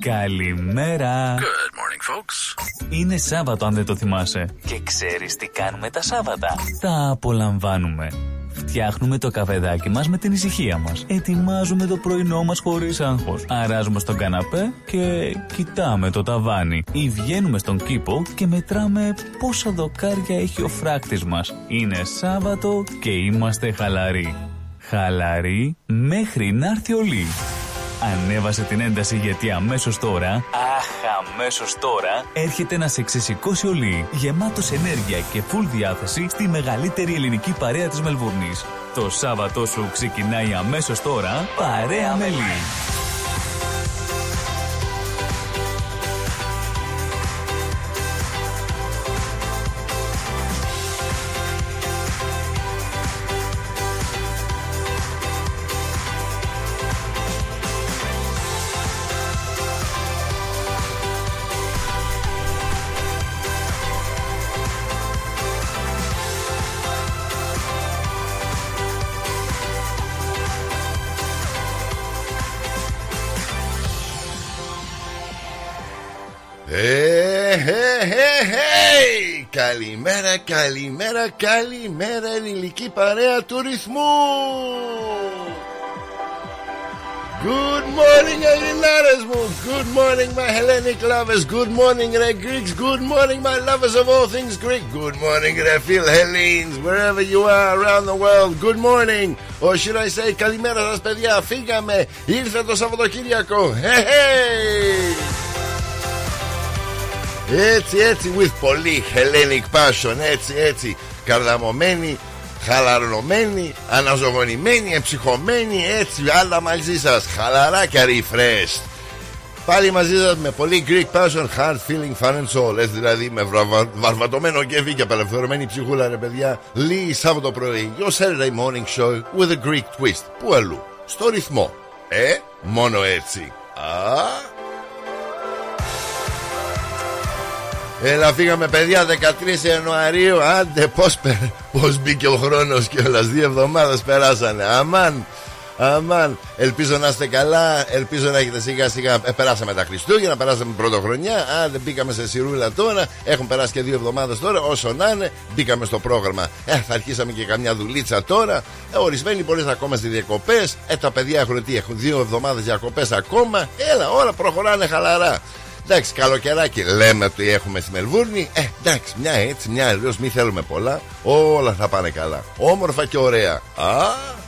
Καλημέρα. Good morning, folks. Είναι Σάββατο αν δεν το θυμάσαι. Και ξέρεις τι κάνουμε τα Σάββατα. Τα απολαμβάνουμε. Φτιάχνουμε το καφεδάκι μας με την ησυχία μας. Ετοιμάζουμε το πρωινό μας χωρίς άγχος. Αράζουμε στον καναπέ και κοιτάμε το ταβάνι. Ή βγαίνουμε στον κήπο και μετράμε πόσα δοκάρια έχει ο φράκτης μας. Είναι Σάββατο και είμαστε χαλαροί. Χαλαροί μέχρι να έρθει ο Λί. Ανέβασε την ένταση γιατί αμέσως τώρα, αχ αμέσως τώρα, έρχεται να σε ξεσηκώσει ο Λί, γεμάτος ενέργεια και full διάθεση στη μεγαλύτερη ελληνική παρέα της Μελβούρνης. Το Σάββατό σου ξεκινάει αμέσως τώρα, παρέα με Καλημέρα, καλημέρα, καλημέρα ελληνική παρέα του ρυθμού Good morning Ελληνάρες μου Good morning my Hellenic lovers Good morning ρε Greeks Good morning my lovers of all things Greek Good morning ρε Phil Hellenes Wherever you are around the world Good morning Or should I say καλημέρα σας παιδιά Φύγαμε Ήρθε το Σαββατοκύριακο Hey, hey. Έτσι έτσι with πολύ Hellenic passion Έτσι έτσι Καρδαμωμένη Χαλαρωμένη Αναζωογονημένη Εψυχωμένη Έτσι άλλα μαζί σας Χαλαρά και refreshed. Πάλι μαζί σας με πολύ Greek passion Heart feeling fun and soul Έτσι δηλαδή με βραβα... βαρβατωμένο κέφι και απελευθερωμένη ψυχούλα ρε παιδιά. Λίγη Σάββατο πρωί Your Saturday morning show with a Greek twist Πού αλλού Στο ρυθμό. Ε μόνο έτσι. Α Έλα φύγαμε παιδιά 13 Ιανουαρίου Άντε πως, πως μπήκε ο χρόνος και όλας Δύο εβδομάδες περάσανε Αμάν Αμάν, ελπίζω να είστε καλά. Ελπίζω να έχετε σιγά σιγά. Ε, περάσαμε τα Χριστούγεννα, περάσαμε πρωτοχρονιά. Α, δεν μπήκαμε σε σιρούλα τώρα. Έχουν περάσει και δύο εβδομάδες τώρα. Όσο να είναι, μπήκαμε στο πρόγραμμα. Ε, θα αρχίσαμε και καμιά δουλίτσα τώρα. Ε, ορισμένοι μπορείς ακόμα στι διακοπές. Ε, τα παιδιά έχουν τι, έχουν δύο εβδομάδες διακοπές ακόμα. Έλα, όλα προχωράνε χαλαρά. Εντάξει, καλοκαιράκι λέμε ότι έχουμε στη Μελβούρνη. Ε, εντάξει, μια έτσι, μια αλλιώς, μη θέλουμε πολλά. Όλα θα πάνε καλά. Όμορφα και ωραία. Α,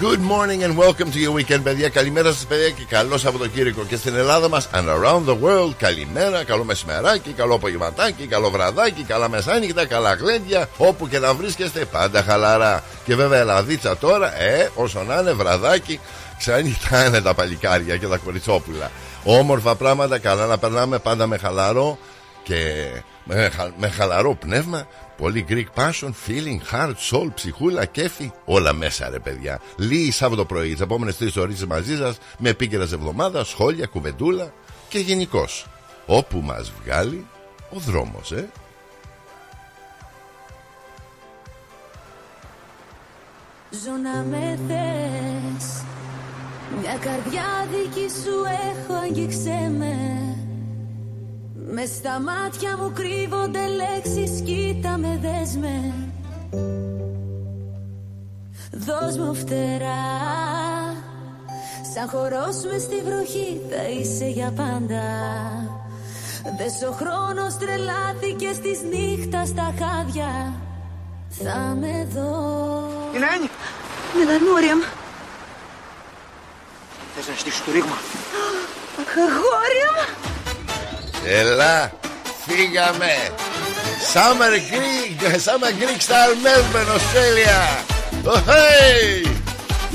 Good morning and welcome to your weekend, παιδιά. Καλημέρα σας, παιδιά, και καλό Σαββατοκύριακο και στην Ελλάδα μας and around the world. Καλημέρα, καλό μεσημεράκι, καλό απογευματάκι, καλό βραδάκι, καλά μεσάνυχτα, καλά γλέντια. Όπου και να βρίσκεστε, πάντα χαλαρά. Και βέβαια, ελαδίτσα τώρα, ε, όσο να είναι βραδάκι, ξανυχτάνε τα παλικάρια και τα κοριτσόπουλα. Όμορφα πράγματα, καλά να περνάμε πάντα με χαλαρό και με, χα- με χαλαρό πνεύμα. Πολύ Greek passion, feeling, heart, soul, ψυχούλα, κέφι. Όλα μέσα ρε παιδιά. Λίγη Σάββατο πρωί, τις επόμενες τρεις ώρες μαζί σας με επίκαιρα εβδομάδα, σχόλια, κουβεντούλα και γενικώς. Όπου μας βγάλει ο δρόμος, ε. Ζω να με θες Μια καρδιά δική σου έχω αγγίξε με. Με στα μάτια μου κρύβονται λέξεις Κοίτα με δες με. Δώσ' μου φτερά. Σαν χορός μες στη βροχή θα είσαι για πάντα. Δες ο χρόνος τρελάθηκε στις νύχτα στα χάδια. Θα με δω. Τι Νάνι, Μελανόρια μου, θες να στήσεις το ρήγμα; αγόρια μου. Έλα, φύγαμε. Summer Greek, Summer Greek Star Melbourne, Australia. Oh, hey!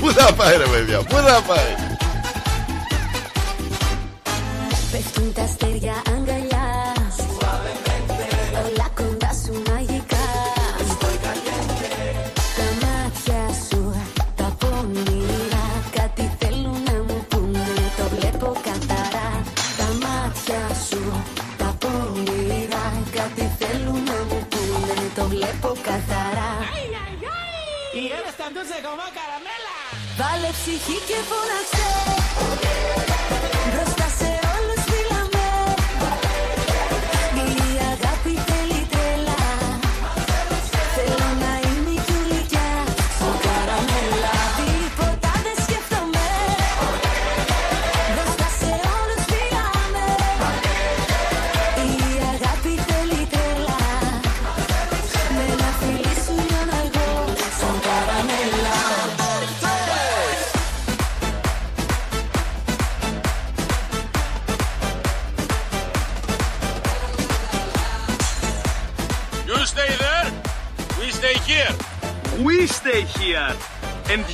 Πού θα πάει ρε παιδιά, πού θα πάει; Πέφτουν τα tan dulce Βάλε ψυχή και φώναξε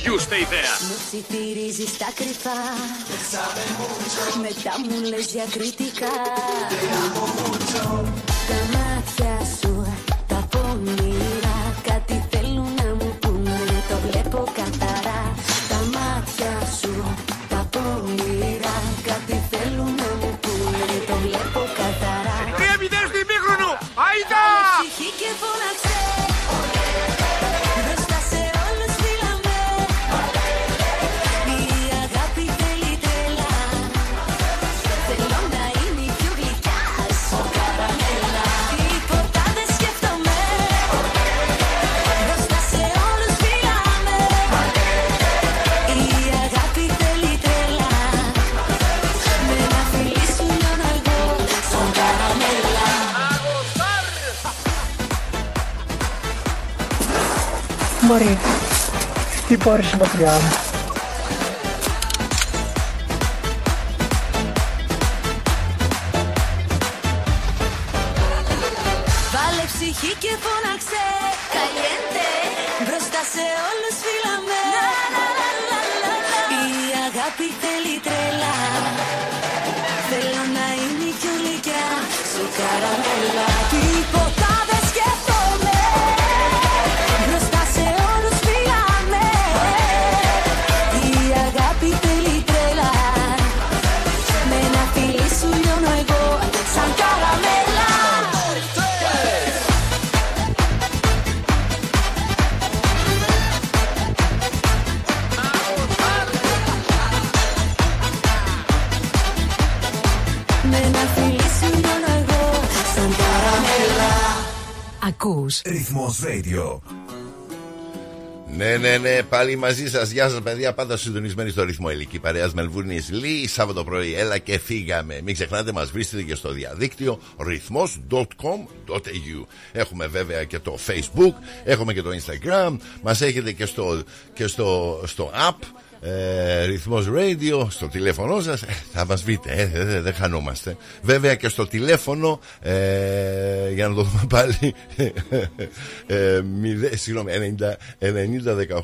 and you stay there. Μου ψιθυρίζεις τα κρυφά Μετά μου λες διακριτικά Τα Τι πόρες Ρυθμός Radio. Ναι, ναι, ναι, πάλι μαζί σας. Γεια σας, παιδιά. Πάντα συντονισμένοι στο ρυθμό Ελική Παρέα Μελβούρνης. Λί, Σάββατο πρωί, έλα και φύγαμε. Μην ξεχνάτε, μας βρίσκεται και στο διαδίκτυο ρυθμό.com.au. Έχουμε βέβαια και το Facebook, έχουμε και το Instagram, μας έχετε και στο, και στο, στο app ε, ρυθμός radio στο τηλέφωνο σας ε, θα μας βρείτε ε, ε, ε, δεν χανόμαστε. Βέβαια και στο τηλέφωνο ε, για να το δούμε πάλι ε, μηδέ- συγγνώμη 90, 90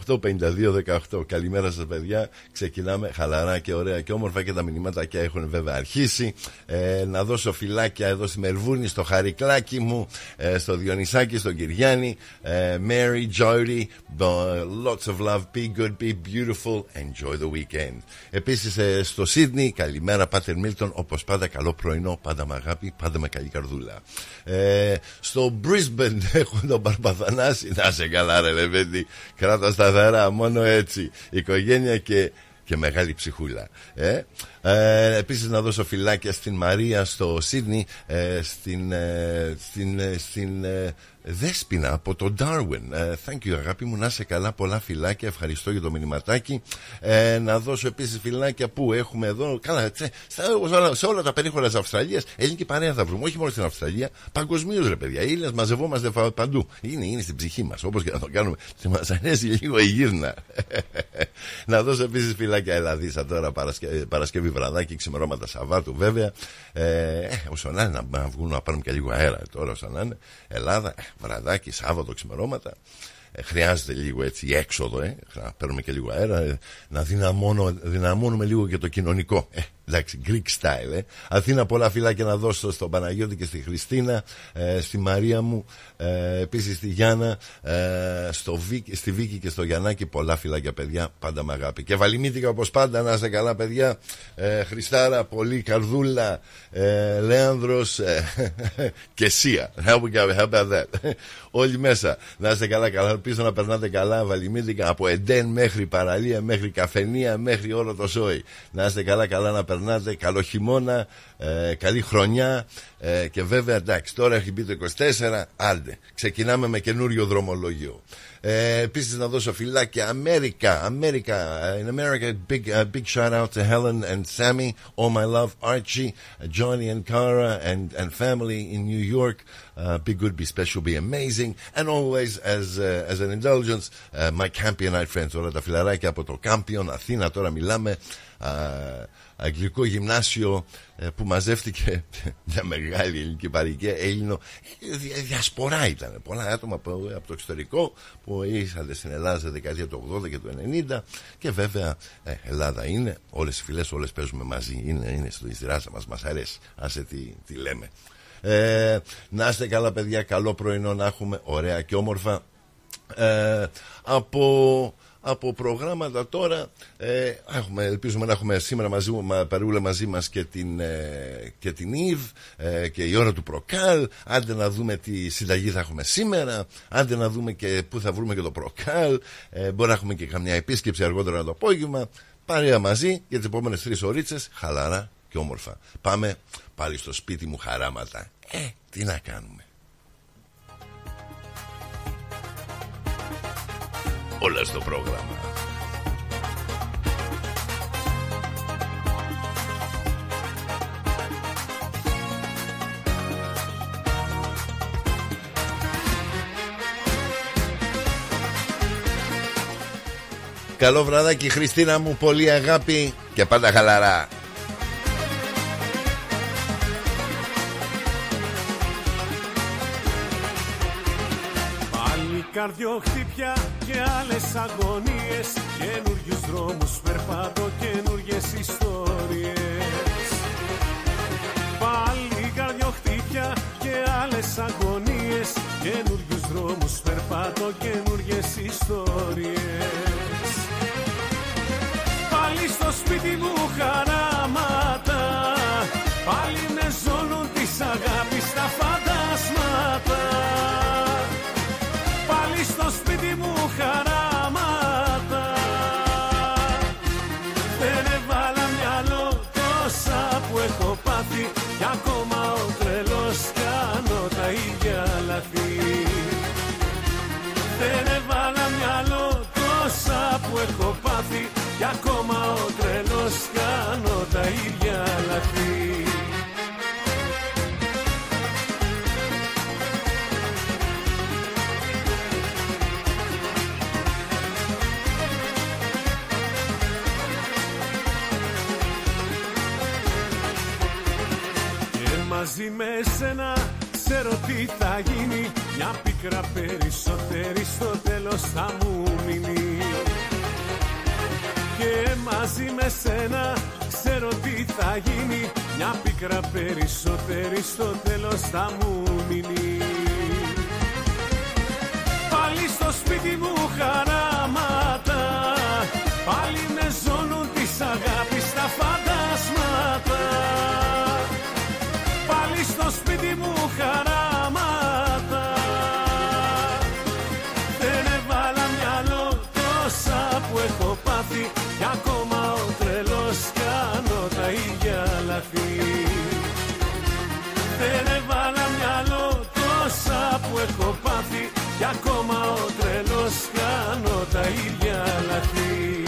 18 52 18 καλημέρα σας παιδιά. Ξεκινάμε χαλαρά και ωραία και όμορφα και τα μηνύματάκια έχουν βέβαια αρχίσει. Ε, να δώσω φυλάκια εδώ στη Μερβούνη στο Χαρικλάκι μου ε, στο Διονυσάκη, στον Κυριάννη. Ε, Mary, Jody bo- lots of love, be good, be beautiful. Enjoy the weekend. Επίσης ε, στο Σίδνη καλημέρα Πάτερ Μίλτον. Όπως πάντα καλό πρωινό. Πάντα με αγάπη, πάντα με καλή καρδούλα. Ε, στο Brisbane έχω τον Παρπαθανάση να σε καλά ρε Λεβέντη κράτα σταθερά μόνο έτσι. Οικογένεια και και μεγάλη ψυχούλα. Ε. Ε, επίσης να δώσω φυλάκια στην Μαρία στο Σίδνη, ε, στην, ε, στην, ε, στην ε, Δέσποινα από το Darwin. Ε, thank you αγάπη μου, να είσαι καλά, πολλά φυλάκια, ευχαριστώ για το μηνυματάκι. Ε, να δώσω επίσης φυλάκια που έχουμε εδώ, καλά, τσε, στα, σε, όλα, σε όλα τα περίχωρα της Αυστραλίας, ελληνική παρέα θα βρούμε, όχι μόνο στην Αυστραλία, παγκοσμίως ρε παιδιά, οι Έλληνες μαζευόμαστε φα- παντού. Είναι, είναι στην ψυχή μας, όπως και να το κάνουμε, μας αρέσει λίγο η γύρνα. να δώσω επίσης φυλάκια Ελλαδίσα τώρα Παρασκε- Παρασκευή βραδάκι, ξημερώματα Σαββάτου βέβαια. Ε, ε, όσο να είναι να, να βγουν να πάρουμε και λίγο αέρα τώρα όσο να είναι. Ελλάδα, ε, βραδάκι, Σάββατο, ξημερώματα. Ε, χρειάζεται λίγο έτσι έξοδο, ε, να παίρνουμε και λίγο αέρα, ε, να δυναμώνω, δυναμώνουμε λίγο και το κοινωνικό. Ε, Εντάξει, Greek style, ε. Αθήνα, πολλά φυλάκια να δώσω στον Παναγιώτη και στη Χριστίνα, ε, στη Μαρία μου, ε, επίσης στη Γιάννα, ε, στο Βίκ, στη Βίκη και στο Γιαννάκη. Πολλά φυλάκια, παιδιά, πάντα με αγάπη. Και βαλιμήθηκα όπως πάντα, να είστε καλά, παιδιά. Ε, Χριστάρα, πολύ καρδούλα, ε, Λέανδρος ε, και Σία. How about that? Όλοι μέσα. Να είστε καλά, καλά. Ελπίζω να περνάτε καλά. Βαλιμήθηκα από Εντέν μέχρι παραλία, μέχρι καφενεία, μέχρι όλο το σόι. Να είστε καλά, καλά να περνάτε. Καλό χειμώνα, ε, καλή χρονιά. Ε, και βέβαια, εντάξει, τώρα έχει μπει το 24. Άντε, ξεκινάμε με καινούριο δρομολόγιο. Ε, Επίση να δώσω φυλάκια Αμέρικα, Αμέρικα, in America, big, uh, big shout out to Helen and Sammy, all my love, Archie, uh, Johnny and Cara and, and family in New York. Uh, be good, be special, be amazing. And always as, uh, as an indulgence, uh, my Campionite friends, όλα τα φιλαράκια από το Campion, Αθήνα, τώρα μιλάμε. Uh, αγγλικό γυμνάσιο ε, που μαζεύτηκε μια μεγάλη ελληνική παροικία Έλληνο ε, διασπορά ήταν. Πολλά άτομα από, από το εξωτερικό που ήρθαν στην Ελλάδα στη δεκαετία του 80 και του 90 και βέβαια ε, Ελλάδα είναι όλες οι φυλές όλες παίζουμε μαζί είναι, είναι στη ράσα μας μας αρέσει. Άσε τι, τι λέμε. Ε, να είστε καλά παιδιά καλό πρωινό να έχουμε ωραία και όμορφα. Ε, από από προγράμματα τώρα ε, έχουμε, ελπίζουμε να έχουμε σήμερα μαζί, μα, παρούλα μαζί μας και την, ε, και την Ιβ ε, και η ώρα του Προκάλ. Άντε να δούμε τι συνταγή θα έχουμε σήμερα. Άντε να δούμε και πού θα βρούμε και το Προκάλ. Ε, μπορεί να έχουμε και καμιά επίσκεψη αργότερα το απόγευμα. Παρέα μαζί για τις επόμενες τρεις ωρίτσες χαλαρά και όμορφα. Πάμε πάλι στο σπίτι μου χαράματα. Ε, τι να κάνουμε όλα στο πρόγραμμα. Καλό βραδάκι Χριστίνα μου, πολύ αγάπη και πάντα χαλαρά. Καρδιοχτύπια και άλλες αγωνίες. Καινούριους δρόμους περπάτω, καινούριες ιστορίες. Πάλι καρδιοχτύπια και άλλες αγωνίες. Καινούριους δρόμους περπάτω, καινούριες ιστορίες. Πάλι στο σπίτι μου χαράματα. Πάλι με ζώνουν της αγάπης τα φαντάσματα μαζί με σένα ξέρω τι θα γίνει. Μια πίκρα περισσότερη στο τέλος θα μου μείνει. Και μαζί με σένα ξέρω τι θα γίνει. Μια πίκρα περισσότερη στο τέλος θα μου μείνει. Πάλι στο σπίτι μου χαράματα. Πάλι με ζώνουν της αγάπης τα φαντάσματα χαράματα Δεν έβαλα μυαλό τόσα που έχω πάθει. Κι ακόμα ο τρελός κάνω τα ίδια λαθή Δεν έβαλα μυαλό τόσα που έχω πάθει. Κι ακόμα ο τρελός κάνω τα ίδια λαθή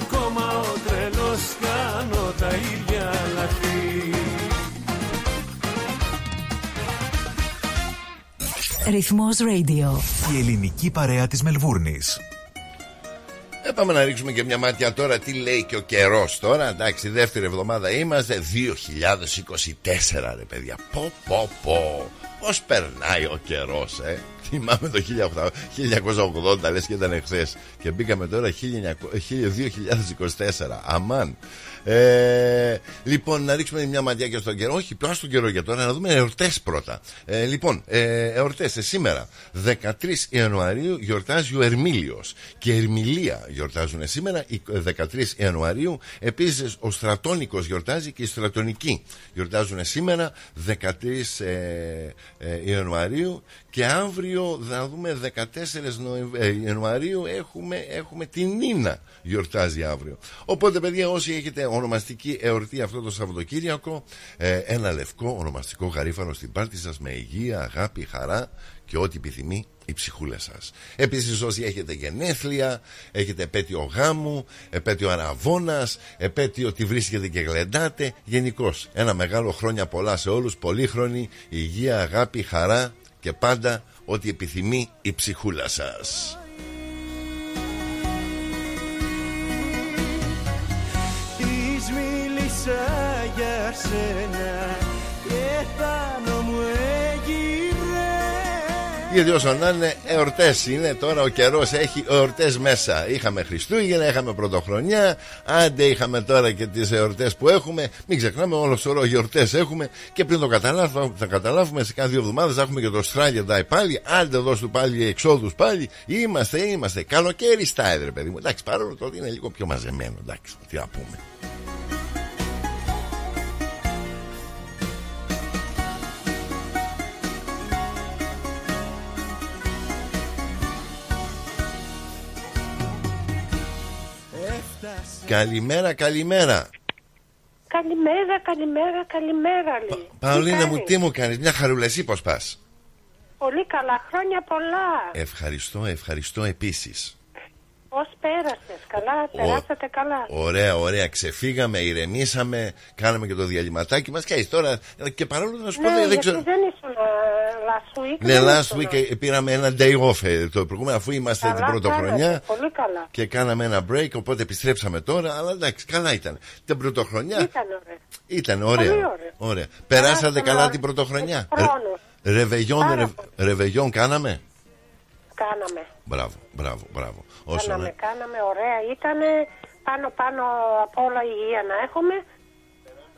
ακόμα ο τρελός κάνω τα ίδια λαθή Ρυθμός Radio. Η ελληνική παρέα της Μελβούρνης. Ε, πάμε να ρίξουμε και μια μάτια τώρα τι λέει και ο καιρός τώρα. Εντάξει, δεύτερη εβδομάδα είμαστε. 2024 ρε παιδιά. Πω πω πω. Πώς περνάει ο καιρός, ε; Θυμάμαι το 1980 λες και ήταν εχθές. Και μπήκαμε τώρα 2024. Αμάν. Ε, λοιπόν, να ρίξουμε μια ματιά και στον καιρό. Όχι, πιο στον καιρό για τώρα, να δούμε εορτές πρώτα. Ε, λοιπόν, ε, εορτές ε, σήμερα. 13 Ιανουαρίου γιορτάζει ο Ερμήλιος. Και Ερμηλία γιορτάζουν σήμερα, 13 Ιανουαρίου. Επίσης, ο Στρατόνικος γιορτάζει και οι Στρατονικοί γιορτάζουν σήμερα, 13 ε, ε, Ιανουαρίου. Και αύριο, θα δούμε 14 Ιανουαρίου, έχουμε, έχουμε την Νίνα γιορτάζει αύριο. Οπότε, παιδιά, όσοι έχετε ονομαστική εορτή αυτό το Σαββατοκύριακο, ε, ένα λευκό ονομαστικό γαρίφανο στην πάρτι σας με υγεία, αγάπη, χαρά και ό,τι επιθυμεί η ψυχούλα σας. Επίσης, όσοι έχετε γενέθλια, έχετε επέτειο γάμου, επέτειο αραβόνα, επέτειο ότι βρίσκεται και γλεντάτε. Γενικώς, ένα μεγάλο χρόνια πολλά σε όλους, πολύχρονη, υγεία, αγάπη, χαρά και πάντα ό,τι επιθυμεί η ψυχούλα σας. για σένα και πάνω μου γιατί όσο να είναι εορτές είναι τώρα ο καιρός έχει εορτές μέσα. Είχαμε Χριστούγεννα, είχαμε Πρωτοχρονιά, άντε είχαμε τώρα και τις εορτές που έχουμε. Μην ξεχνάμε, όλο σωρό γιορτέ έχουμε και πριν το καταλάβουμε, θα καταλάβουμε σε κάθε δύο εβδομάδες θα έχουμε και το Australia Day πάλι. Άντε εδώ του πάλι εξόδους πάλι. Είμαστε, είμαστε. Καλοκαίρι στα έδρε, παιδί μου. Εντάξει, παρόλο το ότι είναι λίγο πιο μαζεμένο. Εντάξει, τι να πούμε. Καλημέρα, καλημέρα. Καλημέρα, καλημέρα, καλημέρα, λέει. Παολίνα μου, τι μου κάνεις, μια χαρούλα, εσύ πώς πας; Πολύ καλά, χρόνια πολλά. Ευχαριστώ, ευχαριστώ επίσης. Πώς πέρασες, καλά, περάσατε καλά. Ωραία, ωραία. Ξεφύγαμε, ηρεμήσαμε, κάναμε και το διαλυματάκι μας. Και τώρα, και παρόλο να σου πω, ναι, δεν ξέρω. Δεν ήσουν ε, last week. Ναι, last week ε, πήραμε ένα day off ε, το προηγούμενο, αφού είμαστε καλά, την πρωτοχρονιά. Πολύ καλά. Και κάναμε ένα break, οπότε επιστρέψαμε τώρα. Αλλά εντάξει, καλά ήταν. Την πρωτοχρονιά. Ήταν ωραία. Ήταν ωραία. Πολύ ωραία. ωραία. Περάσατε καλά την πρωτοχρονιά. Ρεβεγιόν, ρεβεγιόν κάναμε; Κάναμε. Μπράβο, μπράβο, μπράβο. Όσο κάναμε, ναι. κάναμε, ωραία ήταν. Πάνω πάνω από όλα υγεία να έχουμε.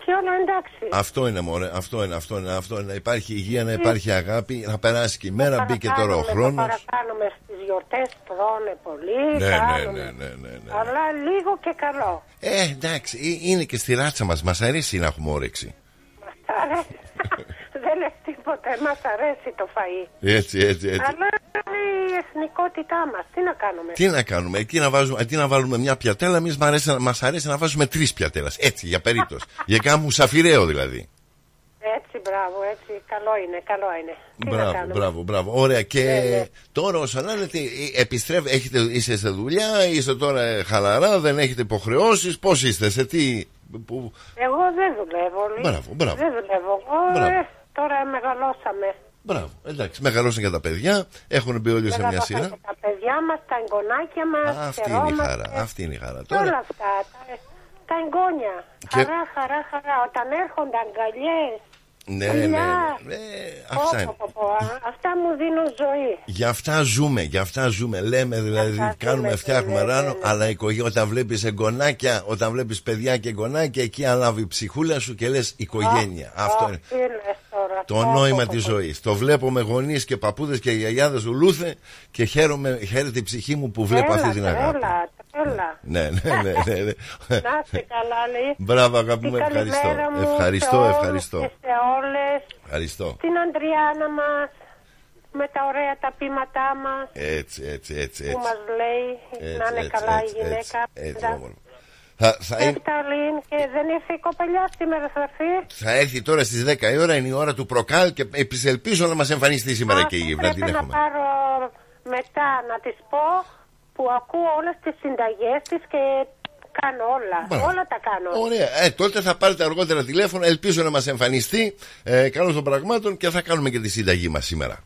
Και όλα εντάξει. Αυτό είναι μωρέ, αυτό είναι, αυτό είναι, αυτό είναι. Υπάρχει υγεία, να υπάρχει αγάπη, να περάσει και η μέρα, μπήκε τώρα ο χρόνος. Παρακάνουμε στις γιορτές, τρώνε πολύ. Ναι, ναι, ναι, ναι, ναι, ναι. Αλλά λίγο και καλό. Ε, εντάξει, ε, είναι και στη ράτσα μας. Μας αρέσει να έχουμε όρεξη. Μας αρέσει. Δεν λες τίποτα, μας αρέσει το φαΐ. Έτσι, έτσι, έτσι. Αλλά είναι η εθνικότητά μας, τι να κάνουμε; Τι να κάνουμε, εκεί να βάζουμε, αντί να βάλουμε μια πιατέλα, εμείς μας αρέσει, μας αρέσει να βάζουμε τρεις πιατέλας. Έτσι, για περίπτωση. για κάμου σαφιρέο δηλαδή. Έτσι, μπράβο, έτσι. Καλό είναι, καλό είναι. Τι μπράβο, μπράβο, μπράβο. Ωραία. Και ναι, ναι. τώρα, όσο να λέτε, επιστρέφετε, έχετε, είστε σε δουλειά, είστε τώρα χαλαρά, δεν έχετε υποχρεώσεις. Πώς είστε, σε τι. Που... Εγώ δεν δουλεύω. Μπράβο, μπράβο. Δεν δουλεύω. Εγώ, ε, τώρα μεγαλώσαμε. Μπράβο, εντάξει, μεγαλώσαν και τα παιδιά, έχουν μπει όλοι σε μια σειρά. τα παιδιά μας, τα εγγονάκια μας. Αυτή είναι η χαρά. Αυτή είναι η χαρά. Τώρα... Όλα αυτά. Τα, τα εγγόνια. Και... Χαρά, χαρά, χαρά. Όταν έρχονται αγκαλιέ. Ναι, ναι, ναι. Ε, αυτά, είναι. αυτά μου δίνουν ζωή. Για αυτά ζούμε, για αυτά ζούμε. Λέμε δηλαδή, αυτά κάνουμε, φτιάχνουμε ναι, ράνο, ναι, ναι. αλλά η οικογένεια, όταν βλέπεις εγγονάκια, όταν βλέπεις παιδιά και εγγονάκια, εκεί ανάβει η ψυχούλα σου και λες οικογένεια. Αυτό είναι. Τώρα, το νόημα της ζωής. Το βλέπω με γονείς και παππούδες και γιαγιάδες του Λούθε και χαίρομαι, χαίρεται η ψυχή μου που βλέπω έλα, αυτή την αγάπη. Έλα, έλα. Ναι, ναι, ναι. ναι, ναι. Να είστε καλά, λέει. Μπράβο, αγάπη μου, ευχαριστώ. Ευχαριστώ, ευχαριστώ. Και σε όλες. Ευχαριστώ. Την Αντριάννα μας με τα ωραία τα πείματά μας. Έτσι, έτσι, έτσι. Που μας λέει έτσι, να είναι έτσι, καλά έτσι, η γυναίκα. Έτσι, έτσι, θα, θα και δεν ήρθε η κοπελιά σήμερα θα έρθει. Θα έρθει τώρα στις 10 η ώρα, είναι η ώρα του προκάλ και ελπίζω να μας εμφανιστεί σήμερα και η να την έχουμε. να πάρω μετά να της πω που ακούω όλες τις συνταγές της και κάνω όλα. Μπράβο. Όλα τα κάνω. Ωραία. Ε, τότε θα πάρετε αργότερα τηλέφωνο. Ελπίζω να μας εμφανιστεί. Ε, καλώ των πραγμάτων και θα κάνουμε και τη συνταγή μας σήμερα.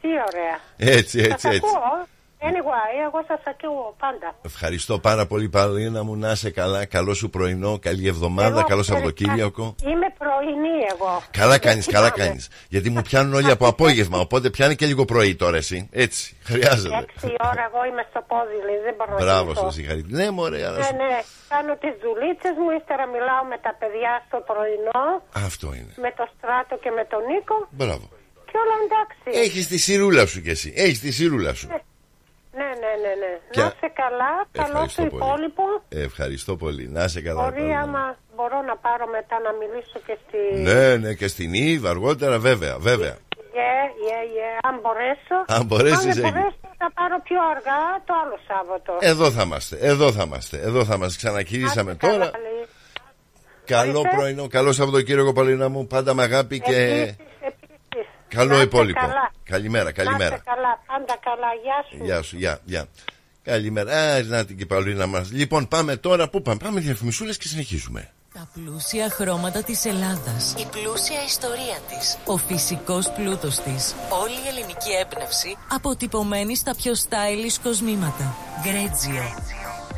Τι ωραία. Έτσι, έτσι, Σας έτσι. ακούω. Anyway, εγώ σας ακούω πάντα. Ευχαριστώ πάρα πολύ, Παλίνα μου. Να είσαι καλά. Καλό σου πρωινό. Καλή εβδομάδα. Εγώ, Καλό ξέρεις, Σαββατοκύριακο. Είμαι πρωινή εγώ. Καλά κάνεις, Έτσι καλά πάμε. κάνεις. Γιατί μου πιάνουν όλοι από απόγευμα. Οπότε πιάνει και λίγο πρωί τώρα εσύ. Έτσι. Χρειάζεται. Έξι ώρα εγώ είμαι στο πόδι, δηλαδή δεν μπορώ να Μπράβο κοιμηθώ. σα, συγχαρητήρια. Ναι, μωρέ, αλλά Ναι, σου- ναι. Κάνω τις δουλίτσες μου, ύστερα μιλάω με τα παιδιά στο πρωινό, Αυτό είναι. με το Στράτο και με τον Νίκο Μπράβο. και όλα εντάξει. Έχεις τη σιρούλα σου κι εσύ. Έχεις τη σιρούλα σου. Ναι, ναι, ναι, ναι. Και- Να είσαι καλά, καλό Ευχαριστώ το πολύ. υπόλοιπο. Ευχαριστώ πολύ. Να είσαι καλά. Μπορεί Παλίνα. άμα μπορώ να πάρω μετά να μιλήσω και στη... Ναι, ναι, και στην Ήβα αργότερα, βέβαια, βέβαια. Yeah, yeah, yeah. Αν μπορέσω. Αν μπορέσεις, Αν δεν έγινε. μπορέσω θα πάρω πιο αργά το άλλο Σάββατο. Εδώ θα είμαστε, εδώ θα είμαστε, εδώ θα μας ξανακυρίσαμε Άντε καλά, τώρα. λέει. Καλό Ορίστε. πρωινό, καλό Σαββατοκύριακο Παλίνα μου, πάντα με αγάπη και Επίσης, επίσης. Καλό Να είστε υπόλοιπο. καλά. Καλημέρα, Να καλημέρα. είστε καλά, πάντα καλά. Γεια σου. Γεια σου, γεια, γεια. Καλημέρα. Α, να την και η Παλίνα μας. Λοιπόν, πάμε τώρα, πού πάμε, πάμε διαφημισούλες και συνεχίζουμε. Τα πλούσια χρώματα της Ελλάδας. Η πλούσια ιστορία της. Ο φυσικός πλούτος της. Όλη η ελληνική έμπνευση αποτυπωμένη στα πιο stylish κοσμήματα. Γκρέτζιο.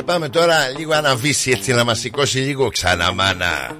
Και πάμε τώρα λίγο αναβήσει έτσι να μας σηκώσει λίγο ξανά μάνα.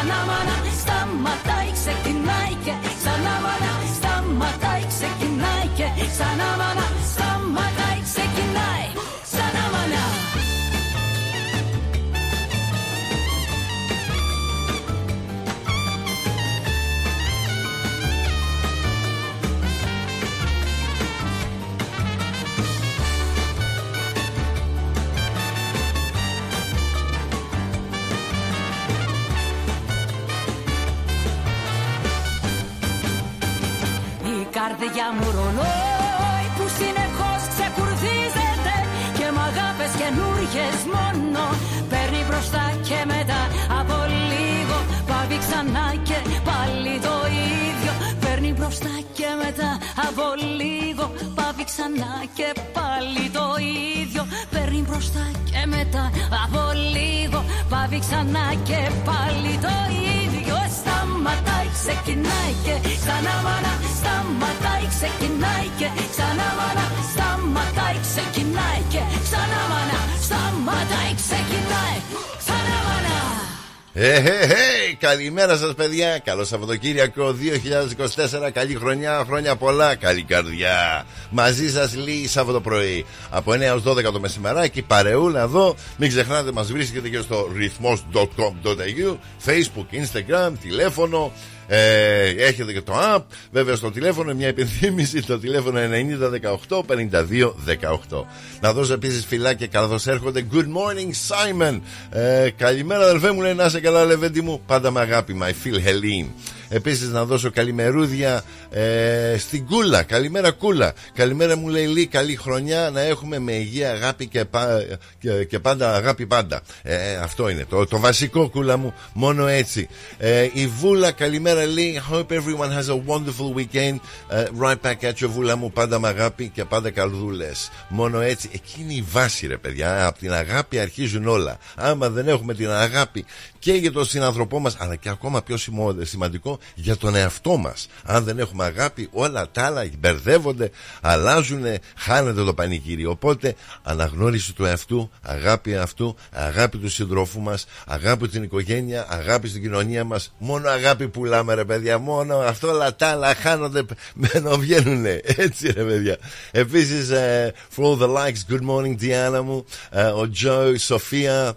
Και ξανά μάνα Σταματάει, ξεκινάει καρδιά μου ρολόι που συνεχώς ξεκουρδίζεται Και μ' αγάπες καινούριες μόνο. Παίρνει μπροστά και μετά από λίγο Πάβει ξανά και πάλι το ίδιο. Παίρνει μπροστά και μετά από λίγο Πάβει ξανά και πάλι το ίδιο. Παίρνει μπροστά και μετά από λίγο Πάβει ξανά και πάλι το ίδιο Σταματάει, ξεκινάει και ξανά μάνα Σταματάει, ξεκινάει και ξανά μάνα Σταματάει, ξεκινάει και ξανά μάνα Σταματάει, ξεκινάει ξανά μάνα Ε, ε, ε, καλημέρα σας παιδιά. Καλό Σαββατοκύριακο 2024 Καλή χρονιά, χρόνια πολλά. Καλή καρδιά. Μαζί σας λίγη Σάββατο πρωί. Από 9 έως 12 το μεσημεράκι Παρεούλα εδώ. Μην ξεχνάτε μας βρίσκεται και στο ρυθμός.com.au Facebook, Instagram, τηλέφωνο ε, έχετε και το app. Βέβαια στο τηλέφωνο μια υπενθύμηση. Το τηλέφωνο 9018-5218. Να δώσω επίσης φυλάκια καθώς έρχονται. Good morning, Simon. Ε, καλημέρα, αδελφέ μου. Λέει να είσαι καλά, Λεβέντι μου. Πάντα με αγάπη, my Phil Helene. Επίσης να δώσω καλημερούδια ε, στην Κούλα. Καλημέρα, Κούλα. Καλημέρα μου λέει Λί, καλή χρονιά να έχουμε με υγεία, αγάπη και, πα, και, και πάντα αγάπη πάντα. Ε, αυτό είναι το, το βασικό, Κούλα μου. Μόνο έτσι. Ε, η Βούλα, καλημέρα Λί. Hope everyone has a wonderful weekend. Ε, right back at you, Βούλα μου. Πάντα με αγάπη και πάντα καλδούλε. Μόνο έτσι. Εκείνη η βάση, ρε παιδιά. Από την αγάπη αρχίζουν όλα. Άμα δεν έχουμε την αγάπη και για τον συνανθρωπό μας, αλλά και ακόμα πιο σημαντικό για τον εαυτό μας. Αν δεν έχουμε αγάπη, όλα τα άλλα μπερδεύονται, αλλάζουν, χάνεται το πανηγύρι. Οπότε, αναγνώριση του εαυτού, αγάπη αυτού, αγάπη του συντρόφου μας, αγάπη την οικογένεια, αγάπη στην κοινωνία μας. Μόνο αγάπη πουλάμε, ρε παιδιά. Μόνο αυτό όλα τα άλλα χάνονται, μένω βγαίνουν. Έτσι, ρε παιδιά. Επίσης, for all the likes, good morning, Diana μου, ο Joe, Σοφία,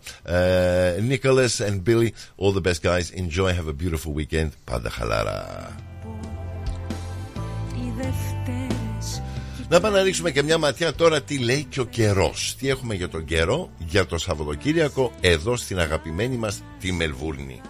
Nicholas and Billy. All the best, guys. Enjoy. Have a beautiful weekend. Πάντα χαλαρά. Να πάμε να ρίξουμε και μια ματιά τώρα τι λέει και ο καιρός. Τι έχουμε για τον καιρό για το Σαββατοκύριακο εδώ στην αγαπημένη μας τη Μελβούρνη.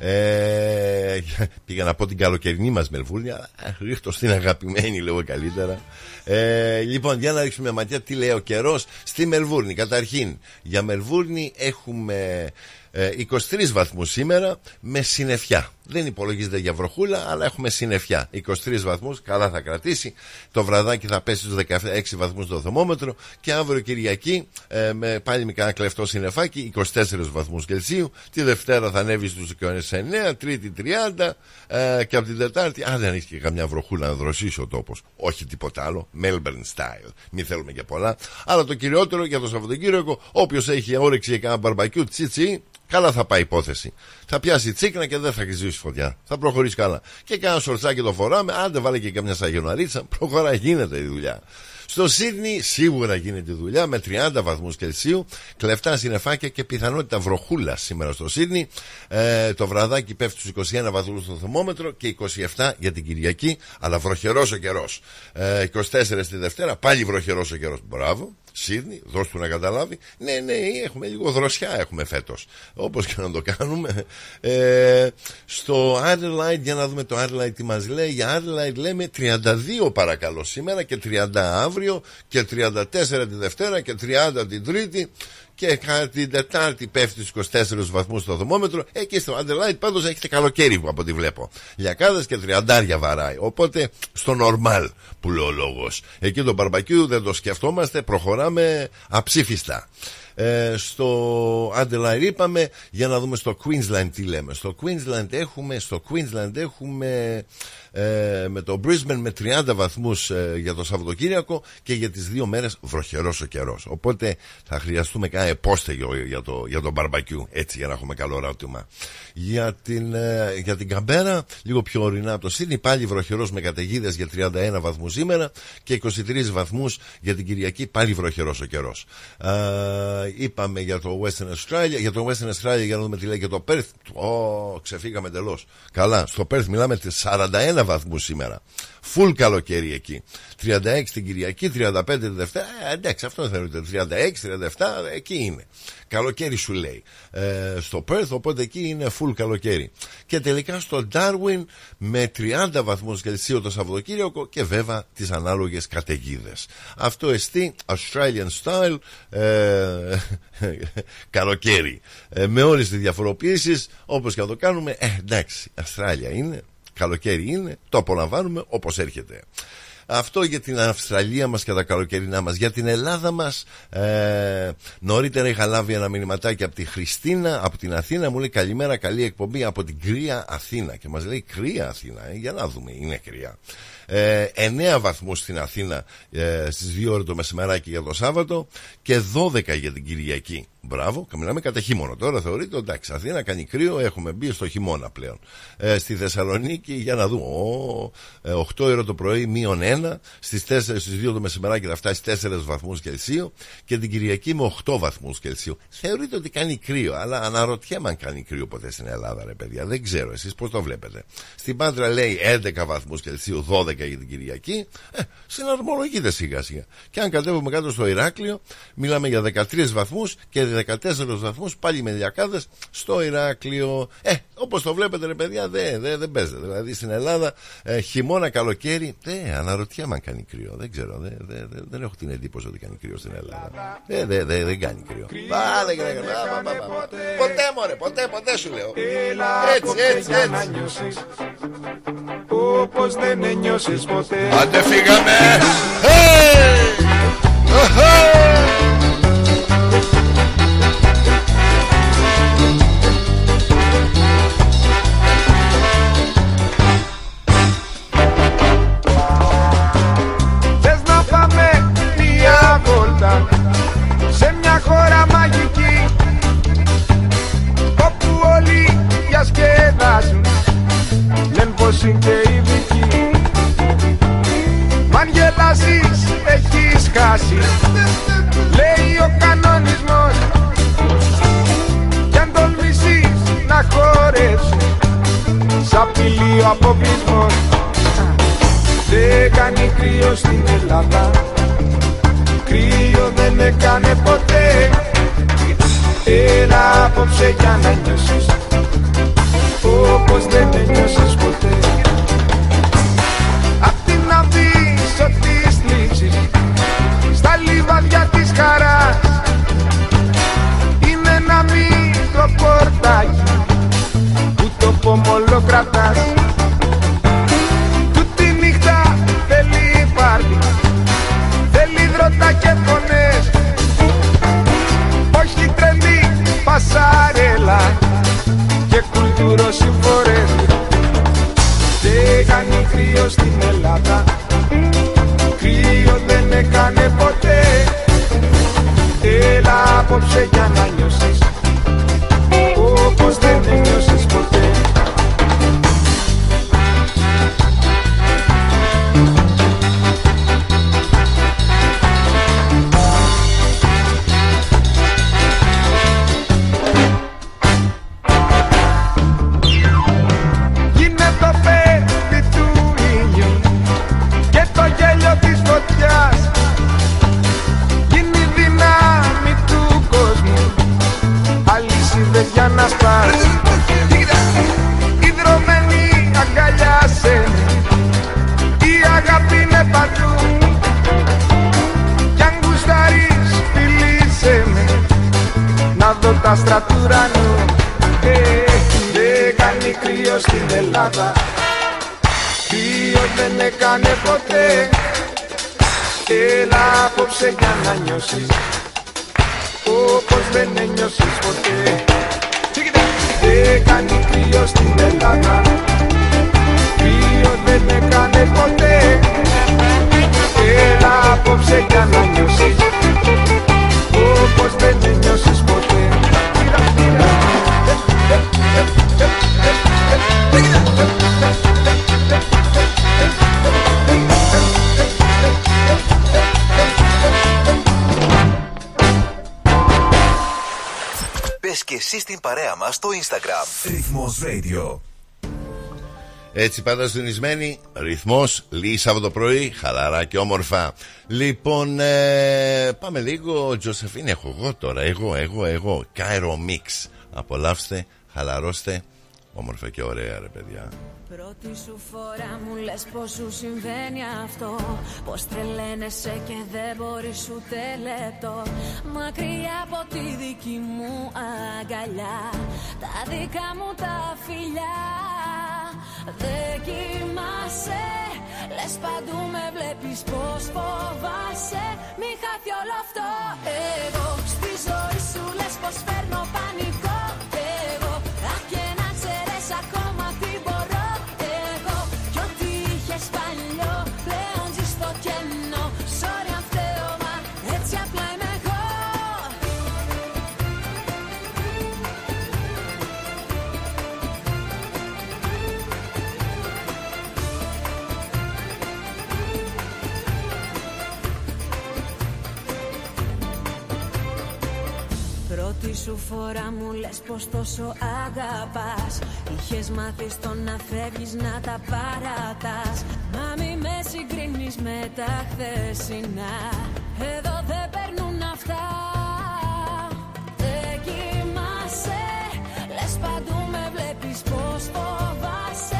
Ε, πήγα να πω την καλοκαιρινή μας Μελβούρνη αλλά ρίχτω στην αγαπημένη λέω καλύτερα ε, λοιπόν για να ρίξουμε μια ματιά τι λέει ο καιρός στη Μελβούρνη καταρχήν για Μελβούρνη έχουμε 23 βαθμούς σήμερα με συννεφιά. Δεν υπολογίζεται για βροχούλα, αλλά έχουμε συννεφιά. 23 βαθμούς, καλά θα κρατήσει. Το βραδάκι θα πέσει στους 16 βαθμούς το θερμόμετρο και αύριο Κυριακή ε, με πάλι μικρά κλεφτό συννεφάκι 24 βαθμούς Κελσίου. Τη Δευτέρα θα ανέβει στους 29, Τρίτη 30 ε, και από την Τετάρτη, αν δεν έχει και καμιά βροχούλα να δροσίσει ο τόπος, όχι τίποτα άλλο, Melbourne style. Μην θέλουμε και πολλά. Αλλά το κυριότερο για το Σαββατοκύριακο, όποιος έχει όρεξη για κάνα μπαρμπακιού, τσίτσι, καλά θα πάει η υπόθεση. Θα πιάσει τσίκνα και δεν θα ζήσει φωτιά. Θα προχωρήσει καλά. Και κάνα σορτσάκι το φοράμε, αν δεν βάλει και καμιά σαγιοναρίτσα, προχωρά, γίνεται η δουλειά. Στο Σίδνη σίγουρα γίνεται δουλειά με 30 βαθμούς Κελσίου, κλεφτά συννεφάκια και πιθανότητα βροχούλα σήμερα στο Σίδνη. Ε, το βραδάκι πέφτει στους 21 βαθμούς στο θερμόμετρο και 27 για την Κυριακή, αλλά βροχερός ο καιρός. Ε, 24 τη Δευτέρα, πάλι βροχερός ο καιρός. Μπράβο. Σίδνη, δώσ' του να καταλάβει. Ναι, ναι, έχουμε λίγο δροσιά έχουμε φέτος. Όπως και να το κάνουμε. Ε, στο Adelaide, για να δούμε το Adelaide τι μας λέει. Για Adelaide λέμε 32 παρακαλώ σήμερα και 30 αύριο και 34 τη Δευτέρα και 30 την Τρίτη και την Τετάρτη πέφτει στους 24 βαθμούς στο δομόμετρο. Εκεί στο Adelaide πάντως έχετε καλοκαίρι από ό,τι βλέπω. Λιακάδες και τριαντάρια βαράει. Οπότε στο normal που λέει ο λόγος. Εκεί το μπαρμπακιού δεν το σκεφτόμαστε, προχωράμε αψήφιστα. Ε, στο Adelaide είπαμε για να δούμε στο Queensland τι λέμε. Στο Queensland έχουμε, στο Queensland έχουμε ε, με το Brisbane με 30 βαθμούς ε, για το Σαββατοκύριακο και για τις δύο μέρες βροχερός ο καιρός. Οπότε θα χρειαστούμε κάνα επόστεγιο για το, για το μπαρμπακιού έτσι για να έχουμε καλό ράτημα. Για την, ε, για την Καμπέρα λίγο πιο ορεινά από το Σύνη πάλι βροχερός με καταιγίδες για 31 βαθμούς σήμερα και 23 βαθμούς για την Κυριακή πάλι βροχερός ο καιρός. είπαμε για το Western Australia για το Western Australia για να δούμε τι λέει για το Perth. Ω, ξεφύγαμε τελώς. Καλά, στο Perth μιλάμε 41 βαθμούς σήμερα. Φουλ καλοκαίρι εκεί. 36 την Κυριακή, 35 την Δευτέρα. Ε, εντάξει, αυτό θεωρείται. 36, 37, εκεί είναι. Καλοκαίρι σου λέει. Ε, στο Perth, οπότε εκεί είναι φουλ καλοκαίρι. Και τελικά στο Darwin με 30 βαθμούς Κελσίου το Σαββατοκύριακο και βέβαια τις ανάλογες καταιγίδες. Αυτό εστί Australian style ε, καλοκαίρι. Ε, με όλες τις διαφοροποιήσεις όπως και να το κάνουμε, ε, εντάξει, Αυστράλια είναι καλοκαίρι είναι, το απολαμβάνουμε όπως έρχεται. Αυτό για την Αυστραλία μας και τα καλοκαιρινά μας. Για την Ελλάδα μας ε, νωρίτερα είχα λάβει ένα μηνυματάκι από τη Χριστίνα από την Αθήνα. Μου λέει καλημέρα, καλή εκπομπή από την κρύα Αθήνα. Και μας λέει κρύα Αθήνα. Ε, για να δούμε, είναι κρύα ε, 9 βαθμούς στην Αθήνα ε, στις 2 ώρες το μεσημεράκι για το Σάββατο και 12 για την Κυριακή. Μπράβο, μιλάμε κατά χειμώνα. Τώρα θεωρείται εντάξει, Αθήνα κάνει κρύο, έχουμε μπει στο χειμώνα πλέον. Ε, στη Θεσσαλονίκη, για να δούμε, ο, 8 ώρα το πρωί, μείον 1, στις 4 στις 2 το μεσημεράκι θα φτάσει 4 βαθμούς Κελσίου και την Κυριακή με 8 βαθμούς Κελσίου. Θεωρείται ότι κάνει κρύο, αλλά αναρωτιέμαι αν κάνει κρύο ποτέ στην Ελλάδα, ρε παιδιά. Δεν ξέρω, εσείς πώς το βλέπετε. Στην Πάντρα λέει 11 βαθμούς Κελσίου, 12 για την Κυριακή, ε, συναρμολογείται σιγά σιγά. Και αν κατέβουμε κάτω στο Ηράκλειο, μιλάμε για 13 βαθμούς και 14 βαθμούς πάλι με διακάδες στο Ηράκλειο. Ε, όπως το βλέπετε, ρε παιδιά, δεν δε, δε παίζεται. Δηλαδή στην Ελλάδα, ε, χειμώνα, καλοκαίρι, δεν αναρωτιέμαι αν κάνει κρύο. Δεν ξέρω, δε, δε, δε, δεν έχω την εντύπωση ότι κάνει κρύο στην Ελλάδα. Ε, δεν δε, δε, κάνει κρύο. Πάλε και Ποτέ, μωρέ, ποτέ, ποτέ σου λέω. Έτσι, έτσι, έτσι. Όπως δεν ένιωσες ποτέ. Άντε φύγαμε! Θες μια βόλτα σε μια χώρα μαγική όπου όλοι διασκεδάζουν λένε πως είναι και ειδικοί Μ' αν γελάσεις έχεις χάσει Λέει ο κανονισμός. Κι αν τολμήσεις να χορέψεις Σ' απειλεί ο αποκλεισμός. Δεν κάνει κρύο στην Ελλάδα Κρύο δεν έκανε ποτέ. Έλα απόψε για να νιώσεις Όπως δεν ένιωσες ποτέ. Απ' την αβύσσο της θλίψης Στα λιβαδιά της χαράς. Είναι ένα μικρό πορτάκι Που το πομολό κρατάς τρελή πασαρέλα Και κουλτουροσυμφορές Δεν κάνει κρύο στην Ελλάδα. Κρύο δεν έκανε ποτέ. Έλα απόψε για να νιώσεις να σπάς Υδρωμένη αγκαλιάσαι Η αγάπη είναι παντού. Κι αν γουσταρείς φιλήσαι με. Να δω τα στρατουρανού ε, Δεν κάνει κρύο στην Ελλάδα. Κρύο δεν έκανε ποτέ. Έλα απόψε για να νιώσεις. Όπως δεν ένιωσες ποτέ. Δεν κάνει κρύο στην Ελλάδα. Κρύος δεν έκανε ποτέ. Έλα απόψε για να νιώσεις. Όπως δεν ένιωσες ποτέ Μπες και εσύ στην παρέα μας στο Instagram. Ρυθμός Radio. Έτσι πάντα συντονισμένοι, ρυθμός, λίγη Σάββατο πρωί, χαλαρά και όμορφα. Λοιπόν, ε, πάμε λίγο, Τζοσεφίν, έχω εγώ τώρα, εγώ, εγώ, εγώ, Κάιρο Μίξ. Απολαύστε, χαλαρώστε, όμορφα και ωραία ρε παιδιά. Πρώτη σου φορά μου λες πως σου συμβαίνει αυτό Πως τρελαίνεσαι και δεν μπορείς ούτε λεπτό. Μακριά από τη δική μου αγκαλιά Τα δικά μου τα φιλιά. Δεν κοιμάσαι Λες παντού με βλέπεις πως φοβάσαι. Μη χάθει όλο αυτό. Εγώ στη ζωή σου λες πως φέρνω σου φορά μου λες πως τόσο αγαπάς. Είχες μάθει στο να φεύγεις να τα παρατάς. Μα μη με συγκρίνεις με τα χθεσινά. Εδώ δεν περνούν αυτά. Δεν κοιμάσαι Λες παντού με βλέπεις πως φοβάσαι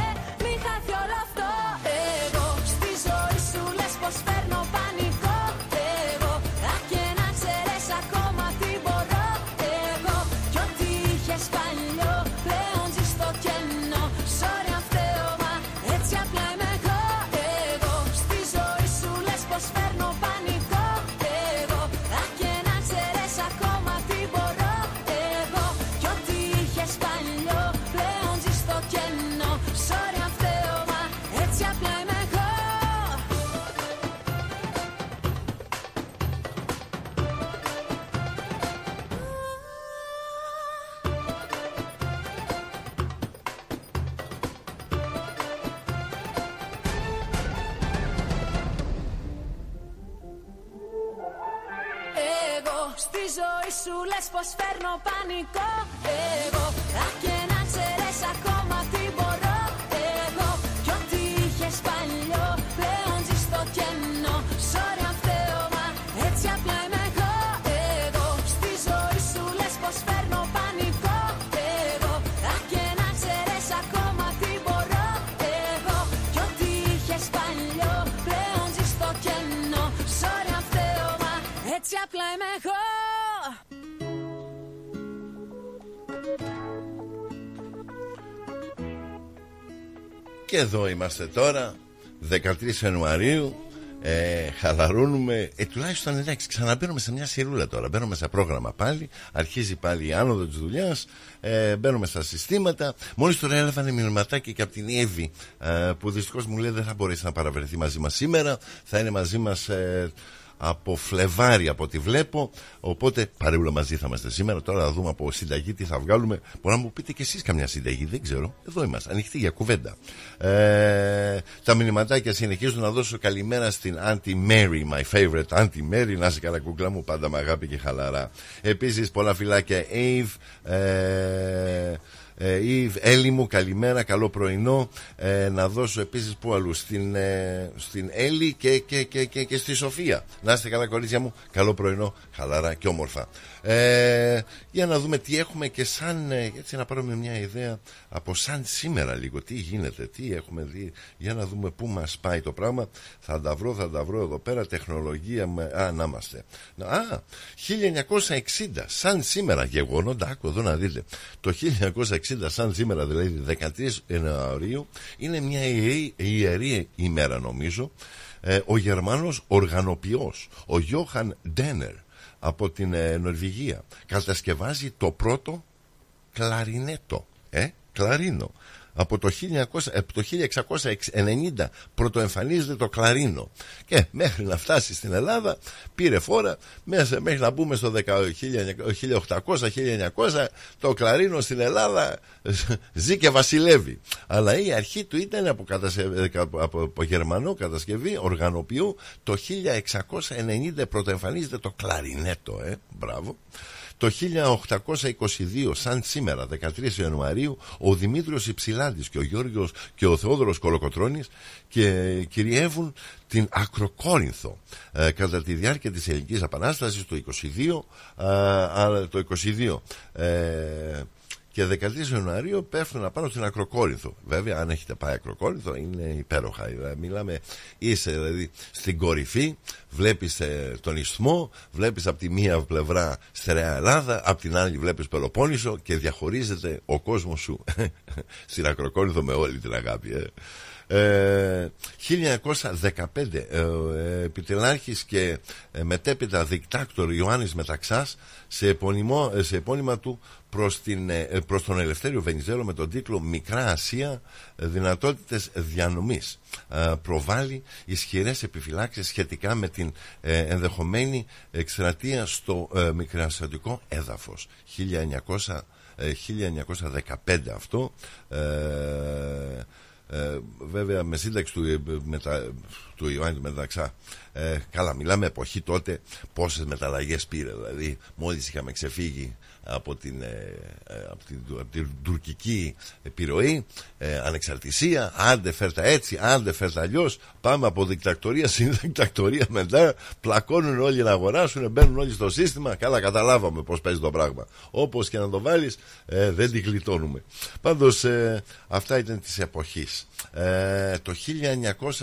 πανικό Εγώ αχ και να ξέρεις ακόμα τι μπορώ. Εγώ κι ό,τι είχες παλιό πλέον ζεις στο κενό. Sorry αν φταίω μα έτσι απλά είμαι εγώ. Εγώ στη ζωή σου λες πως φέρνω πανικό. Εγώ αχ και να ξέρεις ακόμα τι μπορώ. Εγώ κι ό,τι είχες παλιό πλέον ζεις στο κενό. Sorry αν φταίω μα έτσι απλά είμαι εγώ Και εδώ είμαστε τώρα, 13 Ιανουαρίου. Ε, χαλαρώνουμε. Ε, τουλάχιστον εντάξει, ξαναμπαίνουμε σε μια σειρούλα τώρα. Μπαίνουμε σε πρόγραμμα πάλι. Αρχίζει πάλι η άνοδο της δουλειάς. Ε, μπαίνουμε στα συστήματα. Μόλις τώρα έλαβαν μηνυματάκι και από την Εύη ε, που δυστυχώς μου λέει δεν θα μπορέσει να παραβρεθεί μαζί μας σήμερα. Θα είναι μαζί μας ε, από Φλεβάρι από ό,τι βλέπω. Οπότε παρεούλα μαζί θα είμαστε σήμερα. Τώρα θα δούμε από συνταγή τι θα βγάλουμε. Μπορεί να μου πείτε κι εσείς καμιά συνταγή, δεν ξέρω. Εδώ είμαστε, ανοιχτή για κουβέντα. Ε, τα μηνυματάκια συνεχίζουν να δώσω καλημέρα στην Auntie Mary, my favorite Auntie Mary. Να είσαι καλά, κούκλα μου, πάντα με αγάπη και χαλαρά. Επίσης, πολλά φυλάκια Ave. Ε, ε, ή Έλλη μου καλημέρα καλό πρωινό. Ε, να δώσω επίσης που αλλού στην, ε, στην Έλλη και, και, και, και, και στη Σοφία. Να είστε καλά κορίτσια μου. Καλό πρωινό χαλαρά και όμορφα ε, για να δούμε τι έχουμε και σαν ε, έτσι να πάρουμε μια ιδέα από σαν σήμερα λίγο τι γίνεται, τι έχουμε δει για να δούμε πού μας πάει το πράγμα. Θα τα βρω, θα τα βρω εδώ πέρα τεχνολογία, με, α να είμαστε. Α, 1960 σαν σήμερα γεγονότα, άκου εδώ να δείτε. Το 1960 σαν σήμερα δηλαδή 13 Ιανουαρίου είναι μια ιερή, ιερή ημέρα νομίζω. Ε, ο Γερμανός οργανοποιός ο Γιώχαν Ντένερ από την ε, Νορβηγία. Κατασκευάζει το πρώτο κλαρινέτο ε, κλαρίνο από το, 1900, από το 1690 πρωτοεμφανίζεται το κλαρίνο. Και μέχρι να φτάσει στην Ελλάδα πήρε φόρα μέσα, μέχρι να μπούμε στο 1800-1900 το κλαρίνο στην Ελλάδα ζει και βασιλεύει. Αλλά η αρχή του ήταν από, από, από γερμανό κατασκευή οργανοποιού το 1690 πρωτοεμφανίζεται το κλαρινέτο ε, μπράβο το 1822, σαν σήμερα, 13 Ιανουαρίου, ο Δημήτριος Υψηλάντης και ο Γιώργος και ο Θεόδωρος Κολοκοτρώνης και κυριεύουν την Ακροκόρινθο ε, κατά τη διάρκεια της Ελληνικής Επανάστασης το 22, ε, το 22 ε, και 13 Ιανουαρίου πέφτουν πάνω στην Ακροκόρινθο. Βέβαια, αν έχετε πάει Ακροκόρινθο, είναι υπέροχα. Ε, μιλάμε, είσαι δηλαδή στην κορυφή, βλέπεις ε, τον ισθμό, βλέπεις από τη μία πλευρά στερεά Ελλάδα, από την άλλη βλέπεις Πελοπόννησο και διαχωρίζεται ο κόσμος σου στην Ακροκόρινθο με όλη την αγάπη. Ε. 1915 ε, ε, επιτελάρχης και ε, μετέπειτα δικτάκτορ Ιωάννης Μεταξάς σε, επωνυμό, σε επώνυμα του προς, την, προς τον Ελευθέριο Βενιζέλο με τον τίτλο «Μικρά Ασία δυνατότητες διανομής» προβάλλει ισχυρές επιφυλάξεις σχετικά με την ενδεχομένη εκστρατεία στο μικρασιατικό έδαφος. 1900 1915 αυτό ε, βέβαια με σύνταξη του, ε, μετα, του Ιωάννη Μεταξά ε, καλά μιλάμε εποχή τότε πόσες μεταλλαγές πήρε δηλαδή μόλις είχαμε ξεφύγει από την, ε, ε, από την, από την τουρκική επιρροή, ε, ανεξαρτησία, άντε φέρτα έτσι, άντε φέρτα αλλιώς. Πάμε από δικτακτορία σε δικτακτορία μετά. Πλακώνουν όλοι να αγοράσουν, μπαίνουν όλοι στο σύστημα. Καλά, καταλάβαμε πώς παίζει το πράγμα. Όπως και να το βάλεις, δεν την γλιτώνουμε. Πάντως, αυτά ήταν της εποχής. Το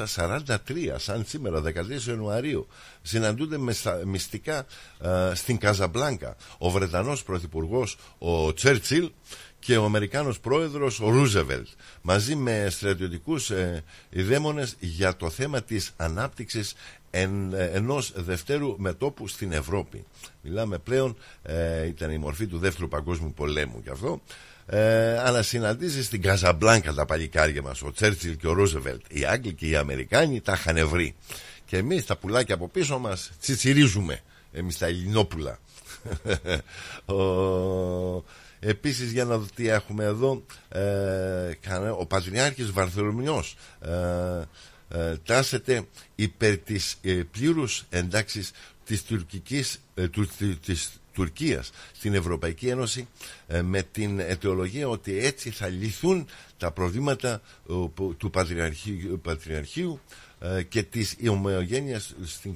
1943, σαν σήμερα, 13 Ιανουαρίου, συναντούνται με μυστικά στην Καζαμπλάνκα. Ο Βρετανός Πρωθυπουργός ο Τσέρτσιλ και ο Αμερικάνος Πρόεδρος ο Ρούζεβελτ μαζί με στρατιωτικούς ε, ιδέμονες για το θέμα της ανάπτυξης εν, ε, ενός δευτέρου μετόπου στην Ευρώπη. Μιλάμε πλέον, ε, ήταν η μορφή του δεύτερου παγκόσμιου πολέμου και αυτό. Ε, αλλά συναντήσεις στην Καζαμπλάνκα τα παλικάρια μας ο Τσέρτσιλ και ο Ρούζεβελτ οι Άγγλοι και οι Αμερικάνοι τα είχαν βρει. Και εμείς τα πουλάκια από πίσω μας τσιτσιρίζουμε. Εμείς τα Ελληνόπουλα. Ο... Επίσης για να δω τι έχουμε εδώ ε, ο Πατριάρχης Βαρθολομιός ε, ε, τάσεται υπέρ της ε, πλήρους εντάξης της τουρκικής ε, του, της Τουρκίας στην Ευρωπαϊκή Ένωση ε, με την αιτιολογία ότι έτσι θα λυθούν τα προβλήματα του Πατριαρχείου, Πατριαρχείου και της ομοιογένειας στην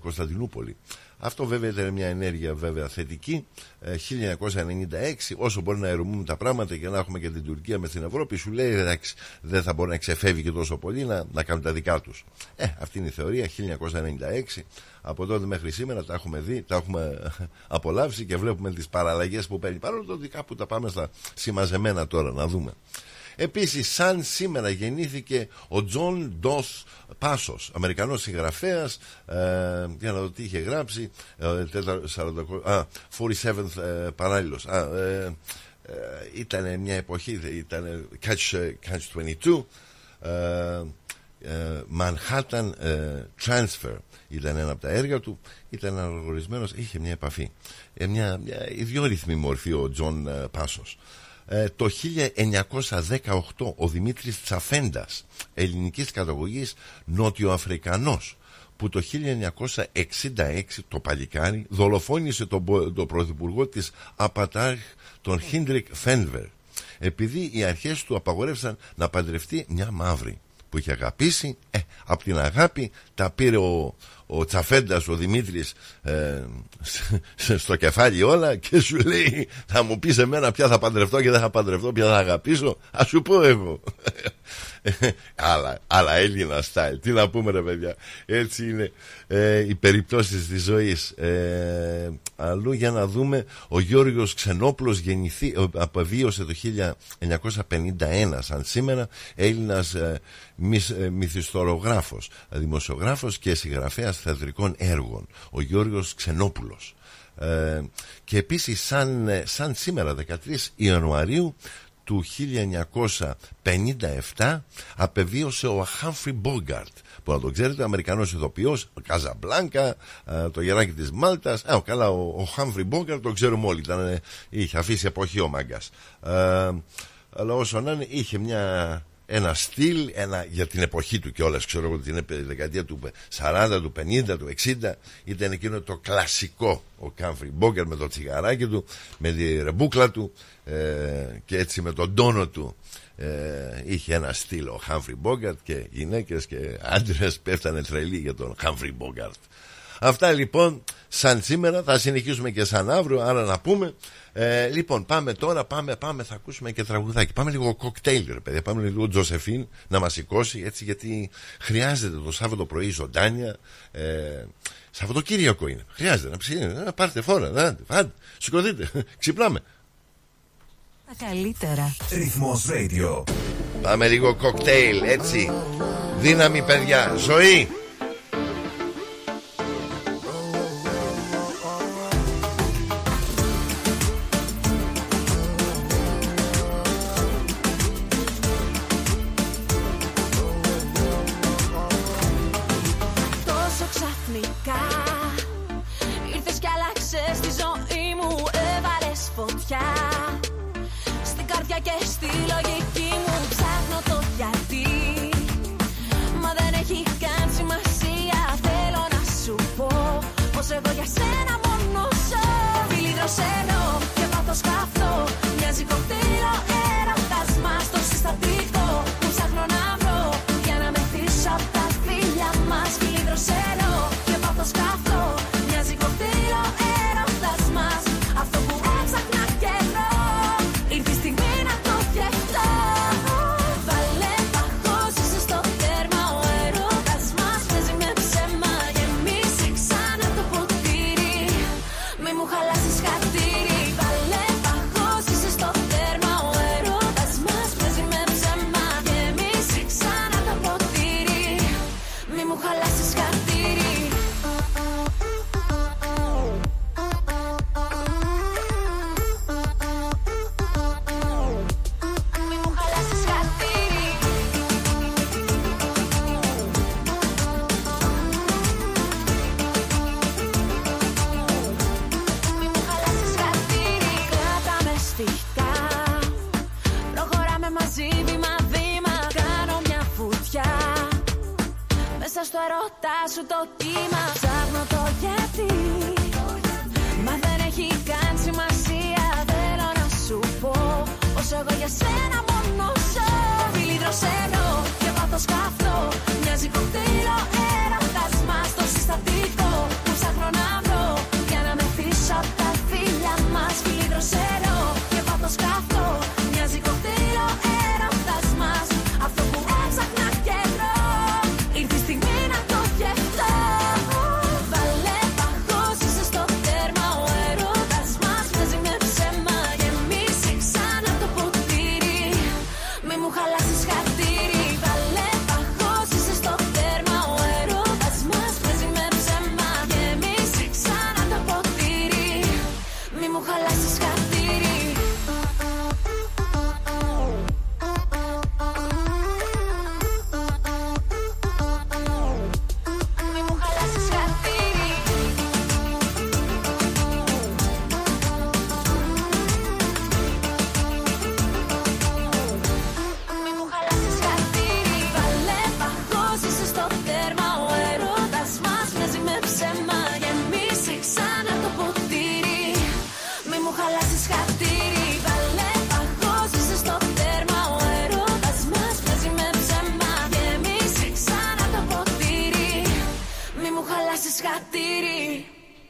Κωνσταντινούπολη. Αυτό βέβαια ήταν μια ενέργεια βέβαια θετική. 1996, όσο μπορεί να ερεμούν τα πράγματα και να έχουμε και την Τουρκία με την Ευρώπη, σου λέει εντάξει, δεν θα μπορεί να ξεφεύγει και τόσο πολύ να, να κάνουν τα δικά τους. Ε, αυτή είναι η θεωρία. 1996, από τότε μέχρι σήμερα τα έχουμε δει, τα έχουμε απολαύσει και βλέπουμε τις παραλλαγές που παίρνει. Παρόλο το ότι κάπου τα πάμε στα συμμαζεμένα τώρα να δούμε. Επίσης σαν σήμερα γεννήθηκε ο Τζον Ντος Πάσος, Αμερικανός συγγραφέας, ε, για να δω τι είχε γράψει, ε, 47th ε, παράλληλος. Ε, ε, ήταν μια εποχή, ήταν Catch, Catch 22, ε, Manhattan Transfer. Ήταν ένα από τα έργα του. Ήταν αναγνωρισμένος, είχε μια επαφή. Μια, μια ιδιόρυθμη μορφή ο Τζον Πάσος. Ε, το 1918 ο Δημήτρης Τσαφέντας ελληνικής καταγωγής νότιο-αφρικανός που το 1966 το παλικάρι δολοφόνησε τον, τον πρωθυπουργό της Απατάρχ τον Χίντρικ Φένβερ. Επειδή οι αρχές του απαγορεύσαν να παντρευτεί μια μαύρη που είχε αγαπήσει ε, από την αγάπη τα πήρε ο, ο Τσαφέντας ο Δημήτρης ε, στο κεφάλι όλα και σου λέει θα μου πεις εμένα ποια θα παντρευτώ και δεν θα παντρευτώ ποια θα αγαπήσω ας σου πω εγώ. Άλλα, άλλα Έλληνα style. Τι να πούμε ρε παιδιά. Έτσι είναι ε, οι περιπτώσεις της ζωής. Ε, αλλού για να δούμε ο Γιώργος Ξενόπλος γεννηθεί, απεβίωσε το 1951 σαν σήμερα Έλληνας ε, ε, μυθιστορογράφος δημοσιογράφος και συγγραφέας θεατρικών έργων ο Γιώργος Ξενόπουλος ε, και επίσης σαν, ε, σαν σήμερα 13 Ιανουαρίου του 1957 απεβίωσε ο Χάμφρι Μπόγκαρτ που να το ξέρετε, Αμερικανός ηθοποιός, ο Καζαμπλάνκα, ε, το γεράκι της Μάλτας, ε, καλά, ο, ο Χάμφρι Μπόγκαρτ το ξέρουμε όλοι, ήταν, είχε αφήσει εποχή ο Μάγκας. Ε, αλλά όσο να είναι, είχε μια ένα στυλ ένα, για την εποχή του κιόλας ξέρω εγώ την δεκαετία του 40, του 50, του 60 ήταν εκείνο το κλασικό ο Κάμφρι Μπόγκερ με το τσιγαράκι του με τη ρεμπούκλα του ε, και έτσι με τον τόνο του ε, είχε ένα στυλ ο Χάμφρι Μπόγκαρτ και γυναίκες και άντρες πέφτανε τρελοί για τον Χάμφρι Μπόγκαρτ αυτά λοιπόν σαν σήμερα θα συνεχίσουμε και σαν αύριο άρα να πούμε ε, λοιπόν, πάμε τώρα, πάμε, πάμε, θα ακούσουμε και τραγουδάκι. Πάμε λίγο κοκτέιλ, ρε παιδιά. Πάμε λίγο Τζοσεφίν να μας σηκώσει έτσι, γιατί χρειάζεται το Σάββατο πρωί ζωντάνια. Ε, Σαββατοκύριακο είναι. Χρειάζεται να ψήνει. Ε, πάρτε φόρα, άντε, άντε, σηκωθείτε, ξυπνάμε. Τα καλύτερα. Ρυθμός Radio. Πάμε λίγο κοκτέιλ, έτσι. Δύναμη, παιδιά. Ζωή.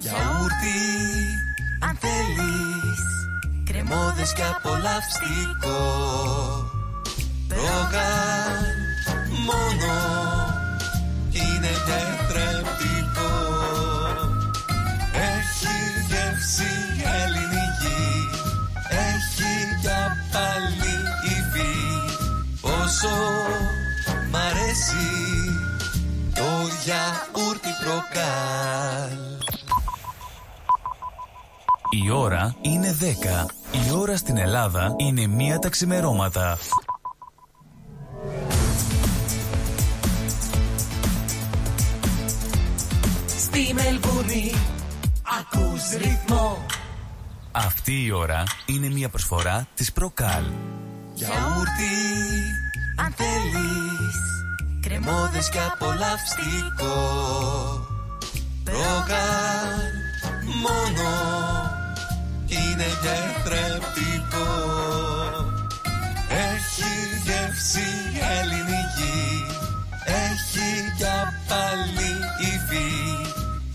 Γιαούρτι, αν θέλεις Κρεμόδες και απολαυστικό ώρα είναι 10. Η ώρα στην Ελλάδα είναι μία τα ξημερώματα. Στη Μελβούνι ακούς ρυθμό Αυτή η ώρα είναι μία προσφορά της Προκάλ. Γιαούρτι αν θέλεις Κρεμόδες και απολαυστικό Προκάλ μόνο είναι τετρεπτικό Έχει γεύση ελληνική Έχει για πάλι υφή.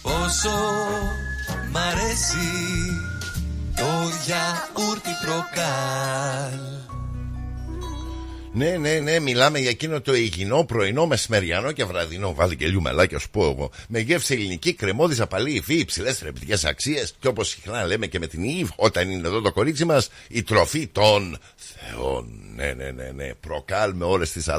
Πόσο μ' αρέσει το γιαούρτι προκάλ Ναι, ναι, ναι, μιλάμε για εκείνο το υγιεινό πρωινό, μεσημεριανό και βραδινό. Βάλει και λίγο μελάκι, ας πω εγώ. Με γεύση ελληνική, κρεμόδη, απαλή υφή, υψηλές θρεπτικές αξίες. Και όπως συχνά λέμε και με την Ιβ, όταν είναι εδώ το κορίτσι μας, η τροφή των Θεών. Ναι, ναι, ναι, ναι. Προκάλ με όλες τις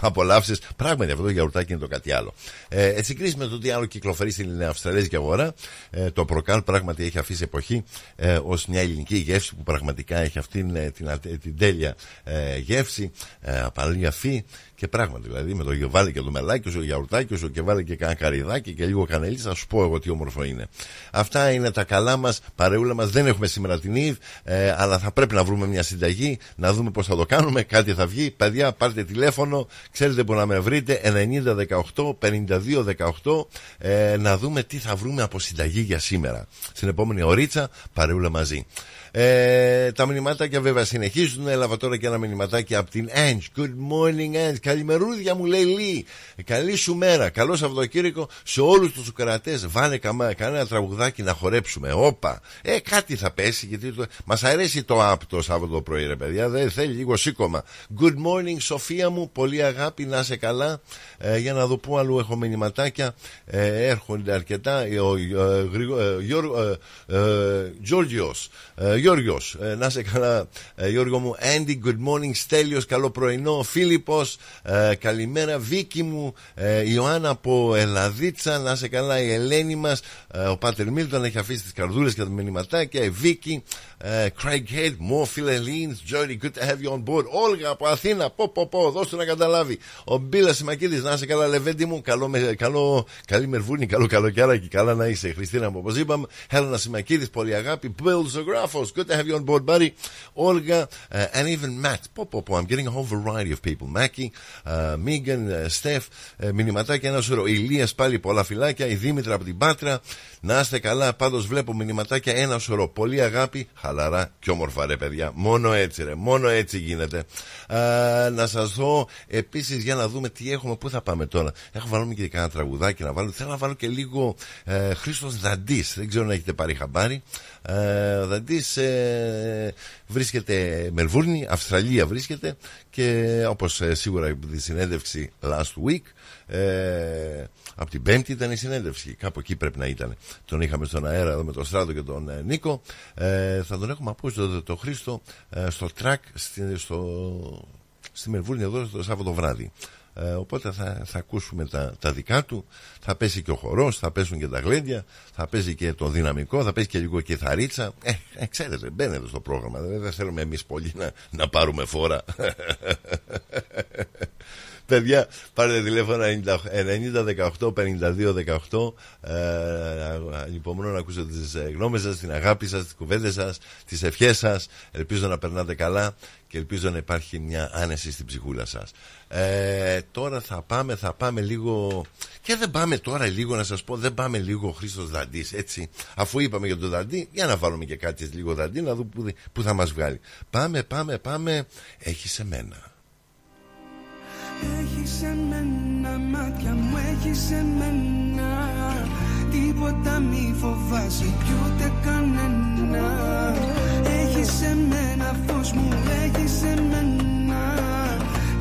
απολαύσεις. Πράγματι αυτό το γιαουρτάκι είναι το κάτι άλλο. Ε, ε συγκρίση με το τι άλλο κυκλοφορεί στην Αυστραλέζικη αγορά, ε, το προκάλ πράγματι έχει αφήσει εποχή ε, ως μια ελληνική γεύση που πραγματικά έχει αυτήν ε, την, την, την τέλεια ε, γεύση ε, απαλή αφή και πράγματι. Δηλαδή με το βάλει και το μελάκι σου, γιαουρτάκι σου και βάλει και κανένα καριδάκι και λίγο κανελί, θα σου πω εγώ τι όμορφο είναι. Αυτά είναι τα καλά μας, παρεούλα μας. Δεν έχουμε σήμερα την Ιβ, ε, αλλά θα πρέπει να βρούμε μια συνταγή, να δούμε πώς θα το κάνουμε. Κάτι θα βγει. Παιδιά, πάρτε τηλέφωνο, ξέρετε που να με βρείτε, 9018-5218, ε, να δούμε τι θα βρούμε από συνταγή για σήμερα. Στην επόμενη ωρίτσα, παρεούλα μαζί. Ε, τα μηνυματάκια βέβαια συνεχίζουν. Έλαβα τώρα και ένα μηνυματάκι από την Ange. Good morning, Ange. Καλημερούδια μου λέει Λί. Καλή σου μέρα. Καλό Σαββατοκύριακο σε όλους τους κρατέ. Βάλε καμά, κανένα τραγουδάκι να χορέψουμε. Όπα. Ε, κάτι θα πέσει γιατί το... μας αρέσει το app το Σάββατο πρωί, ρε παιδιά. Δεν θέλει λίγο σήκωμα. Good morning, Σοφία μου. Πολύ αγάπη, να σε καλά. Ε, για να δω πού αλλού έχω μηνυματάκια. Ε, έρχονται αρκετά. Ο Γιώργο. Γιώργος, ε, να σε καλά, ε, Γιώργο μου. Andy, good morning. Στέλιος, καλό πρωινό. Φίλιππος, ε, καλημέρα. Βίκη μου, Ιωάννα από Ελαδίτσα, να σε καλά. Η Ελένη μας, ο Πάτερ Μίλτον έχει αφήσει τις καρδούλες και τα μηνυματάκια. Η Βίκη, Craig Head, more Philhelines, Jody, good to have you on board. Όλγα από Αθήνα, πω πω πω, δώστε να καταλάβει. Ο Μπίλας Σιμακίδης, να σε καλά, Λεβέντι μου, καλό, καλό, καλή μερβούνι, καλό καλοκαίρι, καλά να είσαι. Χριστίνα μου, όπως είπαμε. Χέλενα Σιμακίδης, πολύ αγάπη. Bill Ζωγράφο, good to have you on board, buddy. Olga, uh, and even Matt. Πω, πω, πω. I'm getting a whole variety of people. Mackie, uh, Megan, uh, Steph, uh, μηνυματάκια ένα σωρό. Ηλίας πάλι πολλά φυλάκια. Η Δήμητρα από την Πάτρα. Να είστε καλά. Πάντως βλέπω μηνυματάκια ένα σωρό. Πολύ αγάπη, χαλαρά και όμορφα ρε παιδιά. Μόνο έτσι ρε. Μόνο έτσι γίνεται. Uh, να σας δω επίσης για να δούμε τι έχουμε. Πού θα πάμε τώρα. Έχω βάλει και κανένα τραγουδάκι να βάλω. Θέλω να βάλω και λίγο uh, Χρήστος Δαντής. Δεν ξέρω αν έχετε πάρει χαμπάρι. Ε, ο Δαντής ε, βρίσκεται Μελβούρνη, Αυστραλία βρίσκεται και όπως ε, σίγουρα τη συνέντευξη last week ε, από την Πέμπτη ήταν η συνέντευξη. Κάπου εκεί πρέπει να ήταν. Τον είχαμε στον αέρα εδώ με τον Στράτο και τον ε, Νίκο. Ε, θα τον έχουμε ακούσει τον το Χρήστο στο track στη, στο, στη Μελβούρνη εδώ το Σάββατο βράδυ. Ε, οπότε θα, θα ακούσουμε τα, τα δικά του. Θα πέσει και ο χορός, θα πέσουν και τα γλέντια, θα πέσει και το δυναμικό, θα πέσει και λίγο κιθαρίτσα. Ε, ε ξέρετε, μπαίνετε στο πρόγραμμα. Δεν, δεν θέλουμε εμείς πολύ να, να πάρουμε φόρα. Παιδιά, πάρετε τηλέφωνο 90 18 52 18. Ανυπομονώ να ακούσω τις γνώμες σας, την αγάπη σας, τις κουβέντες σας, τις ευχές σας. Ελπίζω να περνάτε καλά και ελπίζω να υπάρχει μια άνεση στην ψυχούλα σας. Ε, τώρα θα πάμε, θα πάμε λίγο. Και δεν πάμε τώρα λίγο να σας πω, δεν πάμε λίγο ο Χρήστος Δαντής, έτσι. Αφού είπαμε για τον Δαντή, για να βάλουμε και κάτι λίγο Δαντή, να δούμε που, που θα μας βγάλει. Πάμε, πάμε, πάμε. Έχει σε μένα. Έχεις σε μένα, μάτια μου έχεις σε μένα. Τίποτα μη φοβάσαι κι ούτε κανένα. Έχεις σε μένα, φως μου έχεις σε μένα.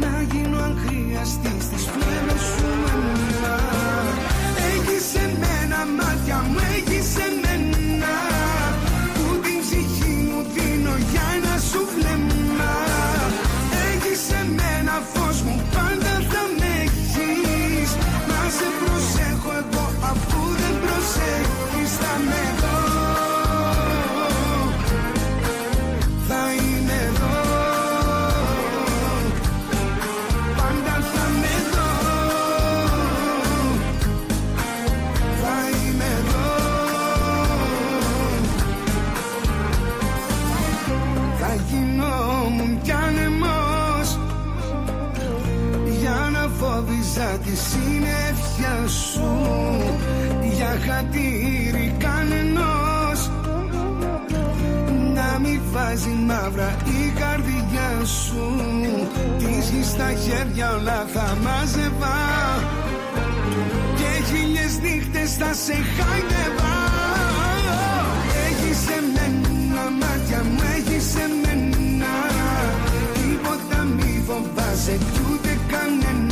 Να γίνω αν χρειαστείς στις φλέβες σου εμένα. Έχεις σε μένα, μάτια μου έχεις σε μένα. Που την ψυχή μου δίνω για ένα σου βλέμμα. Έχεις σε μένα, φως μου αφού δεν προσέχεις Θα με εδώ. Θα είμαι εδώ. Πάντα θα με εδώ. Θα είμαι εδώ. Θα γινόμουν κι άνεμος. Για να φόβηζα τη συνέφια σου Για χατήρι κανενός. Να μη βάζει μαύρα η καρδιά σου Της γης στα χέρια όλα θα μάζευα Και χίλιες νύχτες θα σε χάιδευα Έχεις εμένα μάτια μου έχεις εμένα Τίποτα μη φοβάσαι κι ούτε κανένα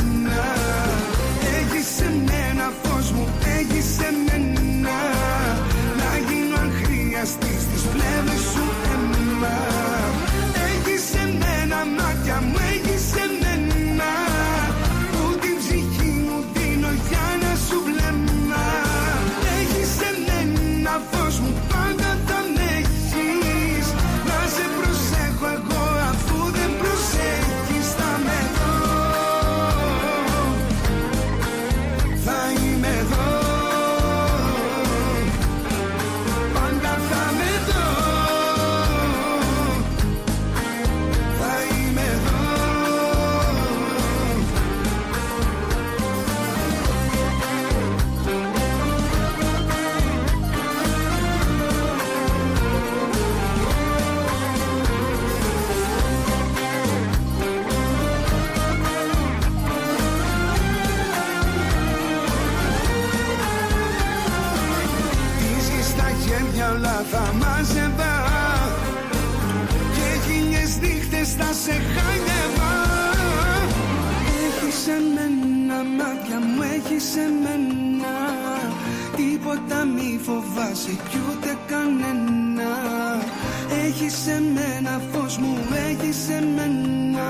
Έχεις εμένα φως μου έχεις εμένα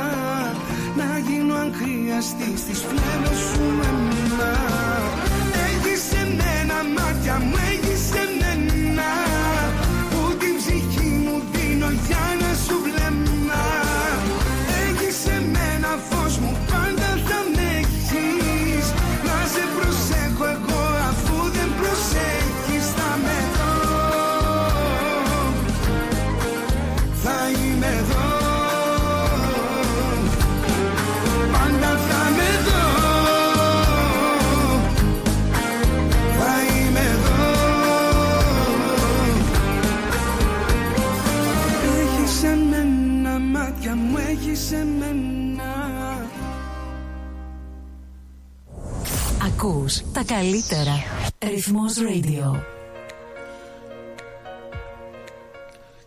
Να γίνω αν χρειαστεί στις φλέβες σου εμένα. Έχεις εμένα μάτια μου τα καλύτερα. Ρυθμός Radio.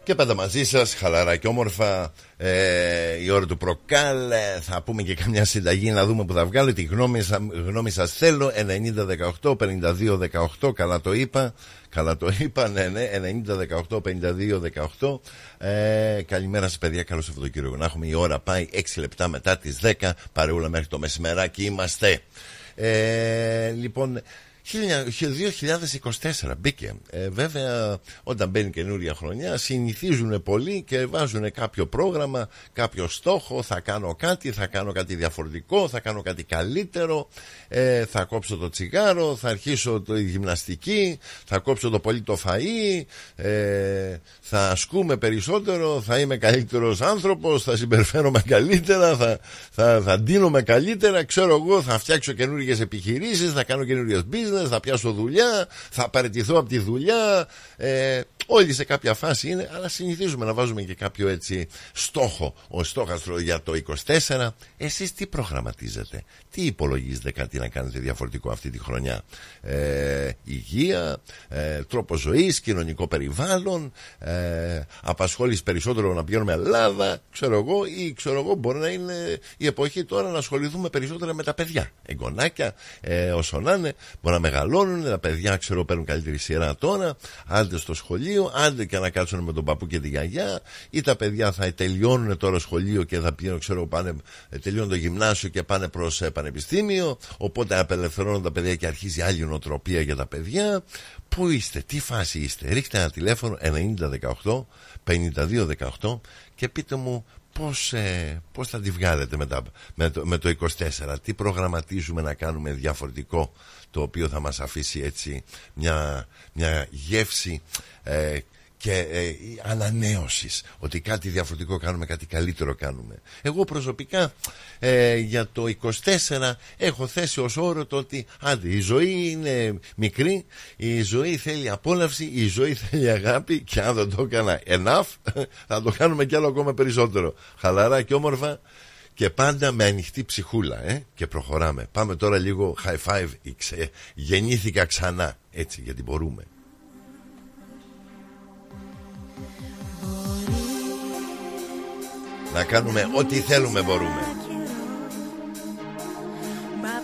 Και πάντα μαζί σας, χαλαρά και όμορφα. Ε, η ώρα του προκάλ. ε, Θα πούμε και καμιά συνταγή να δούμε που θα βγάλω. Τη γνώμη, σα- γνώμη σας θέλω. 90-18, 52-18. Καλά το είπα. Καλά το είπα, ναι, ναι. 90-18, 52-18. Ε, καλημέρα σας, παιδιά. Καλό Σαββατοκύριακο να έχουμε. Η ώρα πάει 6 λεπτά μετά τις 10. Παρεούλα μέχρι το μεσημεράκι είμαστε. Ε, λοιπόν, 2024 μπήκε. Ε, βέβαια, όταν μπαίνει καινούρια χρονιά, συνηθίζουν πολύ και βάζουν κάποιο πρόγραμμα, κάποιο στόχο. Θα κάνω κάτι, θα κάνω κάτι διαφορετικό, θα κάνω κάτι καλύτερο. Ε, θα κόψω το τσιγάρο, θα αρχίσω το γυμναστική, θα κόψω το πολύ το φαΐ, ε, θα ασκούμε περισσότερο, θα είμαι καλύτερος άνθρωπος, θα συμπεριφέρομαι καλύτερα, θα, θα, θα ντύνομαι καλύτερα, ξέρω εγώ, θα φτιάξω καινούργιες επιχειρήσεις, θα κάνω καινούργιες business, θα πιάσω δουλειά, θα παραιτηθώ από τη δουλειά. Ε, όλοι σε κάποια φάση είναι, αλλά συνηθίζουμε να βάζουμε και κάποιο έτσι στόχο. Ο στόχαστρος για το 24. Εσείς τι προγραμματίζετε, τι υπολογίζετε κάτι να κάνετε διαφορετικό αυτή τη χρονιά. Ε, υγεία, ε, τρόπο ζωής, κοινωνικό περιβάλλον, ε, απασχόληση περισσότερο να πηγαίνουμε Ελλάδα, ξέρω εγώ, ή ξέρω εγώ μπορεί να είναι η εποχή τώρα να ασχοληθούμε περισσότερα με τα παιδιά. Εγγονάκια, ε, όσο να είναι, μπορεί να μεγαλώνουν, τα παιδιά ξέρω παίρνουν καλύτερη σειρά τώρα, άντε στο σχολείο, άντε και να κάτσουν με τον παππού και τη γιαγιά, ή τα παιδιά θα τελειώνουν τώρα σχολείο και θα πηγαίνουν, ξέρω, πάνε, ε, τελειώνουν το γυμνάσιο και πάνε προς ε, πανεπιστήμιο, οπότε απελευθερώνουν τα παιδιά και αρχίζει άλλη νοοτροπία για τα παιδιά. Πού είστε, τι φάση είστε, ρίχτε ένα τηλέφωνο 9018 5218 και πείτε μου πώς, ε, πώς θα τη βγάλετε με, με, το, με το 24 τι προγραμματίζουμε να κάνουμε διαφορετικό το οποίο θα μας αφήσει έτσι μια, μια γεύση ε, και ε, ανανέωσης ότι κάτι διαφορετικό κάνουμε, κάτι καλύτερο κάνουμε. Εγώ προσωπικά ε, για το 24 έχω θέσει ως όρο το ότι άντε, η ζωή είναι μικρή, η ζωή θέλει απόλαυση, η ζωή θέλει αγάπη και αν δεν το έκανα enough θα το κάνουμε κι άλλο ακόμα περισσότερο. Χαλαρά και όμορφα και πάντα με ανοιχτή ψυχούλα ε; και προχωράμε. Πάμε τώρα λίγο high five, γεννήθηκα ξανά έτσι γιατί μπορούμε. Να κάνουμε ό,τι θέλουμε μπορούμε. Μα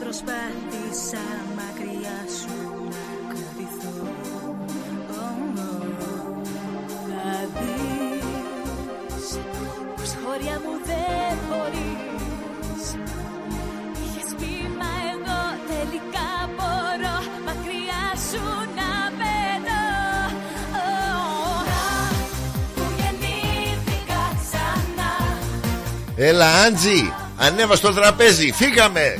Έλα Άντζη, ανέβα στο τραπέζι, φύγαμε.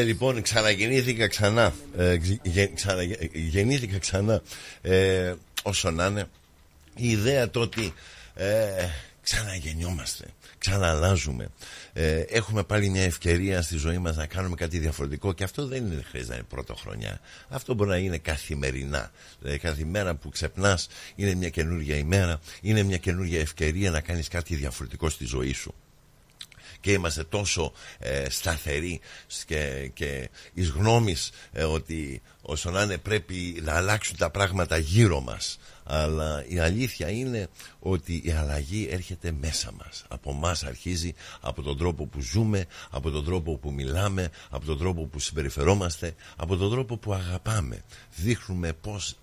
Ε, λοιπόν, ξαναγεννήθηκα ξανά. Ε, γε, ξαναγεννήθηκα ξανά. Ε, όσο να είναι, η ιδέα το ότι ε, ξαναγεννιόμαστε, ξαναλάζουμε. Ε, έχουμε πάλι μια ευκαιρία στη ζωή μας να κάνουμε κάτι διαφορετικό και αυτό δεν είναι χρειάζεται να είναι πρώτο χρονιά. Αυτό μπορεί να είναι καθημερινά. Δηλαδή, κάθε μέρα που ξεπνάς είναι μια καινούργια ημέρα, είναι μια καινούργια ευκαιρία να κάνεις κάτι διαφορετικό στη ζωή σου και είμαστε τόσο ε, σταθεροί και, και εις γνώμης ε, ότι όσο να είναι πρέπει να αλλάξουν τα πράγματα γύρω μας. Αλλά η αλήθεια είναι ότι η αλλαγή έρχεται μέσα μας. Από μας αρχίζει από τον τρόπο που ζούμε από τον τρόπο που μιλάμε από τον τρόπο που συμπεριφερόμαστε από τον τρόπο που αγαπάμε. Δείχνουμε πως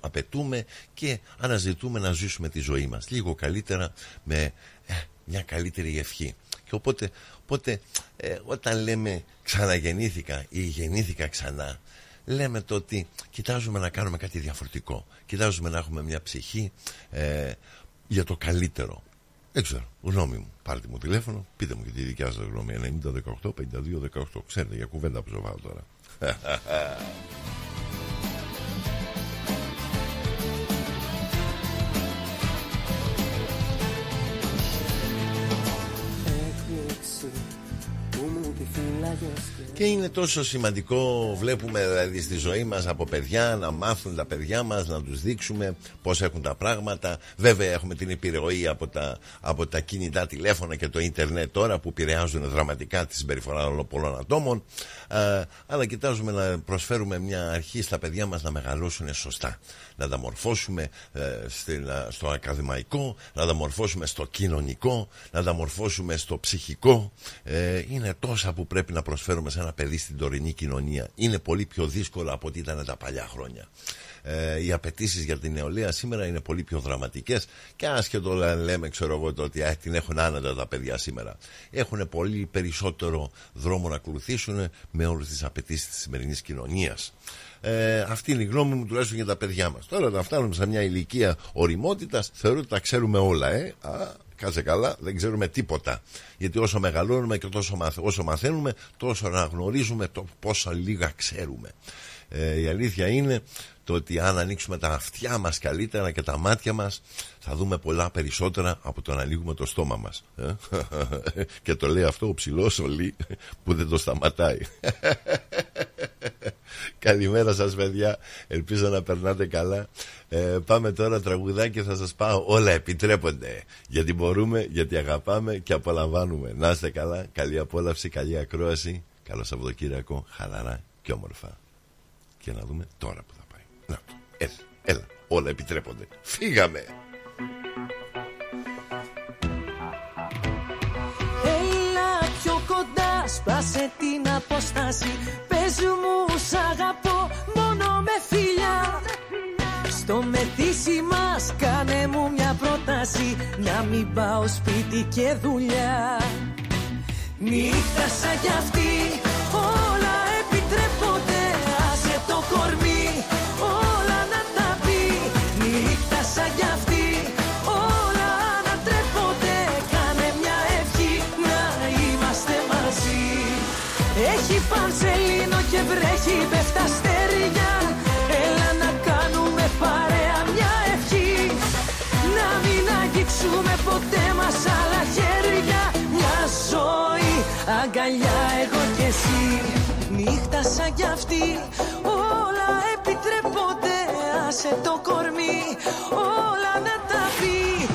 απαιτούμε και αναζητούμε να ζήσουμε τη ζωή μας. Λίγο καλύτερα με ε, μια καλύτερη ευχή και οπότε, οπότε ε, όταν λέμε ξαναγεννήθηκα ή γεννήθηκα ξανά, λέμε το ότι κοιτάζουμε να κάνουμε κάτι διαφορετικό. Κοιτάζουμε να έχουμε μια ψυχή ε, για το καλύτερο. Δεν ξέρω, γνώμη μου. Πάρτε μου τηλέφωνο, πείτε μου και τη δικιά σας γνώμη. 90 18 52 18. Ξέρετε για κουβέντα που ζωβάω τώρα. Και είναι τόσο σημαντικό, βλέπουμε δηλαδή στη ζωή μας από παιδιά να μάθουν τα παιδιά μας, να τους δείξουμε πώς έχουν τα πράγματα. Βέβαια έχουμε την επιρροή από τα, από τα κινητά τηλέφωνα και το ίντερνετ τώρα που επηρεάζουν δραματικά τη συμπεριφορά όλων πολλών ατόμων. Α, αλλά κοιτάζουμε να προσφέρουμε μια αρχή στα παιδιά μας να μεγαλώσουν σωστά. Να τα μορφώσουμε ε, στο ακαδημαϊκό, να τα μορφώσουμε στο κοινωνικό, να τα μορφώσουμε στο ψυχικό. Ε, είναι τόσα που πρέπει να προσφέρουμε σε ένα παιδί στην τωρινή κοινωνία. Είναι πολύ πιο δύσκολο από ό,τι ήταν τα παλιά χρόνια. Ε, οι απαιτήσεις για την νεολαία σήμερα είναι πολύ πιο δραματικές και άσχετο λέμε, ξέρω εγώ, το ότι α, την έχουν άνετα τα παιδιά σήμερα. Έχουν πολύ περισσότερο δρόμο να ακολουθήσουν με όλες τις απαιτήσεις της σημερινής κοινωνίας. Ε, αυτή είναι η γνώμη μου τουλάχιστον για τα παιδιά μας. Τώρα, όταν φτάνουμε σε μια ηλικία οριμότητας, θεωρώ ότι τα ξέρουμε όλα, ε. Α, Κάτσε καλά, δεν ξέρουμε τίποτα. Γιατί όσο μεγαλώνουμε και τόσο όσο μαθαίνουμε, τόσο αναγνωρίζουμε το πόσα λίγα ξέρουμε. Ε, η αλήθεια είναι το ότι αν ανοίξουμε τα αυτιά μας καλύτερα και τα μάτια μας θα δούμε πολλά περισσότερα από το να ανοίγουμε το στόμα μας ε; και το λέει αυτό ο ψηλός ο που δεν το σταματάει Καλημέρα σας παιδιά. Ελπίζω να περνάτε καλά. Ε, Πάμε τώρα τραγουδάκι Θα σας πάω. Όλα επιτρέπονται. Γιατί μπορούμε, γιατί αγαπάμε Και απολαμβάνουμε. Να είστε καλά, καλή απόλαυση, καλή ακρόαση. Καλό Σαββατοκύριακο, χαλαρά και όμορφα. Και να δούμε τώρα που θα πάει. Να, έλα, έλα, όλα επιτρέπονται. Φύγαμε! Έλα πιο κοντά, σπάσε την απόσταση Πες μου σ' αγαπώ μόνο με φιλιά. Στο μετήσι μας κάνε μου μια πρόταση Να μην πάω σπίτι και δουλειά. Νύχτα σαν κι αυτή όλα επιτρέπονται Άσε το κορμί όλα να τα πει. Νύχτα σαν κι αγκαλιά εγώ και εσύ. Νύχτα σαν κι αυτή. Όλα επιτρέπονται. Άσε το κορμί. Όλα να τα πει.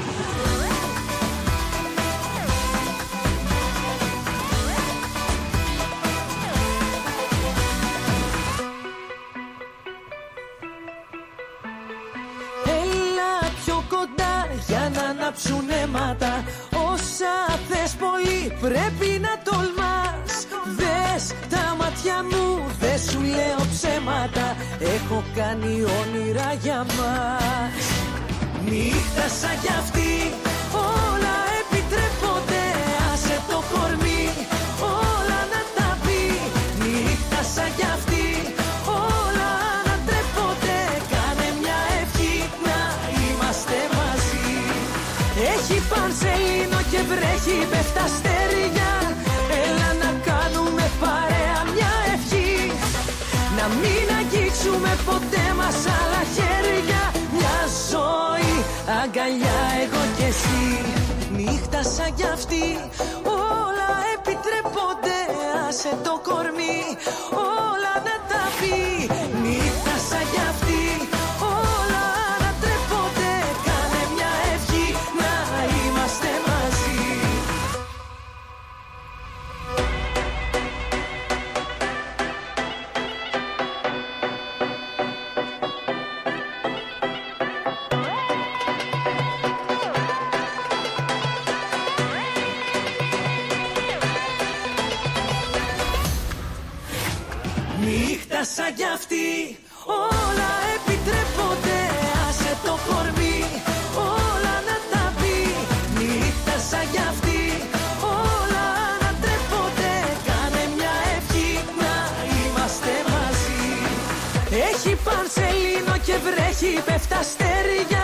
Έλα πιο κοντά για να ανάψουν αίματα Όσα θες πολύ πρέπει να τολμάς. Δες τα μάτια μου δεν σου λέω ψέματα. Έχω κάνει όνειρα για μας. Νύχτα σαν κι αυτή όλα επιτρέπονται. Άσε το κορμί όλα να τα πει. Νύχτα σαν κι αυτή βρέχει, πέφτα στεριά. Έλα να κάνουμε παρέα μια ευχή. Να μην αγγίξουμε ποτέ μας άλλα χέρια. Μια ζωή, αγκαλιά εγώ και εσύ. Νύχτα σαν κι αυτή, όλα επιτρέπονται. Άσε το κορμί, όλα αυτή. Όλα επιτρέπονται Άσε το κορμί. Όλα να τα πει Νύχτα σαν κι αυτή. Όλα ανατρέπονται Κάνε μια ευχή να είμαστε μαζί. Έχει πανσελίνο και βρέχει πέφτα αστέρια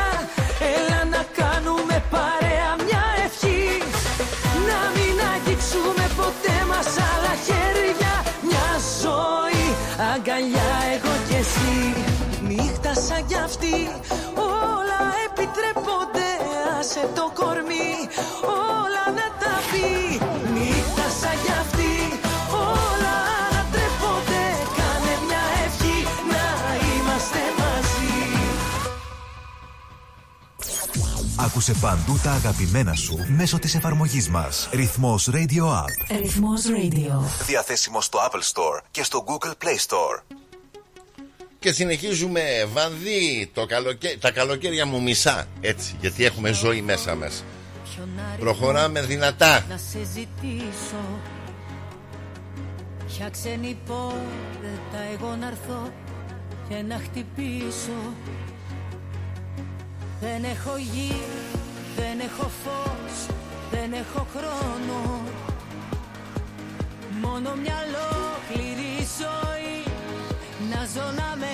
Άσε το κορμί όλα να τα πει Νύχτα σαν κι αυτή όλα ανατρέπονται Κάνε μια ευχή να είμαστε μαζί Άκουσε παντού τα αγαπημένα σου μέσω της εφαρμογής μας. Ρυθμός Radio App. Ρυθμός Radio. Διαθέσιμο στο Apple Store και στο Google Play Store. Και συνεχίζουμε βανδύ το καλοκαίρι, τα καλοκαίρια μου μισά έτσι γιατί έχουμε ζωή μέσα μας. Προχωράμε δυνατά. Να σε ζητήσω Ποια ξένη πόρτα εγώ να έρθω και να χτυπήσω. Δεν έχω γη, δεν έχω φως, δεν έχω χρόνο. Μόνο μια ολόκληρη ζωή. Να ζω να μετανιώνω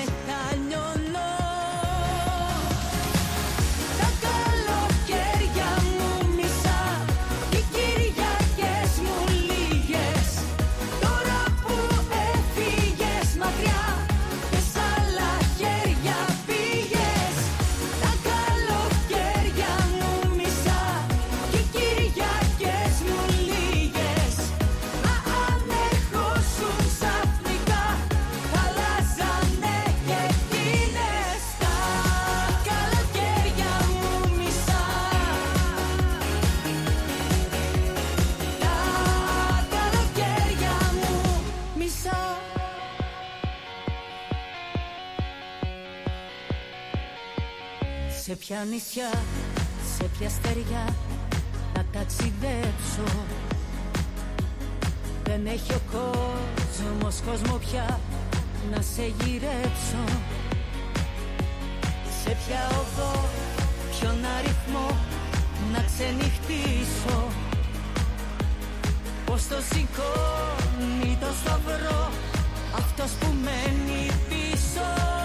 Σε ποια νησιά, σε ποια στεριά να ταξιδέψω. Δεν έχει ο κόσμος κόσμο πια να σε γυρέψω. Σε ποια οδό, ποιον αριθμό να ξενυχτήσω. Πώς το σηκώνει το σταυρό αυτός που μένει πίσω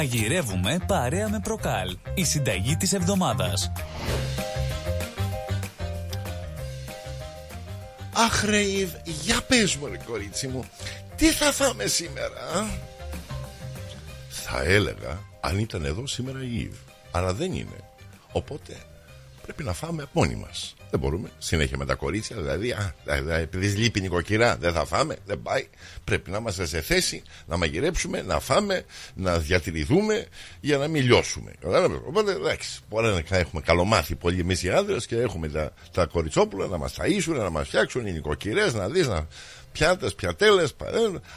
Μαγειρεύουμε παρέα με προκάλ. Η συνταγή της εβδομάδας. Αχ ρε Ιβ, για πες μου ρε κορίτσι μου Τι θα φάμε σήμερα α; Θα έλεγα αν ήταν εδώ σήμερα η Ιβ Αλλά δεν είναι Οπότε πρέπει να φάμε μόνοι μας δεν μπορούμε. Συνέχεια με τα κορίτσια. Δηλαδή, α, επειδή λείπει η νοικοκυρά, δεν θα φάμε. Δεν πάει. Πρέπει να είμαστε σε θέση να μαγειρέψουμε, να φάμε, να διατηρηθούμε για να μην λιώσουμε. Οπότε, εντάξει, μπορεί να έχουμε καλομάθει πολλοί εμείς οι άντρε και έχουμε τα, τα κοριτσόπουλα να μας ταΐσουν, να μας φτιάξουν οι νοικοκυρές, να δεις να πιάτες, πιατέλες,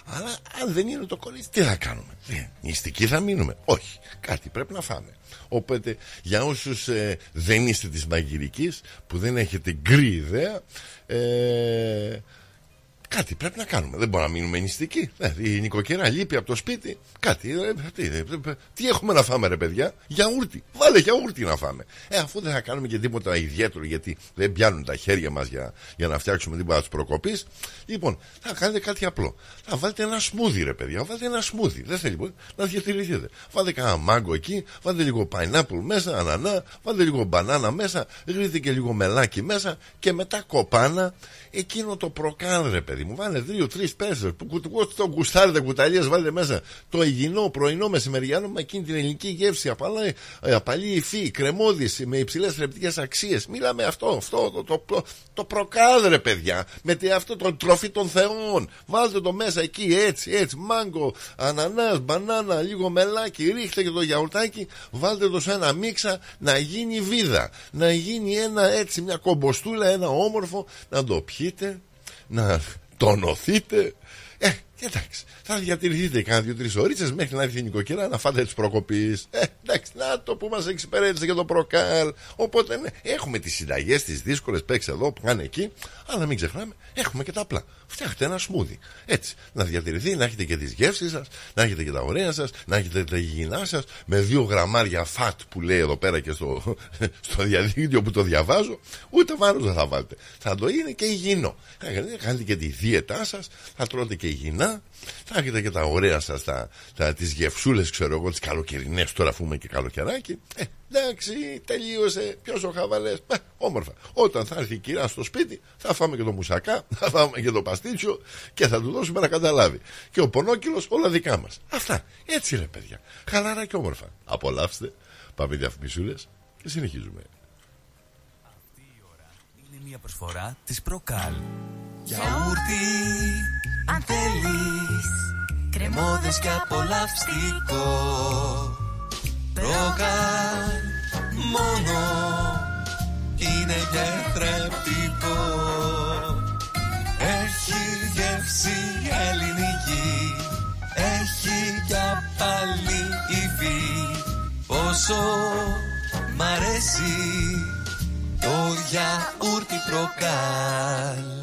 Αλλά αν δεν είναι το κορίτσι, τι θα κάνουμε; Νηστικοί θα μείνουμε. Όχι. Κάτι πρέπει να φάμε. Οπότε για όσους ε, δεν είστε της μαγειρικής που δεν έχετε γκρι ιδέα ε, Κάτι πρέπει να κάνουμε. Δεν μπορούμε να μείνουμε νηστικοί. Ναι, η νοικοκυρά λείπει από το σπίτι. Κάτι. Ε, τι, ε, τι, έχουμε να φάμε, ρε παιδιά; Γιαούρτι. Βάλε γιαούρτι να φάμε. Ε, αφού δεν θα κάνουμε και τίποτα ιδιαίτερο, γιατί δεν πιάνουν τα χέρια μας για, για να φτιάξουμε τίποτα της προκοπής. Λοιπόν, θα κάνετε κάτι απλό. Θα βάλετε ένα σμούδι, ρε παιδιά. Βάλετε ένα σμούδι. Δεν θέλει πολύ να διατηρηθείτε. Βάλτε κανένα μάγκο εκεί. Βάλτε λίγο pineapple μέσα, ανανά. Βάλτε λίγο μπανάνα μέσα. Ρίχνετε και λίγο μελάκι μέσα. Και μετά κοπάνα εκείνο το προκάλ, ρε παιδί μου. Βάλε δύο-τρει πέσες που το κουστάρετε κουταλιές, βάλετε μέσα το υγιεινό πρωινό μεσημεριάνο με εκείνη την ελληνική γεύση. Απαλή, ε, απαλή υφή, κρεμόδης με υψηλές θρεπτικές αξίες. Μίλαμε αυτό, αυτό το, το, το, το προκάλ, ρε παιδιά. Με αυτό το τροφή των θεών. Βάλτε το μέσα εκεί έτσι, έτσι. Μάγκο, ανανάς, μπανάνα, λίγο μελάκι. Ρίχτε και το γιαουρτάκι. Βάλτε το σε ένα μίξα να γίνει βίδα. Να γίνει ένα έτσι, μια κομποστούλα, ένα όμορφο. Να το πιείτε, να τονωθείτε. Ε, εντάξει, θα διατηρηθείτε κάνα δύο-τρεις ώρες μέχρι να έρθει η νοικοκυρά να φάτε τις προκοπής. Ε, εντάξει, να το που μας εξυπηρέτησε για το προκάλ. Οπότε ναι, έχουμε τις συνταγές, τις δύσκολες παίξεις εδώ που πάνε εκεί, αλλά μην ξεχνάμε, έχουμε και τα απλά. Φτιάχτε ένα σμούδι. Έτσι, να διατηρηθεί, να έχετε και τις γεύσεις σας, να έχετε και τα ωραία σας, να έχετε τα υγιεινά σας, με δύο γραμμάρια φατ που λέει εδώ πέρα και στο, στο διαδίκτυο που το διαβάζω, ούτε βάρος δεν θα βάλετε. Θα το είναι και υγιεινό. Θα κάνετε και τη δίαιτά σας, θα τρώτε και υγιεινά, θα έχετε και τα ωραία σας, τα, τα, τις γευσούλες, ξέρω εγώ, τις καλοκαιρινές τώρα, αφού και καλοκαιράκι. Ε, εντάξει, τελείωσε. Ποιος ο χαβαλές; Ε, όμορφα. Όταν θα έρθει η κυρά στο σπίτι, θα φάμε και το μουσακά, θα φάμε και το παστίτσιο και θα του δώσουμε να καταλάβει. Και ο πονόκυλος όλα δικά μας. Αυτά. Έτσι είναι, παιδιά. Χαλαρά και όμορφα. Απολαύστε. Πάμε διαφημισούλε και συνεχίζουμε. Αυτή η ώρα είναι μια προσφορά της Προκάλ. Γιαούρτι, αν θέλεις Κρεμόδες και απολαυστικό Προκάλ, μόνο Είναι και θρεπτικό. Έχει γεύση ελληνική Έχει κι πάλι υφή. Πόσο μ' αρέσει Το γιαούρτι προκάλ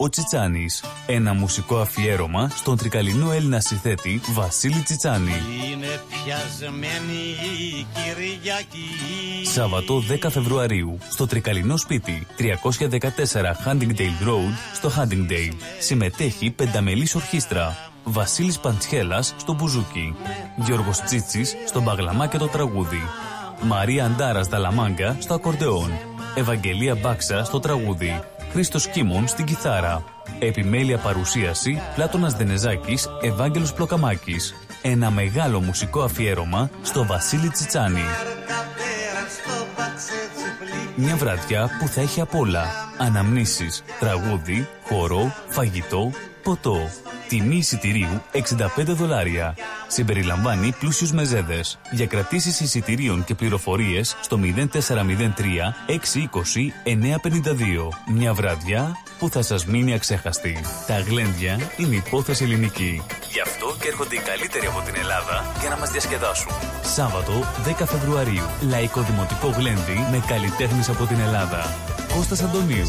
ο Τσιτσάνης. Ένα μουσικό αφιέρωμα στον τρικαλινό Έλληνα συνθέτη Βασίλη Τσιτσάνη. Είναι πιασμένη η Κυριακή. Σάββατο 10 Φεβρουαρίου στο τρικαλινό σπίτι 314 Huntingdale Road στο Huntingdale. Συμμετέχει πενταμελής ορχήστρα. Βασίλης Παντσχέλας στο μπουζούκι. Γιώργος Τσίτσης στο μπαγλαμά και το τραγούδι. Μαρία Αντάρας Δαλαμάγκα στο ακορντεόν. Ευαγγελία Μπάξα στο τραγούδι. Χρήστος Κίμων στην κιθάρα. Επιμέλεια παρουσίαση Πλάτωνας Δενεζάκης, Ευάγγελος Πλοκαμάκης. Ένα μεγάλο μουσικό αφιέρωμα στο Βασίλη Τσιτσάνη. Μια βραδιά που θα έχει απ' όλα. Αναμνήσεις, τραγούδι, χορό, φαγητό, ποτό. Τιμή εισιτηρίου 65 δολάρια. Συμπεριλαμβάνει πλούσιους μεζέδες. Για κρατήσεις εισιτηρίων και πληροφορίες στο 0403 620 952. Μια βραδιά που θα σας μείνει αξέχαστη. Τα γλέντια είναι υπόθεση ελληνική. Γι' αυτό και έρχονται οι καλύτεροι από την Ελλάδα για να μας διασκεδάσουν. Σάββατο 10 Φεβρουαρίου. Λαϊκό Δημοτικό Γλέντι με καλλιτέχνες από την Ελλάδα. Κώστας Αντωνίου.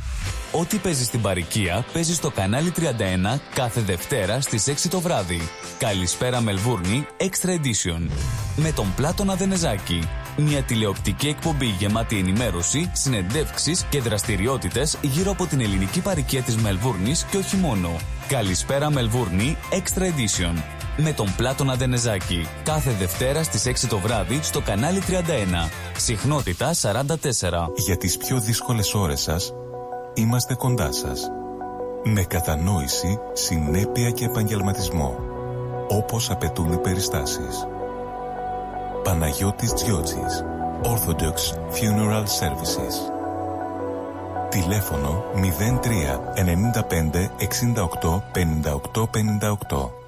Ό,τι παίζεις στην παροικία παίζεις στο κανάλι 31 κάθε Δευτέρα στις 6 το βράδυ. Καλησπέρα Μελβούρνη Extra Edition. Με τον Πλάτωνα Δενεζάκη. Μια τηλεοπτική εκπομπή γεμάτη ενημέρωση, συνεντεύξεις και δραστηριότητες γύρω από την ελληνική παροικία της Μελβούρνης και όχι μόνο. Καλησπέρα Μελβούρνη Extra Edition. Με τον Πλάτωνα Δενεζάκη. Κάθε Δευτέρα στις 6 το βράδυ στο κανάλι 31. Συχνότητα 44. Για τις πιο δύσκολες ώρες σας, είμαστε κοντά σας. Με κατανόηση, συνέπεια και επαγγελματισμό. Όπως απαιτούν οι περιστάσεις. Παναγιώτης Τζιότσης. Orthodox Funeral Services. Τηλέφωνο 03 95 68 58 58.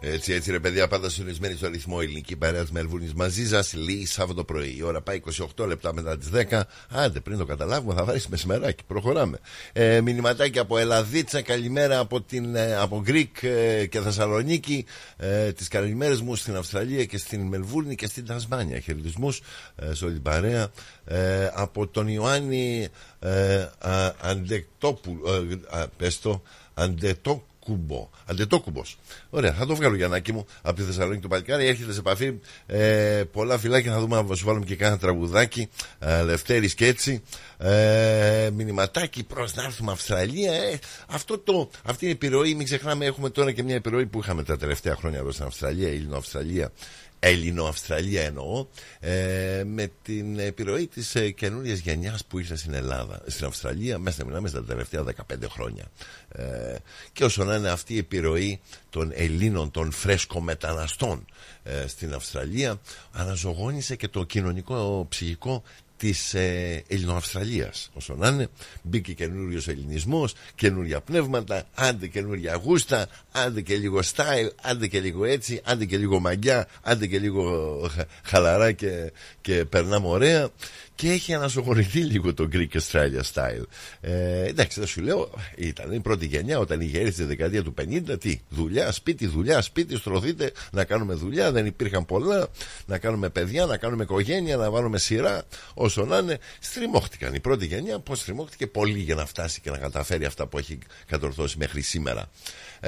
Έτσι, έτσι ρε παιδιά, πάντα συντονισμένοι στο ρυθμό ελληνική παρέα της Μελβούρνη μαζί σας. Λίγη Σάββατο πρωί. Η ώρα πάει 28 λεπτά μετά τις 10. Άντε, πριν το καταλάβουμε, θα βάλεις μεσημεράκι. Προχωράμε. Ε, μηνυματάκι από Ελαδίτσα, καλημέρα από, την, ε, από Γκρικ ε, και Θεσσαλονίκη. Ε, τις καλημέρες μου στην Αυστραλία και στην Μελβούρνη και στην Τασμάνια. Χαιρετισμούς ε, σε όλη την παρέα. Ε, από τον Ιωάννη ε, Αντεκτόπου. Ε, πες το, Αντετόκου Κουμπό. Αντετόκουμπο. Ωραία, θα το βγάλω Γιαννάκη μου από τη Θεσσαλονίκη του Παλικάρι. Έρχεται σε επαφή. Ε, πολλά φυλάκια θα δούμε να σου βάλουμε και κάνα τραγουδάκι. Ε, Λευτέρης και έτσι. Ε, μηνυματάκι προς να έρθουμε Αυστραλία. Ε, αυτό το, αυτή η επιρροή, μην ξεχνάμε, έχουμε τώρα και μια επιρροή που είχαμε τα τελευταία χρόνια εδώ στην Αυστραλία, Ελληνοαυστραλία. Ελληνοαυστραλία εννοώ, ε, με την επιρροή της ε, καινούργια γενιάς που ήρθε στην Ελλάδα, στην Αυστραλία, μέσα μιλάμε στα τελευταία 15 χρόνια. Ε, και όσο να είναι αυτή η επιρροή των Ελλήνων, των φρέσκομεταναστών ε, στην Αυστραλία, αναζωγόνησε και το κοινωνικό ψυχικό της ε, Ελληνοαυστραλίας. Όσο να είναι, μπήκε καινούριος ελληνισμός, καινούρια πνεύματα, άντε καινούρια γούστα, άντε και λίγο style, άντε και λίγο έτσι, άντε και λίγο μαγιά, άντε και λίγο χαλαρά και, και περνάμε ωραία. Και έχει ανασογονηθεί λίγο το Greek Australia style. Ε, εντάξει, δεν σου λέω, ήταν η πρώτη γενιά όταν είχε έρθει στη δεκαετία του 50. Τι, δουλειά, σπίτι, δουλειά, σπίτι, στρωθείτε να κάνουμε δουλειά. Δεν υπήρχαν πολλά. Να κάνουμε παιδιά, να κάνουμε οικογένεια, να βάλουμε σειρά. Όσο να είναι, στριμώχτηκαν. Η πρώτη γενιά, πώς στριμώχτηκε πολύ για να φτάσει και να καταφέρει αυτά που έχει κατορθώσει μέχρι σήμερα.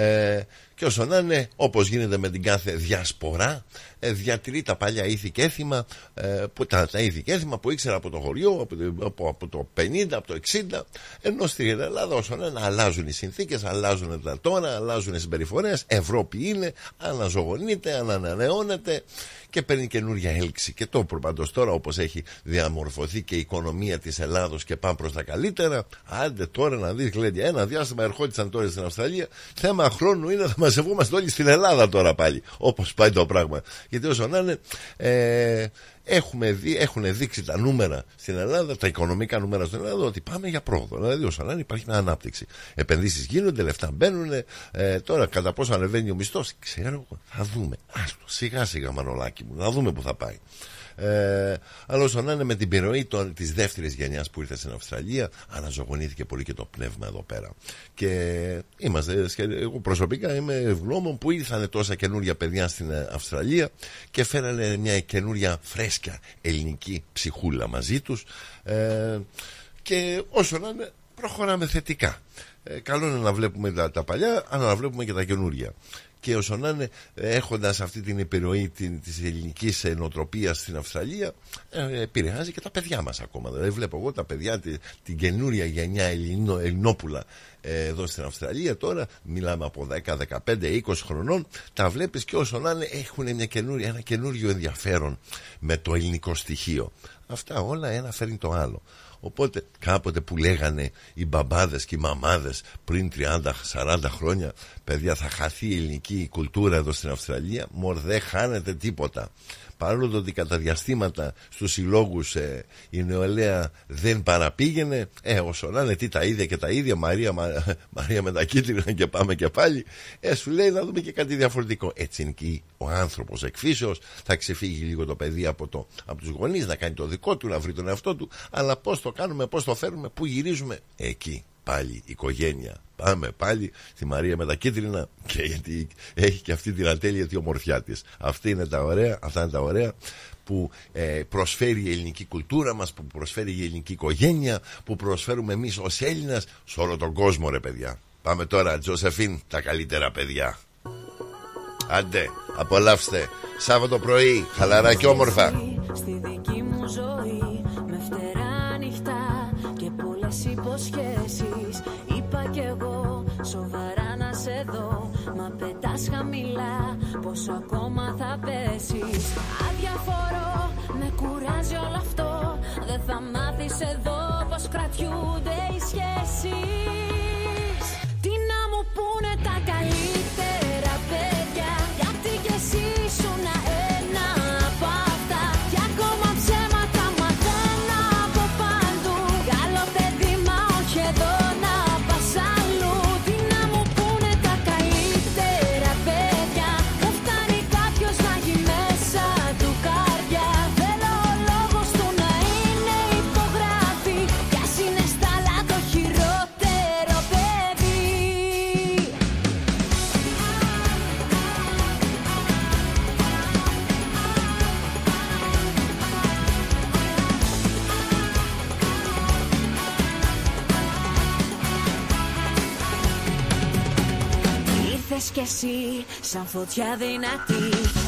Ε, και όσο να είναι, όπως γίνεται με την κάθε διασπορά, ε, διατηρεί τα παλιά ήθη και έθιμα, ε, που, τα, τα ήθη και έθιμα που ήξερα από το χωριό, από, το- από, από το 50, από το 60, ενώ στην Ελλάδα όσο να είναι, αλλάζουν οι συνθήκες, αλλάζουν τα τώρα, αλλάζουν οι συμπεριφορές. Ευρώπη είναι, αναζωογονείται, ανανεώνεται και παίρνει καινούργια έλξη. Και το προπαντός τώρα, όπως έχει διαμορφωθεί και η οικονομία της Ελλάδος και πάμε προς τα καλύτερα, άντε τώρα να δεις, Γλέντια, ένα διάστημα ερχόντουσαν τώρα στην Αυστραλία. Θέμα χρόνου είναι να μαζευόμαστε όλοι στην Ελλάδα τώρα πάλι. Όπως πάει το πράγμα. Γιατί όσο να είναι, ε, έχουμε δει, έχουν δείξει τα νούμερα στην Ελλάδα, τα οικονομικά νούμερα στην Ελλάδα, ότι πάμε για πρόοδο. Δηλαδή, όσο να είναι, υπάρχει μια ανάπτυξη. Επενδύσεις γίνονται, λεφτά μπαίνουν. Ε, τώρα, κατά πόσο ανεβαίνει ο μισθός, ξέρω εγώ, θα δούμε. Άστο, σιγά σιγά, μανολάκι μου, να δούμε που θα πάει. Ε, αλλά όσο να είναι με την επιρροή της δεύτερης γενιάς που ήρθε στην Αυστραλία, αναζωογονήθηκε πολύ και το πνεύμα εδώ πέρα. Και είμαστε, σχε- εγώ προσωπικά είμαι ευγνώμων που ήρθαν τόσα καινούργια παιδιά στην ε, Αυστραλία και φέρανε μια καινούρια φρέσκια ελληνική ψυχούλα μαζί τους. Ε, και όσο να είναι, προχωράμε θετικά. Ε, καλό είναι να βλέπουμε τα, τα παλιά, αλλά να βλέπουμε και τα καινούρια. Και όσο να είναι έχοντας αυτή την επιρροή την, της ελληνικής νοοτροπίας στην Αυστραλία ε, επηρεάζει και τα παιδιά μας ακόμα. Δηλαδή βλέπω εγώ τα παιδιά τη- την καινούρια γενιά Ελληνο, Ελληνόπουλα ε, εδώ στην Αυστραλία τώρα μιλάμε από 10, 15, 20 χρονών τα βλέπεις και όσο να είναι έχουν μια καινούρια, ένα καινούριο ενδιαφέρον με το ελληνικό στοιχείο. Αυτά όλα ένα φέρνει το άλλο Οπότε κάποτε που λέγανε οι μπαμπάδες και οι μαμάδες πριν 30-40 χρόνια παιδιά θα χαθεί η ελληνική κουλτούρα εδώ στην Αυστραλία μωρ δεν χάνεται τίποτα. Παρόλο το ότι κατά διαστήματα στους συλλόγους ε, η νεολαία δεν παραπήγαινε ε, όσο να είναι τι τα ίδια και τα ίδια Μαρία, Μα- Μαρία με τα κίτρινα και πάμε και πάλι ε, σου λέει να δούμε και κάτι διαφορετικό. Έτσι είναι και ο άνθρωπος εκφύσεως θα ξεφύγει λίγο το παιδί από, το, από τους γονείς να κάνει το δικό του να βρει τον εαυτό του αλλά πώς το κάνουμε, πώς το φέρνουμε, πού γυρίζουμε. Εκεί πάλι οικογένεια Πάμε πάλι στη Μαρία με τα κίτρινα και γιατί έχει και αυτή την ατέλεια τη ομορφιά της. Αυτή είναι τα ωραία, αυτά είναι τα ωραία που ε, προσφέρει η ελληνική κουλτούρα μας, που προσφέρει η ελληνική οικογένεια, που προσφέρουμε εμείς ως Έλληνας σε όλο τον κόσμο ρε παιδιά. Πάμε τώρα, Τζοσεφίν, τα καλύτερα παιδιά. Άντε, απολαύστε. Σάββατο πρωί, χαλαρά και όμορφα. Στη δική μου ζωή με φτερά νυχτά και πολλές υποσχέσεις Είπα κι εγώ Μα πετάς χαμηλά πόσο ακόμα θα πέσεις. Αδιαφορώ, με κουράζει όλο αυτό. Δεν θα μάθεις εδώ πως κρατιούνται οι σχέσεις. Τι να μου πούνε τα καλύτερα; Σαν φωτιά δυνατή.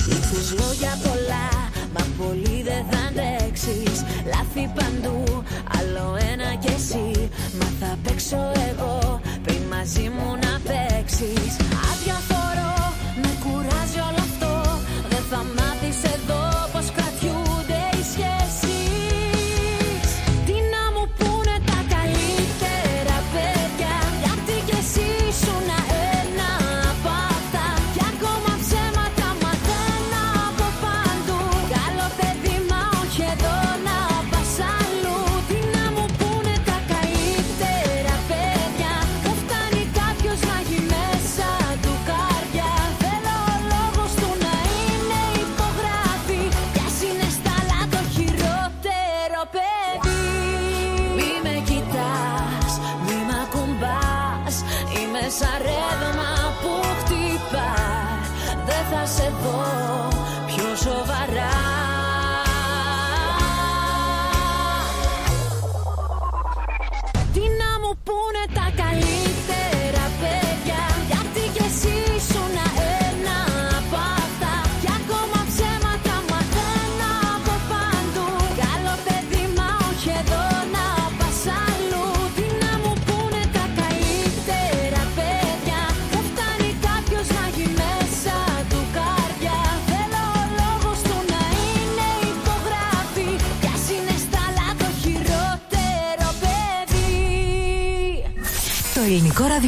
Ήρθες λόγια πολλά Μα πολύ δεν θα αντέξεις. Λάθη παντού Άλλο ένα κι εσύ. Μα θα παίξω εγώ Πριν μαζί μου να παίξεις. Αδιαφορώ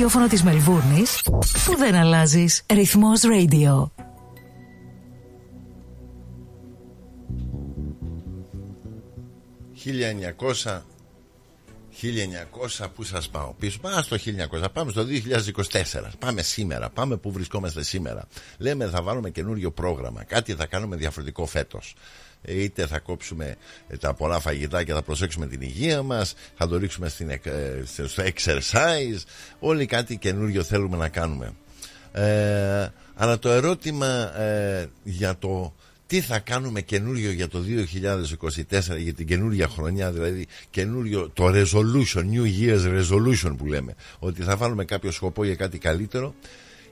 ραδιόφωνο της Μελβούρνης που δεν αλλάζεις. Ρυθμός Radio. «1900 1900 που σας πάω πίσω Πάμε στο 1900 Πάμε στο 2024 Πάμε σήμερα Πάμε που βρισκόμαστε σήμερα Λέμε θα βάλουμε καινούριο πρόγραμμα Κάτι θα κάνουμε διαφορετικό φέτος Είτε θα κόψουμε ε, τα πολλά φαγητά και θα προσέξουμε την υγεία μας Θα το ρίξουμε στην, εκ- ε, στο exercise Όλοι κάτι καινούριο θέλουμε να κάνουμε. Ε, Αλλά το ερώτημα ε, για το τι θα κάνουμε καινούριο για το 2024 για την καινούρια χρονιά δηλαδή καινούριο το resolution New Year's resolution που λέμε ότι θα βάλουμε κάποιο σκοπό για κάτι καλύτερο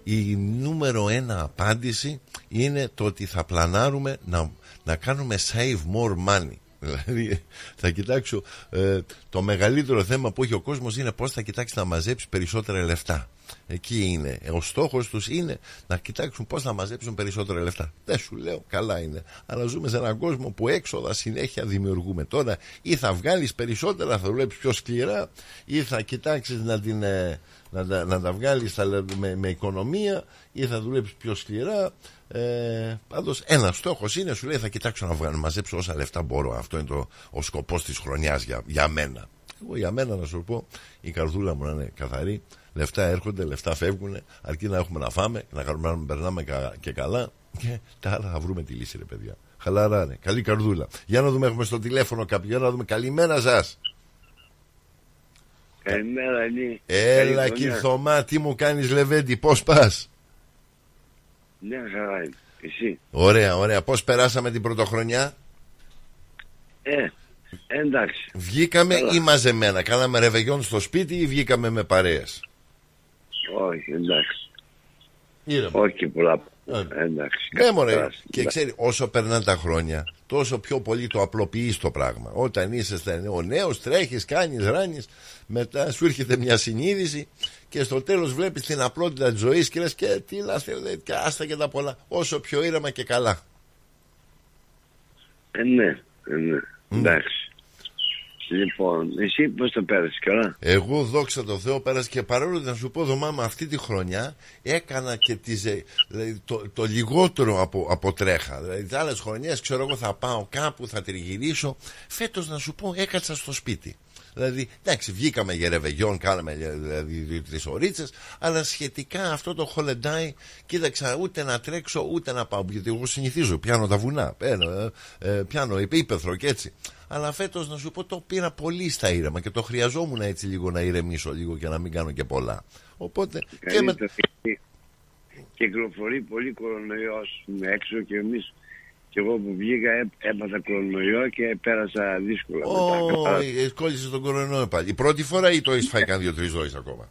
η νούμερο ένα απάντηση είναι το ότι θα πλανάρουμε να, να κάνουμε save more money. Δηλαδή θα κοιτάξω ε, το μεγαλύτερο θέμα που έχει ο κόσμος είναι πώς θα κοιτάξει να μαζέψει περισσότερα λεφτά. Εκεί είναι. Ο στόχος τους είναι να κοιτάξουν πώς θα μαζέψουν περισσότερα λεφτά. Δεν σου λέω, καλά είναι. Αλλά ζούμε σε έναν κόσμο που έξοδα συνέχεια δημιουργούμε. Τώρα ή θα βγάλεις περισσότερα, θα δουλέψεις πιο σκληρά, ή θα κοιτάξεις να, την, ε, να, τα- να τα βγάλεις θα- με, με οικονομία, ή θα δουλέψεις πιο σκληρά. Ε, Πάντως, ένας στόχος είναι, σου λέει, θα κοιτάξω να βγάλω, να μαζέψω όσα λεφτά μπορώ. Αυτό είναι το, ο σκοπός της χρονιάς για, για μένα. Εγώ για μένα να σου πω, η καρδούλα μου να είναι καθαρή. Λεφτά έρχονται, λεφτά φεύγουν. Αρκεί να έχουμε να φάμε, να κάνουμε να περνάμε κα- και καλά. Και τα άλλα θα βρούμε τη λύση, ρε παιδιά. Χαλαρά, ρε. Καλή καρδούλα. Για να δούμε, έχουμε στο τηλέφωνο κάποιον. Για να δούμε. Καλημέρα σας. Καλημέρα, Ελί. Έλα, Καλή χρονιά. Κυρθωμά, τι μου κάνεις, Λεβέντη, πώς πας; Μια χαρά είναι. Εσύ; Ωραία, ωραία. Πώς περάσαμε την πρωτοχρονιά; Ε, εντάξει. Βγήκαμε Καλά. ή μαζεμένα; Κάναμε ρεβεγιόν στο σπίτι ή βγήκαμε με παρέες; Όχι, εντάξει. Ήρεμα. Όχι και πολλά. Εντάξει. Ναι, μωρέ. Περάσει. Και ξέρει, όσο περνάνε τα χρόνια, τόσο πιο πολύ το απλοποιείς το πράγμα. Όταν είσαι ο νέος, τρέχεις, κάνεις, ράνεις, μετά σου έρχεται μια συνείδηση και στο τέλος βλέπεις την απλότητα της ζωής και λες και τι να θέλει, και άστα και τα πολλά. Όσο πιο ήρεμα και καλά. Ε, ναι, ε, ναι. Εντάξει. Λοιπόν, εσύ πώς το πέρασες καλά; Εγώ δόξα τω Θεώ πέρασε και παρόλο ότι να σου πω δωμά αυτή τη χρονιά έκανα και τις, ε, δηλαδή, το, το λιγότερο από, από τρέχα. Δηλαδή τις άλλες χρονιές ξέρω εγώ θα πάω κάπου, θα τριγυρίσω. Φέτος να σου πω έκατσα στο σπίτι. Δηλαδή, εντάξει, βγήκαμε για ρεβεγιόν, κάναμε δηλαδή δύο-τρεις ωρίτσε, αλλά σχετικά αυτό το χολεντάι, κοίταξα ούτε να τρέξω ούτε να πάω. Γιατί εγώ συνηθίζω, πιάνω τα βουνά, παίρνω, ε, ε, πιάνω ύπεθρο και έτσι. Αλλά φέτος να σου πω το πήρα πολύ στα ήρεμα και το χρειαζόμουν έτσι λίγο να ηρεμήσω λίγο και να μην κάνω και πολλά. Οπότε και με, Καλύτερα γιατί Κυκλοφορεί πολύ κορονοϊός έξω και εμείς και εγώ που βγήκα έ- έπαθα κορονοϊό και πέρασα δύσκολα μετά. Ω, Καλά. ε, κόλλησε τον κορονοϊό πάλι. Η πρώτη φορά ή το έχεις φάει κανένα δύο-τρει δόσει ακόμα;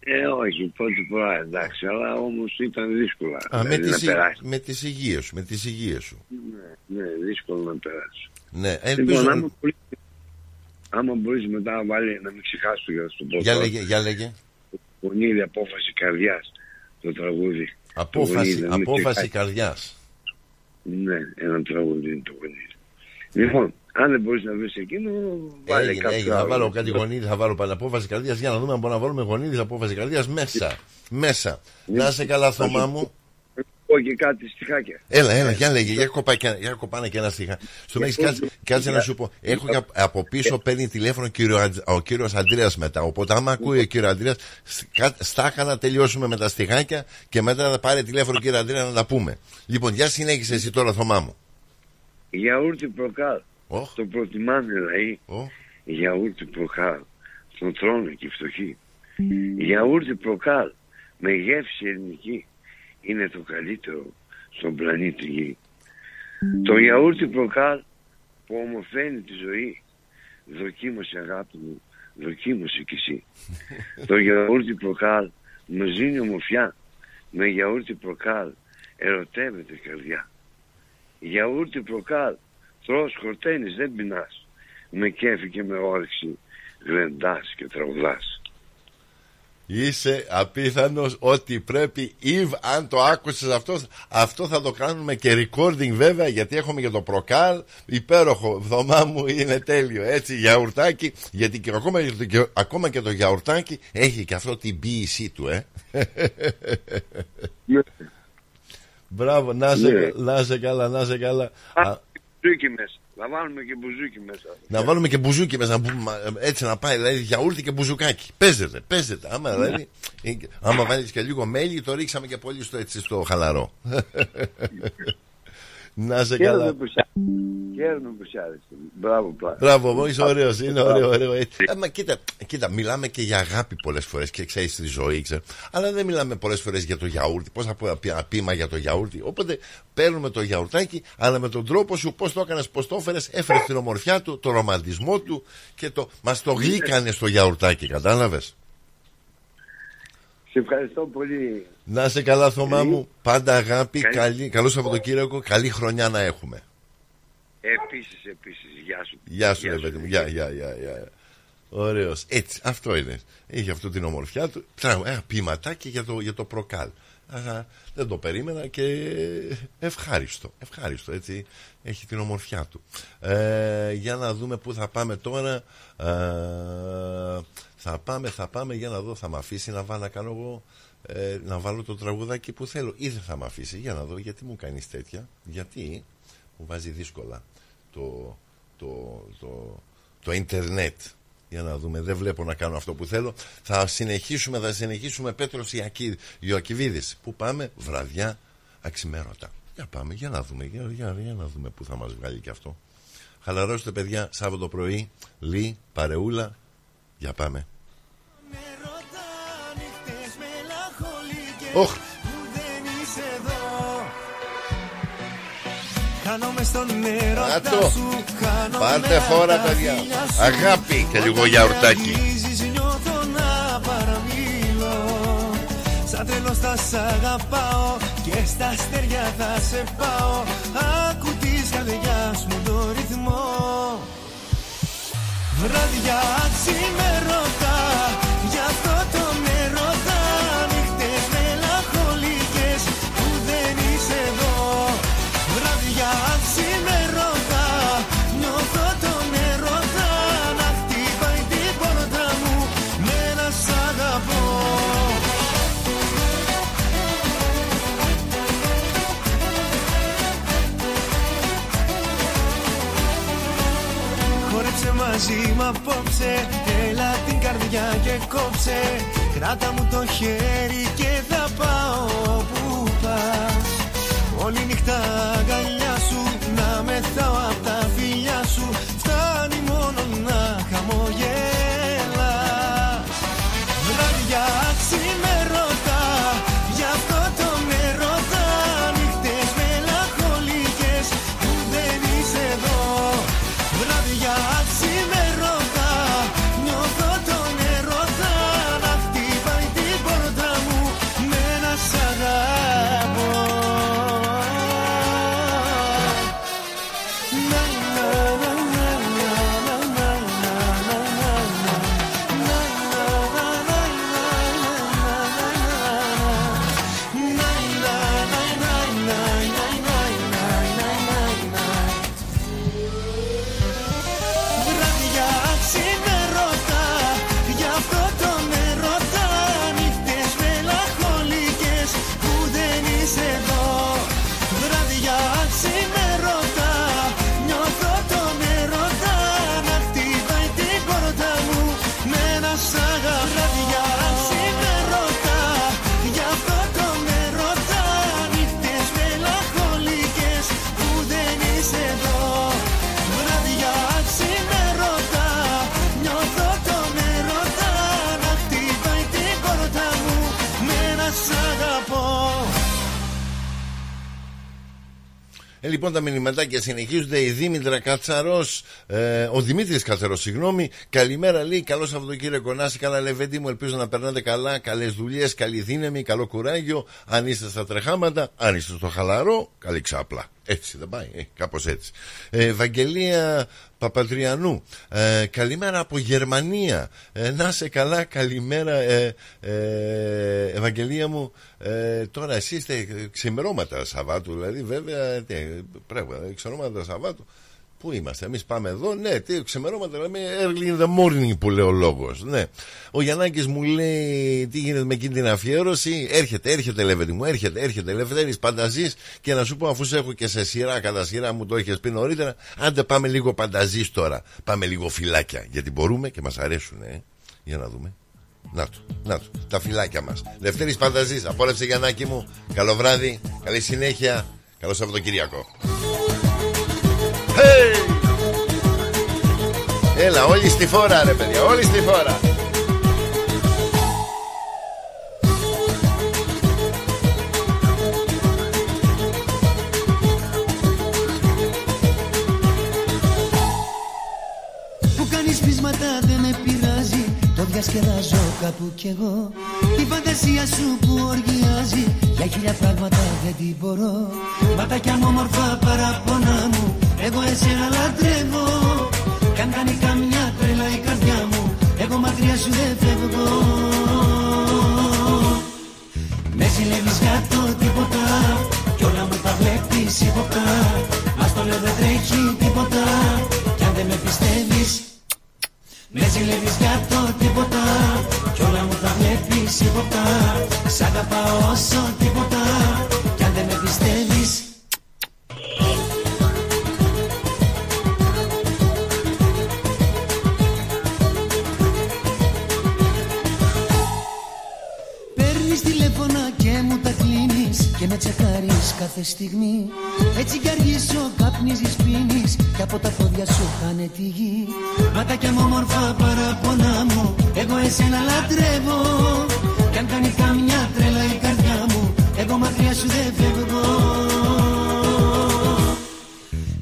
Ε, όχι, πρώτη φορά εντάξει, αλλά όμως ήταν δύσκολα. Α, με δηλαδή, τις, να η- περάσει. με τις υγείες σου, με τις υγείες σου. Ναι, ναι, δύσκολο να περάσει. Ναι, Λοιπόν, ελπίζω... άμα μπορείς, άμα μπορείς μετά να βάλει, να μην ξεχάσω για να σου το πω. Για τώρα. λέγε, για λέγε. Γονίδι, απόφαση καρδιάς, το τραγούδι. Το Απόφαση, γονίδι, να μην απόφαση ξεχάσεις. καρδιάς. Ναι, ένα τραγούδι είναι το γονίδι. Λοιπόν, αν δεν μπορείς να βρεις εκείνο, βάλε Έγινε, κάποιο έγινε. Θα άλλο. βάλω κάτι γονίδι, θα βάλω πάλι απόφαση καρδιάς για να δούμε αν μπορούμε να βάλουμε γονίδι απόφαση καρδιάς μέσα. Μέσα. Να είσαι καλά, Θωμά μου. Πω και κάτι στιχάκια. Έλα, έλα, για λέγε, για, κοπά, και- για κοπάνε και ένα στιχά. Στο μέγis κάτσε, κάτσε να σου πω. Έχω και απ- από πίσω παίρνει τηλέφωνο ο κύριο Αντζ- ο κύριος Αντρέας μετά. Οπότε, άμα ακούει ο κύριο Αντρέας, στάχα να τελειώσουμε με τα στιχάκια και μετά θα πάρει τηλέφωνο ο κύριο Αντρέα να τα πούμε. Λοιπόν, για συνέχισε εσύ τώρα, Θωμά μου. Γιαούρτι προκάλ. Το προτιμάνε λαοί. Γιαούρτι προκάλ. Τον τρώνε και οι φτωχοί. Γιαούρτι προκάλ. Με γεύση ελληνική. Είναι το καλύτερο στον πλανήτη γη. Το γιαούρτι προκάλ που ομοφαίνει τη ζωή. Δοκίμασε αγάπη μου. Δοκίμασε κι εσύ. το γιαούρτι προκάλ μου ζήνει ομορφιά. Με γιαούρτι προκάλ ερωτεύεται η καρδιά. Γιαούρτι προκάλ, τρως χορταίνεις, δεν πεινάς. Με κέφι και με όρεξη, γλεντάς και τραγουδάς. Είσαι απίθανος ότι πρέπει Ιβ αν το άκουσες αυτό αυτό θα το κάνουμε και recording βέβαια γιατί έχουμε και το προκάλ. Υπέροχο Θωμά μου είναι τέλειο. Έτσι γιαουρτάκι γιατί και ακόμα, και το, ακόμα και το γιαουρτάκι έχει και αυτό την ποιησή του ε. Μπράβο να σε, Ναι. να σε καλά να σε καλά. Α, Μπουζούκι μέσα. Να βάλουμε και μπουζούκι μέσα. να βάλουμε και μπουζούκι μέσα να πούμε, έτσι να πάει δηλαδή γιαούρτι και μπουζουκάκι παίζεται παίζεται άμα, Ναι. δηλαδή, άμα βάλεις και λίγο μέλι το ρίξαμε και πολύ στο, έτσι, στο χαλαρό να σε καλά Χαίρομαι που σ' άρεσε. Χαίρομαι που σ' άρεσε. Μπράβο πλάκα. Μπράβο, μου είσαι ωραίος, είναι ωραίο, ωραίο. έτσι. Ε, μα κοίτα, κοίτα, μιλάμε και για αγάπη πολλές φορές και ξέρεις τη ζωή, ξέρω. Αλλά δεν μιλάμε πολλές φορές για το γιαούρτι. Πώς θα πω ένα πείμα για το γιαούρτι. Οπότε παίρνουμε το γιαουρτάκι, αλλά με τον τρόπο σου, πώς το έκανες, πώς το έφερες, έφερες την ομορφιά του, το ρομαντισμό του και το. Μας το γλύκανε στο γιαουρτάκι, κατάλαβες; Σε ευχαριστώ πολύ. Να σε καλά, Θωμά μου. Πάντα αγάπη. Καλή... Καλό Σαββατοκύριακο. Καλή χρονιά να έχουμε. Επίσης, επίσης. Γεια σου. Γεια σου, ρε παιδί μου. Γεια, γεια, γεια. γεια. Ωραίος. Έτσι, αυτό είναι. Είχε αυτό την ομορφιά του. Ένα ποιηματάκι για το, για το προκάλ. Α, δεν το περίμενα και ευχάριστο. Ευχάριστο, έτσι. Έχει την ομορφιά του. Ε, για να δούμε πού θα πάμε τώρα. Ε, θα πάμε, θα πάμε για να δω. Θα με αφήσει να βάλω, να κάνω εγώ. Ε, να βάλω το τραγουδάκι που θέλω ή δεν θα με αφήσει για να δω γιατί μου κάνεις τέτοια γιατί μου βάζει δύσκολα το, το, το, το ίντερνετ για να δούμε, δεν βλέπω να κάνω αυτό που θέλω. Θα συνεχίσουμε, θα συνεχίσουμε Πέτρος Ιωακιβίδης. Πού πάμε, βραδιά αξιμέρωτα. Για πάμε, για να δούμε, για, για, για να δούμε πού θα μας βγάλει και αυτό. Χαλαρώστε παιδιά, Σάββατο πρωί, Λί, Παρεούλα, για πάμε. Οχ, Χάνομαι στον έρωτα σου Πάρτε φόρα παιδιά. Αγάπη και λίγο γιαουρτάκι. Νιώθω να παραμιλώ. Σαν τρελός θα σ' αγαπάω Και στα αστέρια θα σε πάω. Άκου της καρδιάς μου το ρυθμό βραδιά ξημερώτα μαζί μου απόψε Έλα την καρδιά και κόψε. Κράτα μου το χέρι και θα πάω που πας. Όλη νύχτα αγκαλιά Ε, λοιπόν, τα μηνυματάκια συνεχίζονται. Η Δήμητρα Κατσαρός, ε, ο Δημήτρης Κατσαρός, συγγνώμη. Καλημέρα, λέει. Καλό Σαββατοκύριακο. Να είσαι καλά, Λεβέντι μου. Ελπίζω να περνάτε καλά. Καλές δουλειές, καλή δύναμη, καλό κουράγιο. Αν είστε στα τρεχάματα, αν είστε στο χαλαρό, καλή ξάπλα. Έτσι δεν πάει, ε, κάπως έτσι. Ε, Ευαγγελία Παπατριανού. Ε, καλημέρα από Γερμανία. Ε, να είσαι καλά, καλημέρα, ε, ε, Ευαγγελία μου. Ε, τώρα εσεί είστε ξημερώματα Σαββάτου, δηλαδή βέβαια. Τι, πρέπει, ξημερώματα Σαββάτου. Πού είμαστε, εμείς πάμε εδώ. Ναι, τι, ξημερώματα, λέμε early in the morning που λέει ο λόγος. Ναι. Ο Γιαννάκης μου λέει τι γίνεται με εκείνη την αφιέρωση; Έρχεται, έρχεται, Λεβέντι μου, έρχεται, έρχεται. Ελευθέρη πανταζής και να σου πω, αφού σε έχω και σε σειρά κατά σειρά μου το έχεις πει νωρίτερα, άντε πάμε λίγο πανταζής τώρα. Πάμε λίγο φυλάκια. Γιατί μπορούμε και μας αρέσουν, ε. Για να δούμε. Να του, να του, τα φυλάκια μας. Λευτέρης Πανταζής, απόλαυσε Γιαννάκη μου. Καλό βράδυ, καλή συνέχεια. Καλό Σαββατοκύριακο. Hey! Έλα, όλοι στη φόρα, ρε παιδιά, όλοι στη φόρα. Που κάνεις πείσματα δεν με πειράζει Το διασκεδάζω κάπου κι εγώ Η φαντασία σου που οργιάζει Για χίλια πράγματα δεν την μπορώ Ματάκια μου όμορφα παραπονά μου Εγώ εσένα λατρεύω Κι αν κάνει καμιά τρέλα η καρδιά μου. Εγώ μακριά σου δεν φεύγω. Με ζηλεύεις για το τίποτα. Κι όλα μου τα βλέπεις ύποπτα. Μας το λέω δεν τρέχει τίποτα. Κι αν δεν με πιστεύεις με ζηλεύεις για το τίποτα. Κι όλα μου τα βλέπεις ύποπτα. Σ' αγαπάω όσο τίποτα. Κι αν δεν με πιστεύεις Και με τσεκάρεις κάθε στιγμή. Έτσι κι αργήσω καπνίζεις πίνεις. Και από τα πόδια σου χάνε τη γη. Ματάκια μου όμορφα παραπονά μου. Εγώ εσένα λατρεύω. Κι αν κάνει καμιά τρέλα η καρδιά μου. Εγώ μακριά σου δεν φεύγω.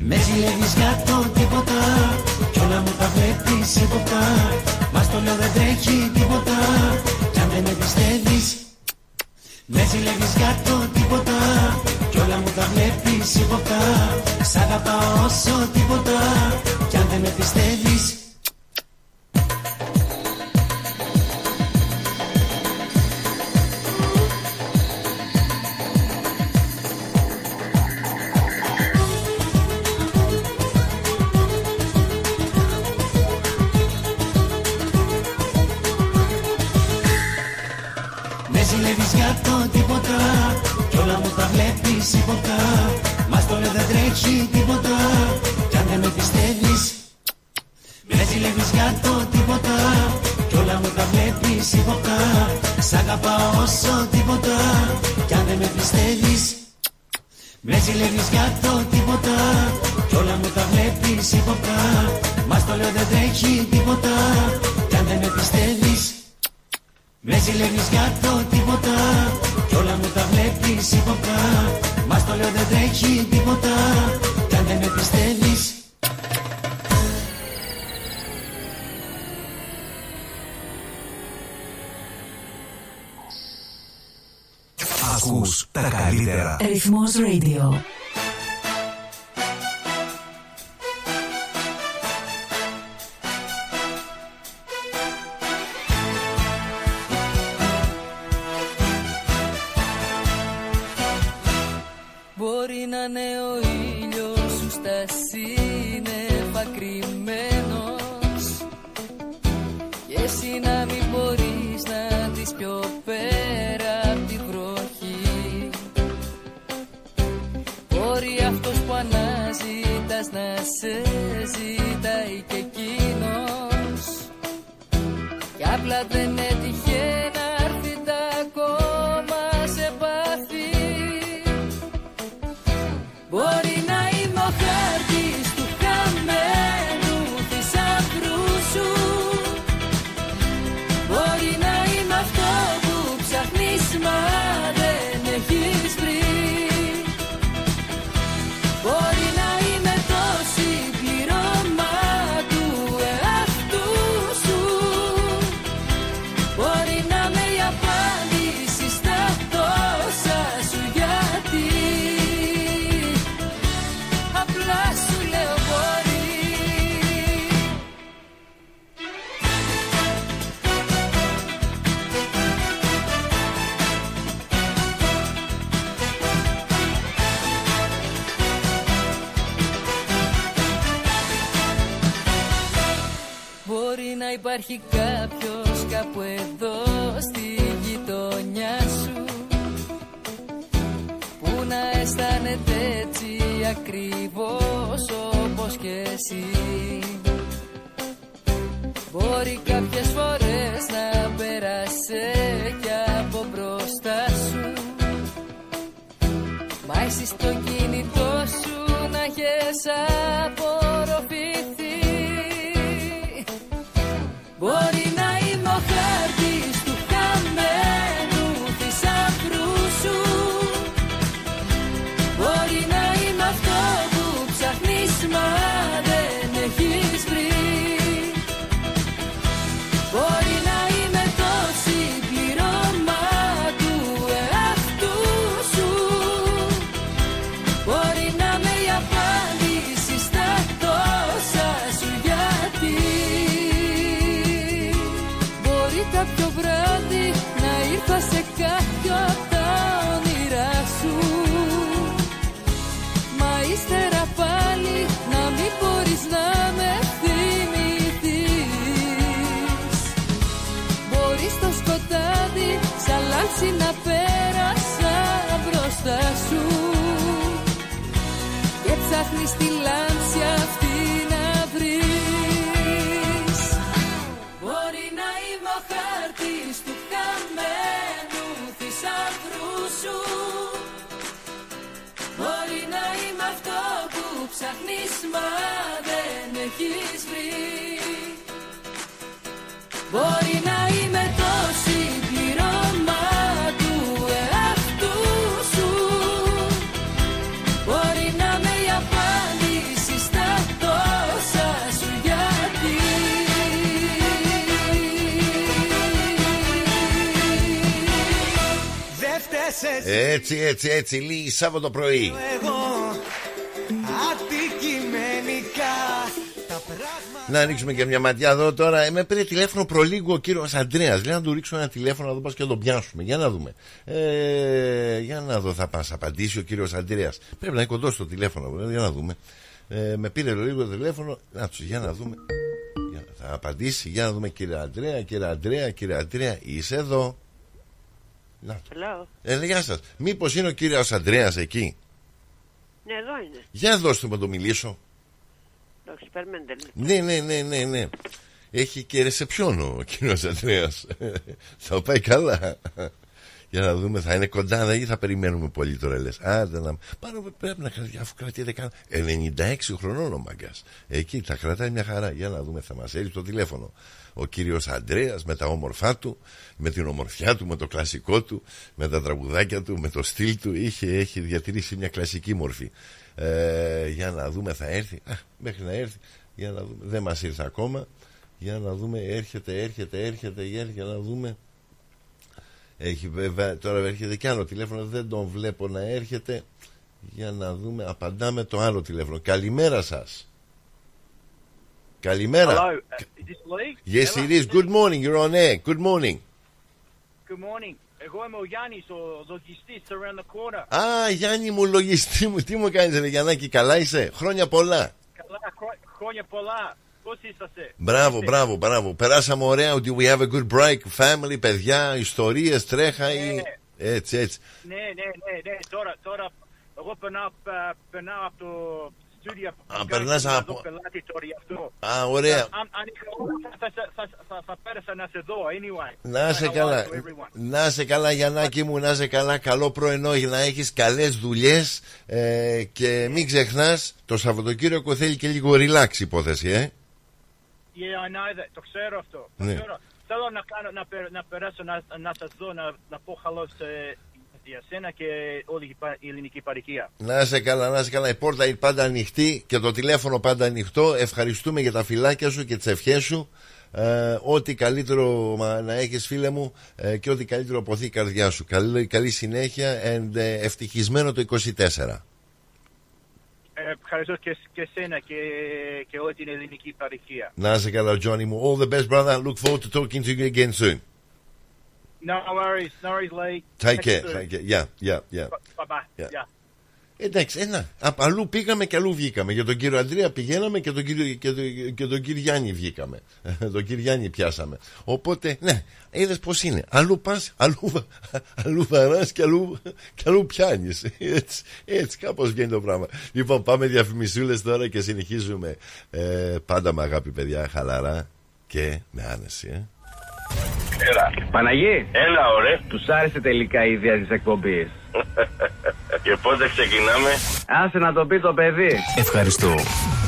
Με ζηλεύεις για το τίποτα. Κι όλα μου τα βλέπεις ύποπτα Μας το λέω δεν τρέχει τίποτα. Κι αν δεν με πιστεύεις με ζηλεύεις για το τίποτα Κι όλα μου τα βλέπεις ύποπτα Σ' αγαπάω όσο τίποτα Κι αν δεν με πιστεύεις τα βλέπεις ύποπτα Μας το λέω δεν τρέχει τίποτα Κι αν δεν με πιστεύεις Με ζηλεύεις για το τίποτα Κι όλα μου τα βλέπεις ύποπτα Σ' αγαπάω όσο τίποτα Κι αν δεν με πιστεύεις με ζηλεύεις για το τίποτα Κι όλα μου τα βλέπεις ύποπτα Μας το λέω δεν τρέχει τίποτα Κι αν δεν με πιστεύεις με ζηλεύεις για το τίποτα Κι όλα μου τα βλέπεις ύποπτα Μας το λέω δεν τρέχει τίποτα Κι αν δεν με πιστεύεις Ακούς τα καλύτερα. Ρυθμός Radio. Έτσι, έτσι, έτσι, λίγη Σάββατο πρωί. εγώ Αντικειμενικά Τα πράγματα Να ανοίξουμε και μια ματιά εδώ τώρα. Ε, Με πήρε τηλέφωνο προλίγου ο κύριος Αντρέας. Λέει να του ρίξω ένα τηλέφωνο να δω πώ και να τον πιάσουμε. Για να δούμε. Ε, για να δω, θα μας απαντήσει ο κύριος Αντρέας. Πρέπει να είναι κοντό στο τηλέφωνο. βέβαια, Για να δούμε. Ε, με πήρε λίγο το τηλέφωνο. Να τους, για να δούμε. Για, θα απαντήσει. Για να δούμε, κύριε Αντρέα, κύριε Αντρέα, κύριε Αντρέα, είσαι εδώ. Να το. Hello. Ε, γεια σας. Μήπως είναι ο κύριος Αντρέα εκεί; Ναι, εδώ είναι. Για δώστε μου να το μιλήσω. Εντάξει, περιμένετε λίγο. Ναι, ναι, ναι, ναι, ναι. Έχει και ρεσεψιόν ο κύριος Αντρέα. θα πάει καλά. Για να δούμε, θα είναι κοντά, δεν θα περιμένουμε πολύ τώρα λες. Άντε να. Πάνω πρέπει να κρατήσει, αφού κρατιέται καν. 96 χρονών ο μαγκά. Εκεί τα κρατάει μια χαρά. Για να δούμε, θα μας έρθει το τηλέφωνο. Ο κύριος Αντρέας με τα όμορφά του, με την ομορφιά του, με το κλασικό του, με τα τραγουδάκια του, με το στυλ του. Είχε, έχει διατηρήσει μια κλασική μορφή. Ε, για να δούμε, θα έρθει. Α, μέχρι να έρθει. Για να δούμε. Δεν μας ήρθε ακόμα. Για να δούμε, έρχεται, έρχεται, έρχεται, για να δούμε. Έχει βέβαια, τώρα έρχεται κι άλλο τηλέφωνο, δεν τον βλέπω να έρχεται. Για να δούμε, απαντάμε το άλλο τηλέφωνο. Καλημέρα σας. Καλημέρα. Hello, uh, is this Lee? Yes, it is. Good morning. You're on air. Good morning. Good morning. Εγώ είμαι ο Γιάννης, ο λογιστής around the corner. Α, Γιάννη μου, λογιστή μου, τι μου κάνεις ρε Γιαννάκη, καλά είσαι; Χρόνια πολλά. Καλά, χρό- χρόνια πολλά. Πώς είσαστε; Μπράβο, μπράβο, μπράβο. Περάσαμε ωραία. Do we have a good break? Family, παιδιά, ιστορίες, τρέχα ή... Έτσι, έτσι. Ναι, ναι, ναι, ναι. Τώρα, τώρα, εγώ περνάω, α, περνάω από το στούντιο. Α, περνάς να από- δω πελάτη τώρα γι' αυτό. Α, ωραία. Αν, αν είχα ώρα, θα, θα, θα, θα, θα πέρασα να σε δω, anyway. Να σε Say hello καλά. to everyone. Να σε καλά Γιαννάκη μου, να σε καλά. Καλό πρωινό για να έχεις καλές δουλειές ε, και μην ξεχνάς το Σαββατοκύριακο θέλει και λίγο relax υπόθεση, ε. Yeah, I know that. Το ξέρω αυτό. Το Ναι. ξέρω. Θέλω να, κάνω, να, περ- να περάσω να, να σας δω, να, να πω hello σε, για σένα και όλη η, πα- η ελληνική παροικία. Να σε καλά, να σε καλά. Η πόρτα είναι πάντα ανοιχτή και το τηλέφωνο πάντα ανοιχτό. Ευχαριστούμε για τα φυλάκια σου και τις ευχές σου. Ε, ό,τι καλύτερο μα, να έχεις φίλε μου ε, και ό,τι καλύτερο αποθεί η καρδιά σου. Καλή, καλή συνέχεια and, ε, ευτυχισμένο το 24. Ε, ευχαριστώ και, και σένα και, και όλη την ελληνική παροικία. Να σε καλά, Johnny μου. All the best, brother. Look forward to talking to you again soon. No worries, no worries, Lee. Take Catch care. you soon. Take care. Yeah, yeah, yeah. Bye bye. Yeah. Yeah. Εντάξει, ένα. Απ' αλλού πήγαμε και αλλού βγήκαμε. Για τον κύριο Αντρέα πηγαίναμε και τον κύριο, και τον, και τον κύριο Γιάννη βγήκαμε. τον κύριο Γιάννη πιάσαμε. Οπότε, ναι, είδες πώς είναι. Αλλού πας, αλλού, αλλού βαράς και αλλού, και αλλού πιάνεις. Έτσι, έτσι κάπως βγαίνει το πράγμα. Λοιπόν, πάμε διαφημισούλες τώρα και συνεχίζουμε. Ε, πάντα με αγάπη, παιδιά, χαλαρά και με άνεση. Ε. Παναγί! Έλα, ωραία. Τους άρεσε τελικά η ιδέα της εκπομπής. Και πότε ξεκινάμε; Άσε να το πει το παιδί. Ευχαριστώ.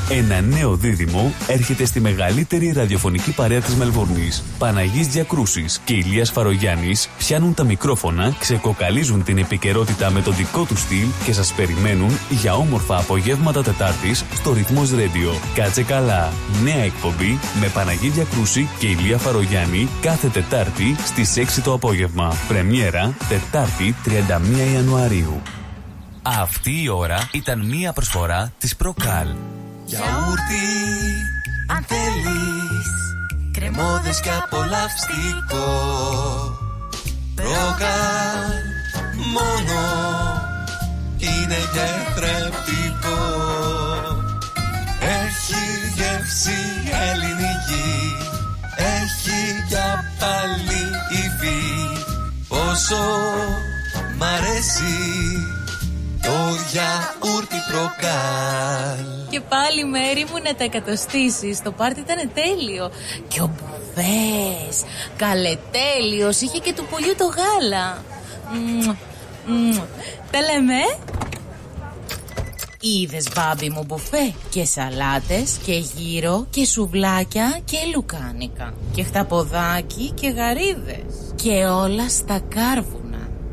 Ένα νέο δίδυμο έρχεται στη μεγαλύτερη ραδιοφωνική παρέα της Μελβορνής. Παναγής Διακρούσης και Ηλίας Φαρογιάννης πιάνουν τα μικρόφωνα, ξεκοκαλίζουν την επικαιρότητα με το δικό τους στυλ και σας περιμένουν για όμορφα απογεύματα Τετάρτης στο Ρυθμός Radio. Κάτσε καλά. Νέα εκπομπή με Παναγή Διακρούση και Ηλία Φαρογιάννη κάθε Τετάρτη στις 6 το απόγευμα. Πρεμιέρα Τετάρτη 31 Ιανουαρίου. Αυτή η ώρα ήταν μία προσφορά της Προκάλ. Γιαούρτι, αν θέλεις Κρεμόδες και απολαυστικό Προκάλ μόνο είναι και θρεπτικό Έχει γεύση ελληνική Έχει κι πάλι υφή Πόσο μ' αρέσει το γιαούρτι προκάλ Και πάλι μέρη μου να τα εκατοστήσεις. Το πάρτι ήταν τέλειο. Και ο Μπουβές Καλετέλειος. Είχε και του πολιού το γάλα. Μμμ, μμμ. Τα λέμε. Ε; Είδες μπάμπι μου μπουφέ; Και σαλάτες και γύρο και σουβλάκια και λουκάνικα. Και χταποδάκι και γαρίδες. Και όλα στα κάρβουνα.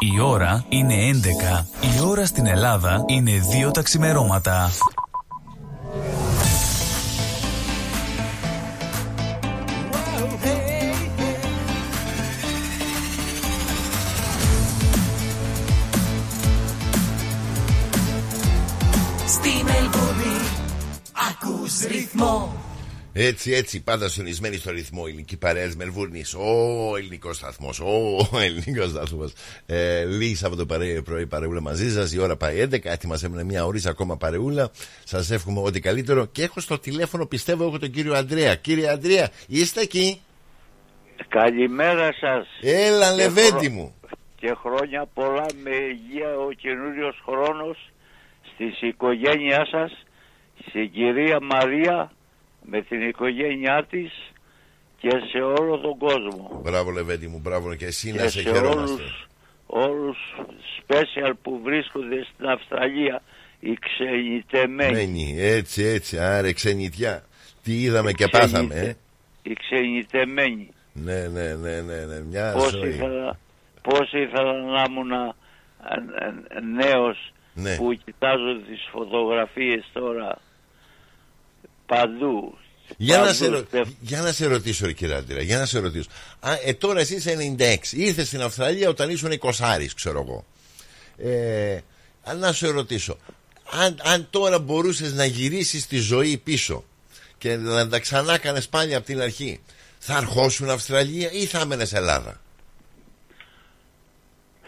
Η ώρα είναι 11. Η ώρα στην Ελλάδα είναι 2 τα ξημερώματα. Έτσι, έτσι, πάντα συντονισμένοι στο ρυθμό. Ελληνική παρέα Μελβούρνης. Ο ελληνικός σταθμός. Ο ελληνικός σταθμός. Ε, Λίγη Σαββατοπαρέ πρωί παρεούλα μαζί σας. Η ώρα πάει 11. Έτοιμα έμεινε μια ωρίς ακόμα παρεούλα. Σας εύχομαι ό,τι καλύτερο. Και έχω στο τηλέφωνο, πιστεύω, έχω τον κύριο Αντρέα. Κύριε Αντρέα, είστε εκεί; Καλημέρα σας. Έλα, Και λεβέντη χρο- μου. Και χρόνια πολλά με υγεία ο καινούριος χρόνος στις οικογένειάς σας, στην κυρία Μαρία με την οικογένειά της και σε όλο τον κόσμο. Μπράβο, λεβέντη μου, μπράβο και εσύ να και σε σε χαιρόμαστε. όλους, όλους special που βρίσκονται στην Αυστραλία, οι ξενιτεμένοι. Μένει, έτσι, έτσι, άρε ξενιτιά. Τι είδαμε και Ξενιτε- πάθαμε, ε; Οι ξενιτεμένοι. Ναι, ναι, ναι, ναι, ναι. Μια Πώς ζωή. ήθελα, πώς ήθελα να ήμουν α, α, νέος Ναι. που κοιτάζω τις φωτογραφίες τώρα παντού. Για να, Παντού, σε, ρω- στε- για να σε ρωτήσω, ρε κύριε Άντρια, για να σε ρωτήσω. Α, ε, τώρα εσύ είσαι 96. Ήρθες στην Αυστραλία όταν ήσουν 20, ξέρω εγώ. Ε, α, να σε ρωτήσω. Αν, αν τώρα μπορούσες να γυρίσεις τη ζωή πίσω και να τα ξανά κάνεις πάλι από την αρχή, θα αρχώσουν Αυστραλία ή θα έμενες Ελλάδα;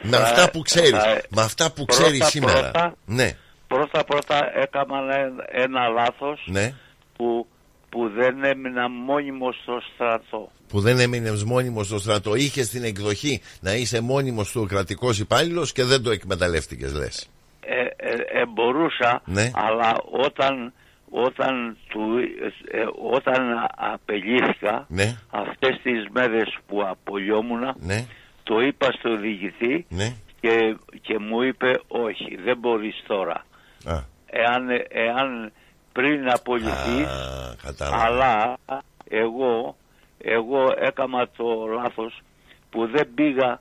Με Θα- αυτά που ξέρεις, θα- με αυτά που πρώτα- ξέρεις σήμερα. πρώτα- ναι, Πρώτα πρώτα έκανα ένα, ένα λάθος ναι. Που, που δεν έμεινα μόνιμος στο στρατό. που δεν έμεινες μόνιμος στο στρατό. Είχες την εκδοχή να είσαι μόνιμος του κρατικός υπάλληλος και δεν το εκμεταλλεύτηκες, λες. Ε, ε, ε, μπορούσα, Ναι. αλλά όταν, όταν, του, ε, ε, όταν απελήθηκα Ναι, αυτές τις μέρες που απολιόμουνα ναι, το είπα στο διοικητή ναι. και, και μου είπε όχι δεν μπορείς τώρα Α, εάν, εάν πριν απολυθείς κατάλαβα. αλλά εγώ εγώ έκανα το λάθος που δεν πήγα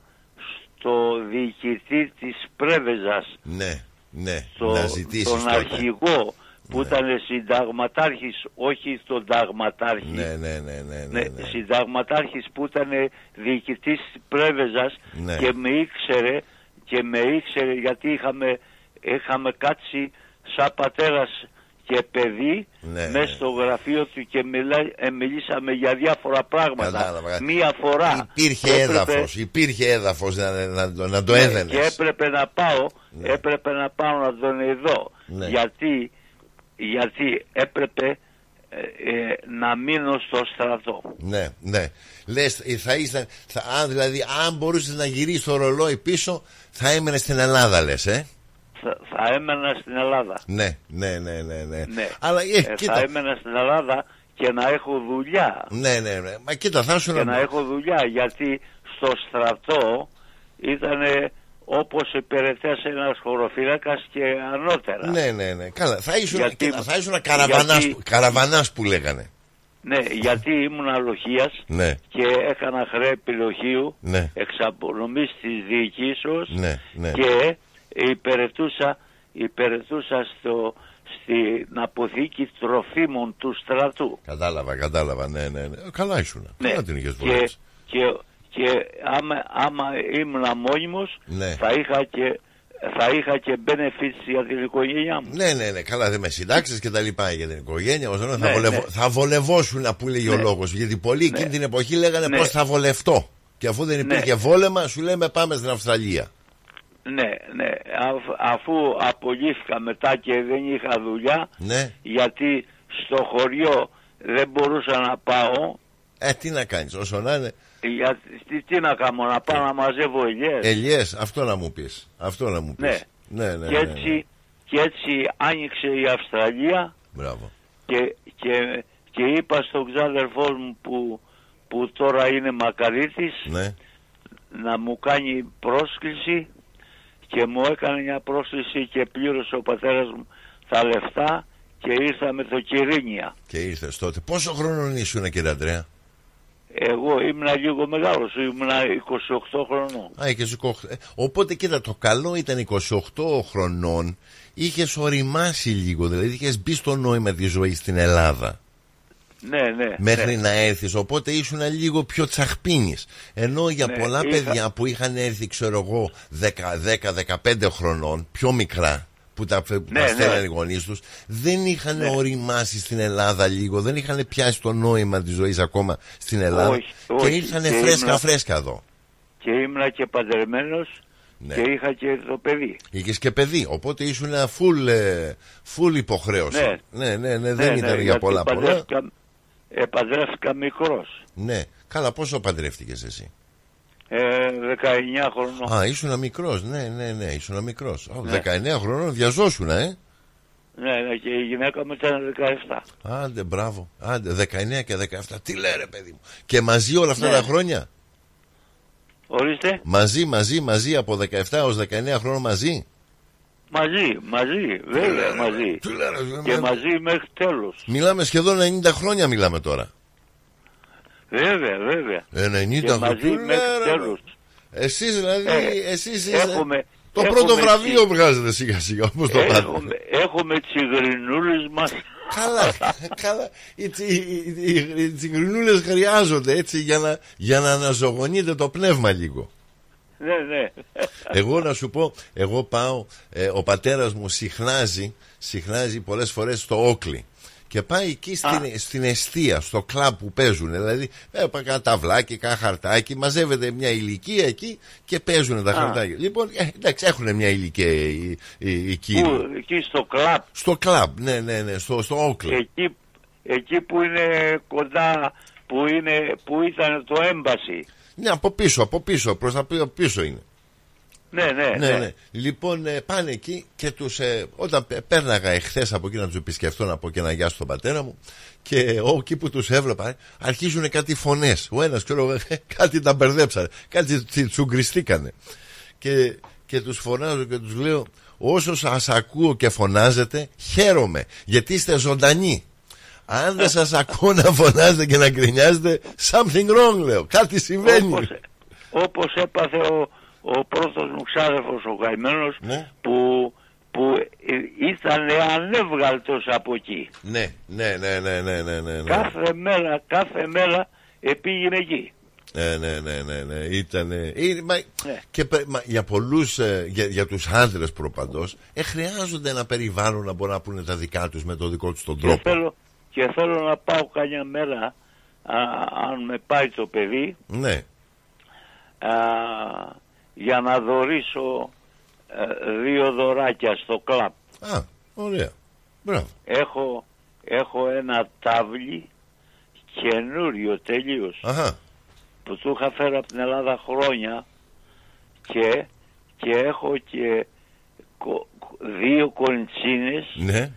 στο διοικητή της Πρέβεζας, Ναι, ναι, στο, να ζητήσεις τον τότε. αρχηγό που ήταν συνταγματάρχης, όχι τον ταγματάρχη. Ναι, ναι, ναι, ναι, ναι, Ναι, ναι. συνταγματάρχης που ήταν διοικητής της Πρέβεζας Ναι. και με ήξερε και με ήξερε γιατί είχαμε, είχαμε κάτσει σαν πατέρας και παιδί Ναι, μέσα στο γραφείο του και μιλά, ε, μιλήσαμε για διάφορα πράγματα. Κατάλαβα. Μία φορά Υπήρχε έπρεπε- έδαφος, υπήρχε έδαφος να, να, να το ναι, έδαινες. Και έπρεπε να πάω, έπρεπε να πάω να τον ειδώ. Ναι. Γιατί, γιατί έπρεπε ε, ε, να μείνω στο στρατό. Ναι, ναι. Λες, ε, θα ήσταν, θα, αν, δηλαδή, αν μπορούσες να γυρίσεις το ρολόι πίσω, θα έμενες στην Ελλάδα, λες, ε. Θα, θα έμενα στην Ελλάδα. Ναι, ναι, ναι, ναι. ναι. Ναι. Αλλά, ε, Ε, κοίτα. θα έμενα στην Ελλάδα και να έχω δουλειά. Ναι, ναι, ναι. Μα κοίτα, θα σου Και να έχω δουλειά γιατί στο στρατό ήταν όπως υπηρετές ένας χωροφύλακας και ανώτερα. Ναι, ναι, ναι. Καλά, θα ήσουν, Γιατί- κοίτα, θα ήσουν καραβανάς, γιατί- που- καραβανάς που λέγανε. Ναι, γιατί ήμουν αλοχίας Ναι, και έκανα χρέη επιλογίου ναι, εξαπονομής της διοικήσεως ναι, ναι. και υπηρετούσα, υπηρετούσα στο, στην αποθήκη τροφίμων του στρατού. Κατάλαβα, κατάλαβα, ναι, ναι, ναι. Καλά ήσουν. Ναι. Καλά την είχες Και, βολέψει. και, και άμα, άμα ήμουν μόνιμος Ναι. θα, είχα και, θα είχα και benefits για την οικογένειά μου. Ναι, ναι, ναι, καλά, δεν με συντάξεις και τα λοιπά για την οικογένεια. Όσο θα, Ναι, βολευ... ναι. θα βολευόσουν, που λέγει ο Ναι. λόγος. Γιατί πολλοί εκείνη την εποχή λέγανε Ναι. πώς θα βολευτώ. Και αφού δεν υπήρχε βόλεμα, σου λέμε πάμε στην Αυστραλία. Ναι, ναι. Αφ- αφού απολύθηκα μετά και δεν είχα δουλειά, Ναι. γιατί στο χωριό δεν μπορούσα να πάω, Ε, τι να κάνεις, όσο να είναι. γιατί τι, τι να κάνω, να πάω να μαζεύω ελιές. Ελιές, αυτό να μου πεις. Αυτό να μου πεις. Ναι. ναι, ναι. και, ναι, έτσι, ναι. και έτσι άνοιξε η Αυστραλία Μπράβο. και, και, και είπα στον ξάδερφό μου που, που τώρα είναι μακαρίτης Ναι. να μου κάνει πρόσκληση και μου έκανε μια πρόσκληση και πλήρωσε ο πατέρας μου τα λεφτά και ήρθα με το Κυρίνια. Και ήρθες τότε. Πόσο χρόνο ήσουν, κύριε Αντρέα; Εγώ ήμουνα λίγο μεγάλος, ήμουνα 28 χρονών. Α, είχες 28. Ε, Οπότε κοίτα, το καλό ήταν 28 χρονών. Είχες οριμάσει λίγο, δηλαδή είχες μπει στο νόημα της ζωής στην Ελλάδα. Ναι, ναι. μέχρι ναι. να έρθεις οπότε ήσουν λίγο πιο τσαχπίνης ενώ για Ναι, πολλά είχα- παιδιά που είχαν έρθει ξέρω εγώ 10-15 χρονών πιο μικρά που τα, που Ναι, τα ναι. στέλνανε οι γονείς τους δεν είχαν Ναι. οριμάσει στην Ελλάδα λίγο δεν είχαν πιάσει το νόημα της ζωής ακόμα στην Ελλάδα Όχι, και όχι. ήρθαν Και φρέσκα ήμουνα- φρέσκα εδώ Και ήμουνα και παντρεμένος Ναι. και είχα και το παιδί. Είχες και παιδί οπότε ήσουν full, ε, full υποχρέωση Ναι. ναι, ναι, ναι, δεν ήταν για γιατί πολλά πολλά παντρεύτηκα, ε, παντρεύτηκα μικρός. ναι. καλά πόσο παντρεύτηκες εσύ; Ε, 19 χρονών. Α, ήσουν μικρός, ναι, ναι, ναι, ήσουν μικρός. Ναι. 19 χρονών διαζώσουν, ε. Ναι, ναι, και η γυναίκα μου ήταν 17. Άντε, μπράβο. Άντε, 19 και 17. Τι λέρε, παιδί μου. Και μαζί όλα αυτά Ναι. τα χρόνια; Ορίστε, Μαζί, μαζί, μαζί από 17 έω 19 χρόνων μαζί; Μαζί, μαζί, βέβαια, μαζί. Τι λέρε, Και με- μαζί μέχρι τέλος. Μιλάμε σχεδόν 90 χρόνια, μιλάμε τώρα. Βέβαια, βέβαια. Ε, 90 και χρόνια. μαζί Τι μέχρι λέρε, τέλος. Εσείς δηλαδή, Ε, εσείς είστε- έχουμε- Το έχουμε πρώτο τσι- βραβείο βγάζετε σιγά σιγά, όπως το πάτε. Έχουμε, έχουμε τσιγρινούλες μας. Καλά, καλά. Οι, τσι- οι, οι, οι τσιγκρινούλες χρειάζονται έτσι για να, για να αναζωογονείτε το πνεύμα λίγο. Ναι, ναι. Εγώ να σου πω, εγώ πάω, ε, ο πατέρας μου συχνάζει, συχνάζει πολλές φορές στο Όκλι. Και πάει εκεί στην, στην αιστεία, στο κλαμπ που παίζουν. Δηλαδή, ε, πάει κάνα ταυλάκι, κάνα χαρτάκι, μαζεύεται μια ηλικία εκεί και παίζουν τα Α. χαρτάκια. Λοιπόν, ε, εντάξει, έχουν μια ηλικία οι, οι, οι κύριοι. Πού, εκεί στο κλαμπ, Στο κλαμπ, ναι, ναι, ναι, στο, στο Όκλι. εκεί, εκεί που είναι κοντά, που, είναι, που ήταν το έμπαση. Ναι, από πίσω, από πίσω, προς τα πι- πίσω είναι. Ναι, ναι, Ναι, ναι. ναι. Λοιπόν, ε, πάνε εκεί και τους, ε, όταν πέ- πέρναγα εχθές από εκεί να τους επισκεφτώ να πω και να γεια στον πατέρα μου και ό, εκεί που τους έβλεπα ε, αρχίζουν κάτι φωνές. Ο ένας ξέρω ε, κάτι τα μπερδέψανε, κάτι τσι- τσουγκριστήκανε. Και, και τους φωνάζω και τους λέω, όσο σας ακούω και φωνάζετε, χαίρομαι γιατί είστε ζωντανοί. Αν δεν σας ακούω να φωνάζετε και να γκρινιάζετε, something wrong λέω. Κάτι συμβαίνει. Όπως, όπως έπαθε ο, ο πρώτος μου ξάδερφος ο καημένος Ναι. που, που ε, ήταν ανέβγαλτος από εκεί. Ναι, ναι, ναι, ναι, ναι, ναι, ναι, ναι. Κάθε μέρα, κάθε μέρα επήγαινε εκεί. Ναι, ναι, ναι, ναι, ναι. Ήτανε... είναι- μα- Ναι. Και πε- μα, για πολλούς, ε, για, για τους άντρες προπαντός, ε, χρειάζονται ένα περιβάλλον να μπορούν να πούνε τα δικά τους με το δικό τους τον Και τρόπο. θέλω, και θέλω να πάω καμιά μέρα, α, αν με πάει το παιδί, Ναι, α, για να δωρήσω ε, δύο δωράκια στο κλαμπ. Α, ωραία. Μπράβο. Έχω, έχω ένα τάβλι καινούριο τελείως Αχα. που του είχα φέρει από την Ελλάδα χρόνια και, και έχω και κο- δύο κοντσίνες Ναι.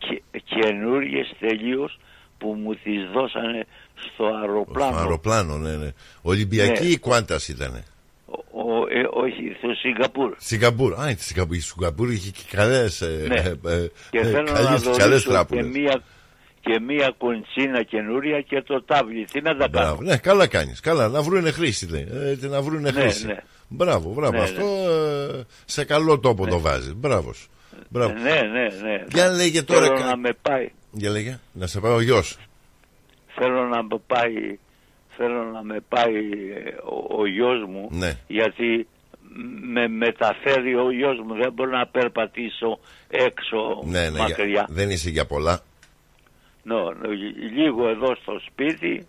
Και, καινούριες τελείως που μου τις δώσανε στο αεροπλάνο. Στο αεροπλάνο, ναι, ναι. Ολυμπιακή Ναι. ή Κουάντας ήτανε; Ο, ε, όχι, στο Σιγκαπούρ. Σιγκαπούρ. Α, η Σιγκαπούρ, η Σιγκαπούρ είχε και καλές, ε, Ναι. ε, ε, Και ε, θέλω να καλές, καλές δωρήσω και τράπουλες. μία, και μία κοντσίνα καινούρια και το τάβλι. Τι να τα κάνω; Μπράβο. Ναι, καλά κάνεις. Καλά, να βρούνε χρήση. δε. Ε, να βρούνε Ναι, χρήση. ναι. Μπράβο, μπράβο. Ναι, Αυτό ε, σε καλό τόπο το βάζεις. Μπράβος. σου. Μπράβο. Ναι, ναι, ναι. Για λέγε τώρα Θέλω κα- να με πάει. Για λέγε, να σε πάει ο γιος. Θέλω να με πάει, θέλω να με πάει ε, ο, ο γιος μου Ναι. γιατί με μεταφέρει ο γιος μου δεν μπορώ να περπατήσω έξω Ναι, ναι, μακριά. για- δεν είσαι για πολλά. Νο, νο, λίγο εδώ στο σπίτι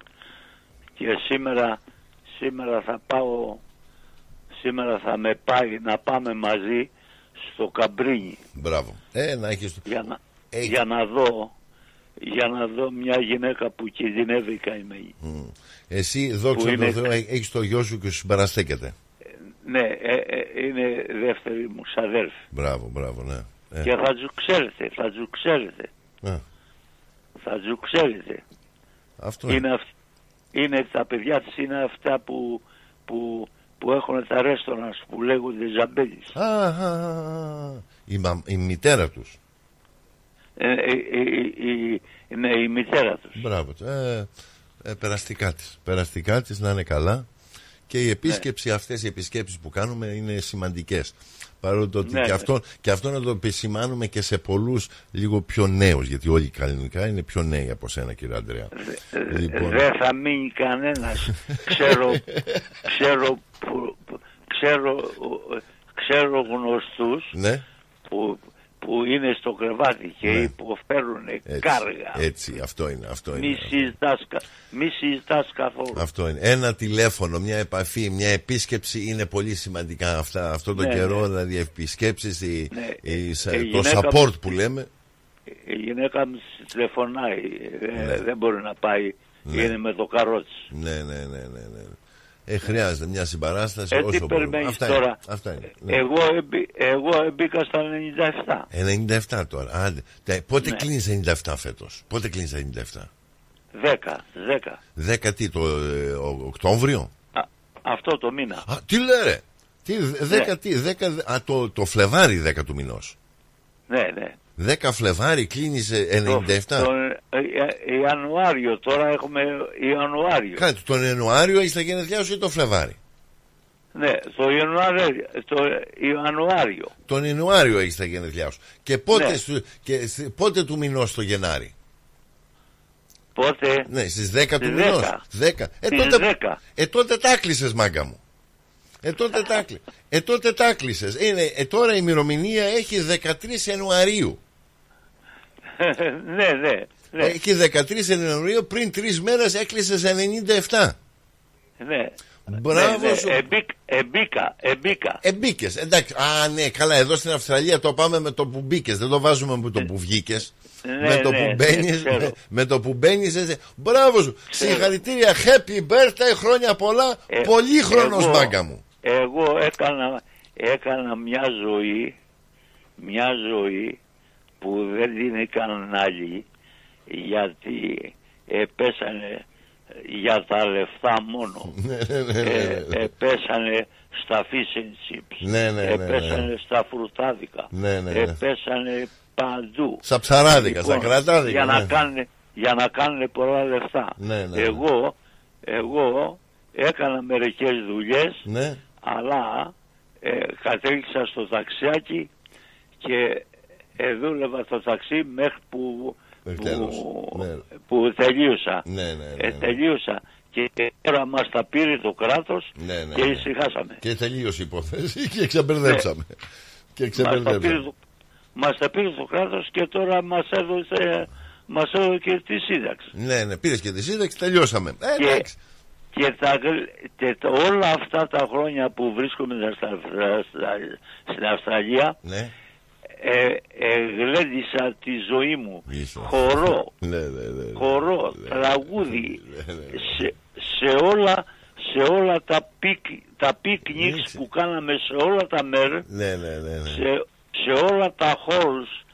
και σήμερα, σήμερα θα πάω, σήμερα θα με πάει να πάμε μαζί στο Καμπρίνι Μπράβο. Ε, να έχεις... για να, για να δω για να δω μια γυναίκα που κινδυνεύει καημένη. Μμ. Εσύ, δόξα Που τω είναι- Θεώ, ε, έχεις το γιο σου και σου συμπαραστέκεται. Ναι, ε, ε, είναι δεύτερη μου ξαδέρφη. Μπράβο, μπράβο, ναι. Ε, Και θα του ξέρετε, θα του ξέρετε. Α. Θα του ξέρετε. Αυτό είναι, αυ- είναι τα παιδιά της είναι αυτά που, που, που έχουν τα ρέστορανς που λέγονται ζαμπέλης. Α, α, α, α. η, μα- η μητέρα τους. Ε, ε, ε, ε, ε, ναι, η μητέρα τους. Μπράβο. Ε, ε, περαστικά της. Περαστικά της να είναι καλά. Και η επίσκεψη, Ναι. αυτές οι επισκέψεις που κάνουμε είναι σημαντικές. Παρότι ότι Ναι, και, ναι. αυτό, και αυτό να το επισημάνουμε και σε πολλούς λίγο πιο νέους, γιατί όλοι οι καλλινικά είναι πιο νέοι από σένα κύριε Αντρέα. Λοιπόν, Δεν θα μείνει κανένας. ξέρω, ξέρω, που, που- ξέρω, ξέρω γνωστούς ναι, που, που είναι στο κρεβάτι και Ναι. υποφέρουν έτσι, κάργα. έτσι, αυτό είναι. Αυτό είναι. Μη συζητάς, κα- μη συζητάς καθόλου. Αυτό είναι. Ένα τηλέφωνο, μια επαφή, μια επίσκεψη είναι πολύ σημαντικά αυτά. Αυτό τον Ναι, καιρό, ναι. δηλαδή επισκέψεις, η, Ναι, η- σα- η το γυναίκα support μου- που λέμε. Η γυναίκα μου τηλεφωνάει, ε, Ναι. δεν μπορεί να πάει, Ναι. είναι με το καρότσι. Ναι, ναι, ναι, ναι. Ναι. Ε, χρειάζεται μια συμπαράσταση Ε, τι όσο μπορούμε. περιμένεις Αυτά τώρα; είναι. Αυτά είναι. Ναι. Εγώ, εμπή- εγώ μπήκα στα 97. 97 τώρα. Άντε. Τε- Πότε Ναι. κλείνεις 97 φέτος; Πότε κλείνεις 97. 10, 10. 10 τι, το ε, ο- Οκτώβριο. Αυτό το μήνα. Α, τι λέρε. Τι, Ναι. 10 τι, 10, α, το, το Φλεβάρι 10 του μηνός. Ναι, ναι. 10 Φλεβάρι κλείνεις ε, 97. Τον ε, ε, Ιανουάριο, τώρα έχουμε Ιανουάριο. Κάτι, τον Ιανουάριο έχεις τα γενέθλιά σου ή το Φλεβάρι; Ναι, το Ιανουάριο, το Ιανουάριο. Τον Ιανουάριο έχεις τα γενέθλιά σου. Και πότε, Ναι. σου- και, σ- πότε του μηνός το Γενάρη; Πότε; Ναι, στις 10 του Στις μηνός. 10. 10. Ε, Στις τότε, 10. ε, τότε τα κλείσες μάγκα μου. Ε, τότε τα κλει- Ε, τότε τα κλείσες. Είναι, ε, τώρα η ημερομηνία έχει 13 Ιανουαρίου. ναι, ναι. ναι. Έχει 13 Ιανουαρίου, πριν τρεις μέρες έκλεισες 97. ναι. Μπράβο ναι, ναι. σου. Εμπίκ, εμπίκα, εμπίκα. Εμπίκες, εντάξει. Α, ναι, καλά, εδώ στην Αυστραλία το πάμε με το που μπήκες. Δεν το βάζουμε με το που βγήκες. Ναι, με το ναι, που ναι, μπαίνει. ξέρω. με, με το που μπαίνεις. Μπράβο σου. Συγχαρητήρια. Happy birthday, χρόνια πολλά. Ε, Πολύ χρόνος εγώ- μάγκα μου. Εγώ έκανα, έκανα μια ζωή, μια ζωή που δεν την έκαναν άλλοι γιατί ε, πέσανε για τα λεφτά μόνο. Ναι, ναι, ναι, ναι, Ε, ναι. ε, πέσανε στα fish and chips. Ναι, ναι, ναι, Ε, ναι. πέσανε στα φρουτάδικα. Ναι, ναι, ναι. Ε, πέσανε παντού. Στα ψαράδικα, στα κρατάδικα, Για να ναι. κάνουν, για να κάνουν πολλά λεφτά. Ναι, ναι, ναι. Εγώ, εγώ έκανα μερικές δουλειές Ναι. Αλλά ε, κατέληξα στο ταξιάκι και ε, δούλευα το ταξί μέχρι που, Μέχρι που, τέλος. Ναι. που τελείωσα. Ναι, ναι, ναι, Ε, ναι. τελείωσα και τώρα μας τα πήρε το κράτος Ναι, ναι, και ναι. ησυχάσαμε. Και τελείωσε η υπόθεση και ξεμπερδέψαμε. Και Μας τα, πήρε ξεμπερδέψαμε. το, μας τα πήρε το κράτος και τώρα μας έδωσε, μας έδωσε και τη σύνταξη. Ναι, ναι, πήρες και τη σύνταξη, τελειώσαμε. Ε, Και, εντάξει. Και, τα, γλ- και τα- όλα αυτά τα χρόνια που βρίσκομαι στα, στα- στα- στην Αυστραλία Ναι. ε, ε, γλέντισα τη ζωή μου. Είσαι. Χορό, Ναι, ναι, ναι. ναι. χορό, τραγούδι, Ναι, ναι. σε, σε όλα, σε όλα τα, pic, τα picnics που κάναμε σε όλα τα μέρη, Ναι, ναι, ναι. ναι. σε, σε όλα τα halls, ε,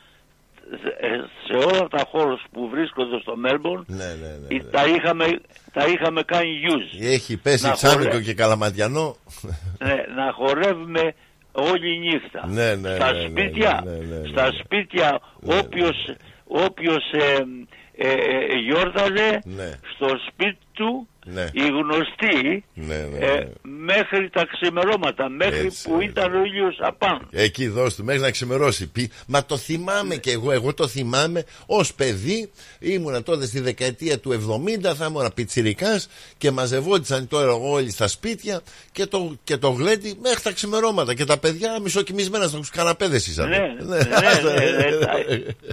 σε όλα τα halls που βρίσκονται στο Μέλμπορν, Ναι, ναι, ναι, ε, τα, είχαμε, τα είχαμε κάνει use. Έχει πέσει Να Τσάμικο χορε- και Καλαματιανό. ναι, να χορεύουμε όλη νύχτα. Ναι, ναι, στα ναι, ναι, σπίτια, ναι, ναι, ναι, στα ναι. σπίτια όποιος, όποιος ε, ε, ε, γιόρταζε Ναι. στο σπίτι του Ναι. οι γνωστοί Ναι, ναι, ε, ναι. μέχρι τα ξημερώματα, μέχρι Έτσι, που ήταν ο ήλιος απάνω. Εκεί δώσ' του μέχρι να ξημερώσει. Πει, Μα το θυμάμαι και εγώ, εγώ το θυμάμαι ως παιδί. Ήμουνα τότε στη δεκαετία του 70, θα ήμουν πιτσιρικάς και μαζευόντουσαν τώρα όλοι στα σπίτια και το, και το γλέντι μέχρι τα ξημερώματα. Και τα παιδιά μισοκοιμισμένα στου καναπέδε ήσαν. Ναι, ναι, ναι, ναι, ναι, τα,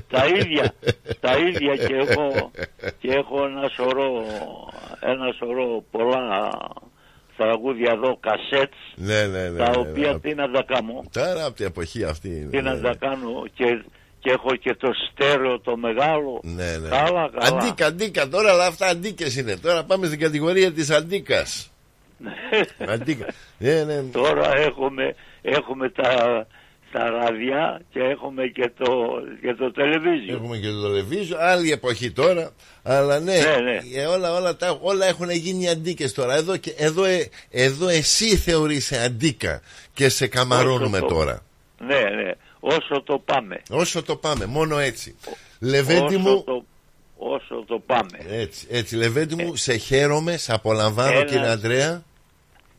τα ίδια, τα ίδια και έχω, και έχω ένα σωρό, ένα σωρό πολλά τραγούδια εδώ, κασέτς, ναι, ναι, ναι, τα ναι, οποία ναι. τι να τα κάνω, Τώρα από την εποχή αυτή. είναι, τι να ναι, τα κάνω και, και έχω και το στέρεο το μεγάλο, ναι, ναι. καλά, καλά. Αντίκα, αντίκα τώρα, αλλά αυτά αντίκες είναι. Τώρα πάμε στην κατηγορία της αντίκας. αντίκα. Ναι, ναι. Τώρα έχουμε, έχουμε τα, τα ραδιά και έχουμε και το, και το τελεβίζιο. Έχουμε και το τηλεβίζιο, άλλη εποχή τώρα. Αλλά ναι, Ναι, ναι. ε, όλα, όλα, τα, όλα έχουν γίνει αντίκες τώρα. Εδώ, και, εδώ, ε, εδώ εσύ θεωρείσαι αντίκα και σε καμαρώνουμε Όσο το- τώρα. Ναι, ναι, όσο το πάμε. Όσο το πάμε, μόνο έτσι. Λεβέντι όσο μου, Το, όσο το πάμε. έτσι, έτσι, Λεβέντι μου, σε χαίρομαι, σε απολαμβάνω Ένα- κύριε Αντρέα.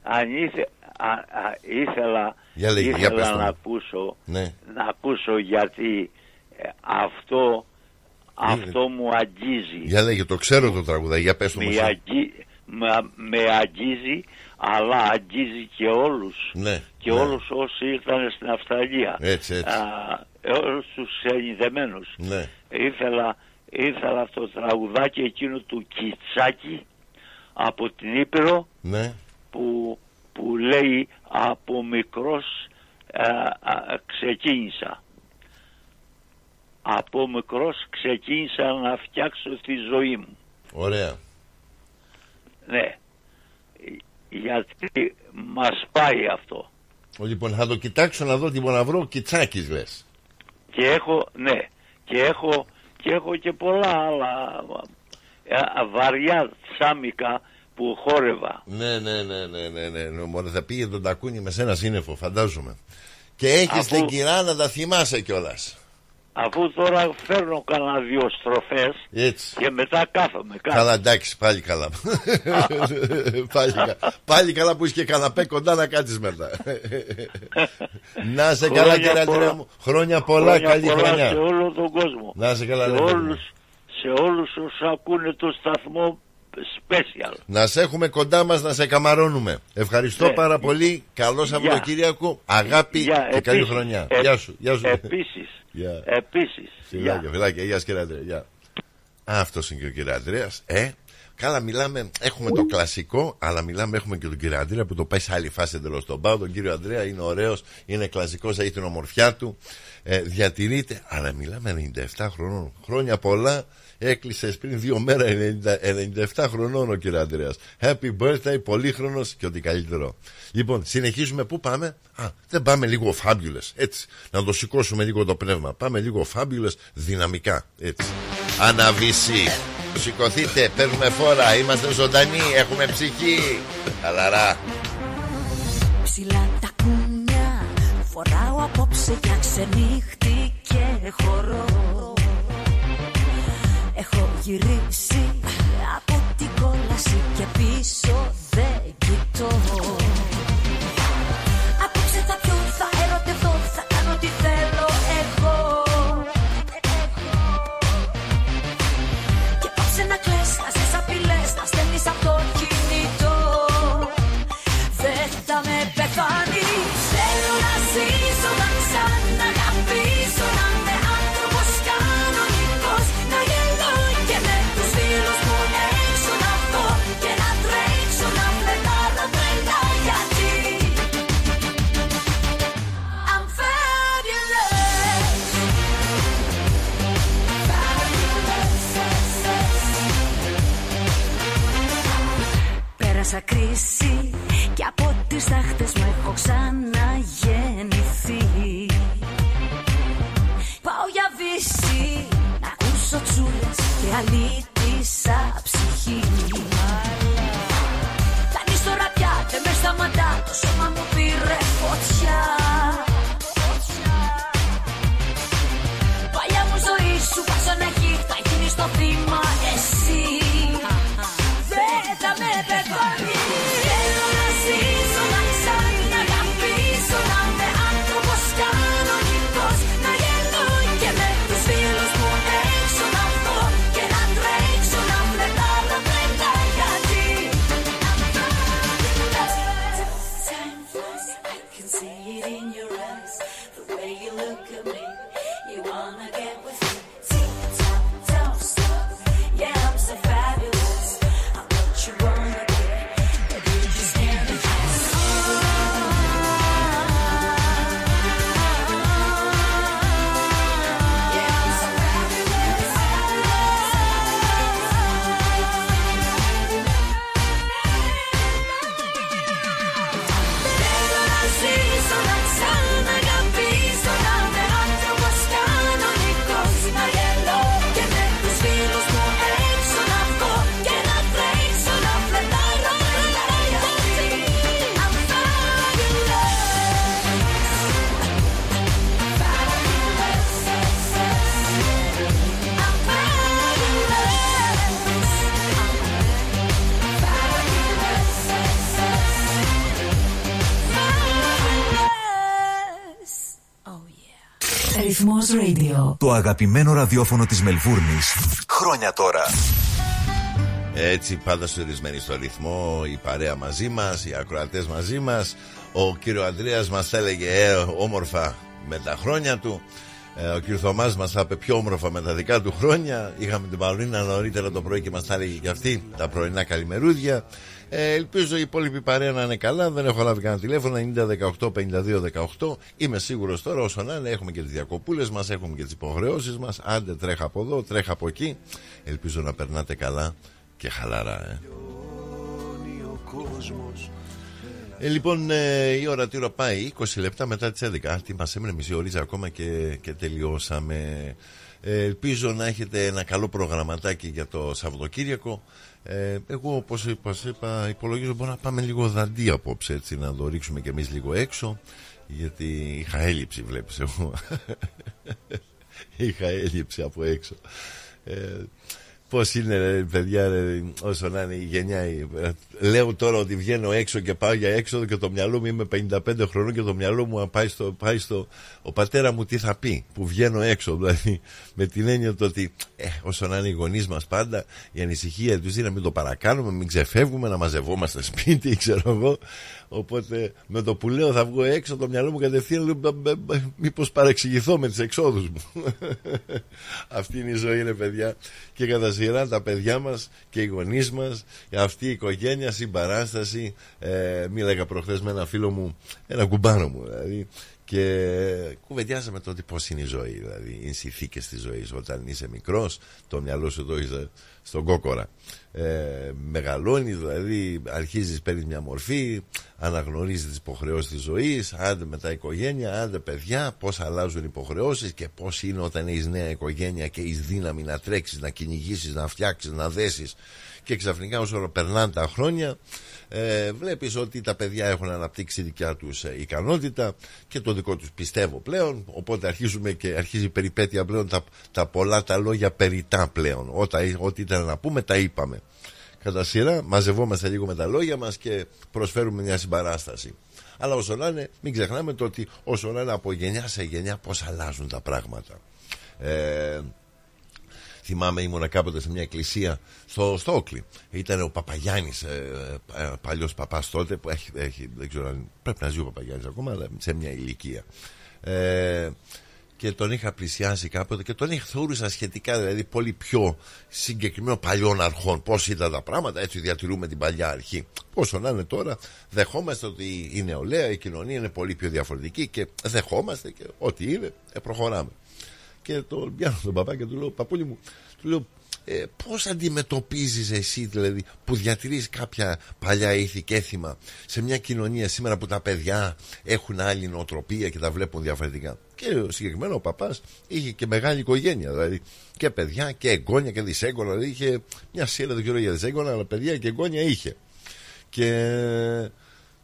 Αν ήθε, α, α, ήθελα, Για λέγε, για ήθελα πες το να μου. ακούσω, Ναι. να ακούσω γιατί ε, αυτό, αυτό μου αγγίζει. Για λέγε, το ξέρω το τραγουδάκι, για πες το μου. Με, εσύ. αγγί, με, με αγγίζει, αλλά αγγίζει και όλους. Ναι, Και ναι. όλους όσοι ήρθαν στην Αυστραλία. Έτσι, έτσι. Α, όλους τους ενειδεμένους. Ναι. Ήθελα, ήθελα αυτό το τραγουδάκι εκείνο του Κιτσάκη από την Ήπειρο Ναι. που, που λέει από μικρός α, α, ξεκίνησα. Από μικρός ξεκίνησα να φτιάξω τη ζωή μου. Ωραία. Ναι. Γιατί μας πάει αυτό. Λοιπόν, θα το κοιτάξω να δω τι μπορώ να βρω. Κιτσάκης λες. Και έχω, ναι, και έχω και, έχω και πολλά άλλα ε, βαριά τσάμικα που χόρευα. Ναι, ναι, ναι, ναι, ναι, ναι. ναι. Μωρέ, θα πήγε τον τακούνι με σένα σύννεφο, φαντάζομαι. Και έχεις Αφού- την κυρά να τα θυμάσαι κιόλας. Αφού τώρα φέρνω κανένα δύο στροφές Έτσι. και μετά κάθομαι κάτω. Καλά, εντάξει, πάλι καλά. πάλι, κα- πάλι καλά που είσαι και καναπέ κοντά να κάτσεις μετά. να σε καλά, Χρόνια κύριε Αντρέα πολλά. μου. Χρόνια πολλά, Χρόνια καλή πολλά χρονιά. σε όλο τον κόσμο. Να είσαι καλά, σε ρε παιδί μου. όλους, σε όλους όσους ακούνε το σταθμό special. Να σε έχουμε κοντά μας να σε καμαρώνουμε. Ευχαριστώ Ναι. πάρα πολύ. Καλό Σαββατοκύριακο. Αγάπη Γεια, και καλή επίσης, χρονιά. ε- Γεια σου. Γεια σου. Επίσης, Γεια. επίσης. Φιλάκια, Γεια. φιλάκια. Γεια σας κύριε Αντρέα. Γεια. Αυτός είναι και ο κύριο Αντρέα. Ε, καλά, μιλάμε. Έχουμε το κλασικό, αλλά μιλάμε. Έχουμε και τον κύριο Αντρέα που το πάει σε άλλη φάση εντελώς τον πάω. Τον κύριο Αντρέα είναι ωραίος, είναι κλασικός, έχει την ομορφιά του. Ε, διατηρείται, αλλά μιλάμε 97 χρονών. Χρόνια πολλά. Έκλεισες πριν δύο μέρα 90, 97 χρονών ο κύριο Αντρέα. Happy birthday, πολύχρονος και ό,τι καλύτερο. Λοιπόν, συνεχίζουμε. Πού πάμε; Α, δεν πάμε λίγο fabulous. Έτσι. Να το σηκώσουμε λίγο το πνεύμα. Πάμε λίγο fabulous δυναμικά. Έτσι. Αναβήσει. Σηκωθείτε, παίρνουμε φόρα. Είμαστε ζωντανοί, έχουμε ψυχή. Χαλαρά. Ψηλά τα κουνιά Φοράω απόψε για ξενύχτη και χορό Έχω γυρίσει από την κόλαση και πίσω δεν κινητό Πέρασα κρίση και από τις τάχτες μου έχω ξαναγεννηθεί. Πάω για βύση να ακούσω τσούλες και αλήτησα ψυχή Ρυθμός Radio. Το αγαπημένο ραδιόφωνο της Μελβούρνης. Χρόνια τώρα. Έτσι πάντα στηρισμένοι στο ρυθμό Η παρέα μαζί μας, οι ακροατές μαζί μας Ο κύριο Ανδρέας μας έλεγε ε, όμορφα με τα χρόνια του ε, Ο κύριο Θωμάς μας θα είπε πιο όμορφα με τα δικά του χρόνια. Είχαμε την Παολίνα νωρίτερα το πρωί και μας τα έλεγε και αυτή Τα πρωινά καλημερούδια. Ε, Ελπίζω η υπόλοιπη παρέα να είναι καλά. Δεν έχω λάβει κανένα τηλέφωνο. 90 18 52 18 Είμαι σίγουρος τώρα όσο να είναι Έχουμε και τις διακοπούλες μας Έχουμε και τις υποχρεώσεις μας. Άντε τρέχα από εδώ, τρέχα από εκεί. Ελπίζω να περνάτε καλά και χαλαρά ε. Ε, λοιπόν, ε, η ώρα τι ώρα πάει, 20 λεπτά μετά τις 11. Α, τι μας έμεινε μισή ωρίτσα ακόμα και, και τελειώσαμε. Ε, ελπίζω να έχετε ένα καλό προγραμματάκι για το Σαββατοκύριακο. Ε, εγώ, όπως είπα, σας είπα, υπολογίζω μπορούμε να πάμε λίγο δαντί απόψε, έτσι, να το ρίξουμε κι εμείς λίγο έξω. Γιατί είχα έλλειψη, βλέπεις εγώ. είχα έλλειψη από έξω. Ε, Πώς είναι, ρε, παιδιά, ρε, όσο να είναι η γενιά. η- ε, Λέω τώρα ότι βγαίνω έξω και πάω για έξοδο και το μυαλό μου είμαι 55 χρονών και το μυαλό μου πάει στο, πάει στο. Ο πατέρα μου τι θα πει που βγαίνω έξω. Δηλαδή, με την έννοια το ότι ε, όσο να είναι οι γονείς μας πάντα, η ανησυχία τους είναι να μην το παρακάνουμε, μην ξεφεύγουμε, να μαζευόμαστε σπίτι, ξέρω εγώ. Οπότε με το που λέω θα βγω έξω, το μυαλό μου κατευθείαν λέω μήπως παρεξηγηθώ με τις εξόδους μου. Αυτή είναι η ζωή, είναι παιδιά. Και κατά σειρά τα παιδιά μας και οι γονείς μας, αυτή η οικογένεια, συμπαράσταση. Ε, μίλαγα προχθές με ένα φίλο μου, ένα κουμπάρο μου δηλαδή. Και κουβεντιάζαμε τότε πώς είναι η ζωή, δηλαδή οι συνθήκες της ζωής. Όταν είσαι μικρός, το μυαλό σου το είσαι στον κόκορα. Ε, μεγαλώνει, δηλαδή αρχίζεις, παίρνεις μια μορφή, αναγνωρίζεις τις υποχρεώσεις της ζωής, άντε με τα οικογένεια, άντε παιδιά, πώς αλλάζουν οι υποχρεώσεις και πώς είναι όταν έχεις νέα οικογένεια και έχεις δύναμη να τρέξεις, να κυνηγήσεις, να φτιάξεις, να δέσεις. Και ξαφνικά όσο περνάνε τα χρόνια, ε, βλέπεις ότι τα παιδιά έχουν αναπτύξει δικιά τους ε, ικανότητα και το δικό τους πιστεύω πλέον οπότε αρχίζουμε και αρχίζει η περιπέτεια πλέον τα, τα πολλά τα λόγια περιτά πλέον Ότα, ό,τι ήταν να πούμε τα είπαμε κατά σειρά, μαζευόμαστε λίγο με τα λόγια μας και προσφέρουμε μια συμπαράσταση. Αλλά όσο να είναι, μην ξεχνάμε το ότι όσο να είναι από γενιά σε γενιά πώς αλλάζουν τα πράγματα. Ε, θυμάμαι ήμουνα κάποτε σε μια εκκλησία στο Στόκλι. Ήταν ο Παπαγιάννης, ε, ε, παλιός παπάς τότε, που έχει, έχει, δεν ξέρω αν πρέπει να ζει ο Παπαγιάννης ακόμα, αλλά σε μια ηλικία. Ε, και τον είχα πλησιάσει κάποτε και τον είχα θεωρούσα σχετικά δηλαδή πολύ πιο συγκεκριμένο παλιών αρχών. Πώς ήταν τα πράγματα, έτσι διατηρούμε την παλιά αρχή. Πόσο να είναι τώρα, δεχόμαστε ότι η νεολαία, η κοινωνία είναι πολύ πιο διαφορετική και δεχόμαστε και ό,τι είναι, ε, προχωράμε. Και τον πιάνω τον παπά και του λέω, Παππούλη μου, του λέω, ε, πώς αντιμετωπίζεις εσύ δηλαδή που διατηρείς κάποια παλιά ήθη και έθιμα σε μια κοινωνία σήμερα που τα παιδιά έχουν άλλη νοοτροπία και τα βλέπουν διαφορετικά και συγκεκριμένα ο παπάς είχε και μεγάλη οικογένεια δηλαδή και παιδιά και εγγόνια και δυσέγγωνα δηλαδή είχε μια σειρά δεν ξέρω για δυσέγγωνα αλλά παιδιά και εγγόνια είχε. Και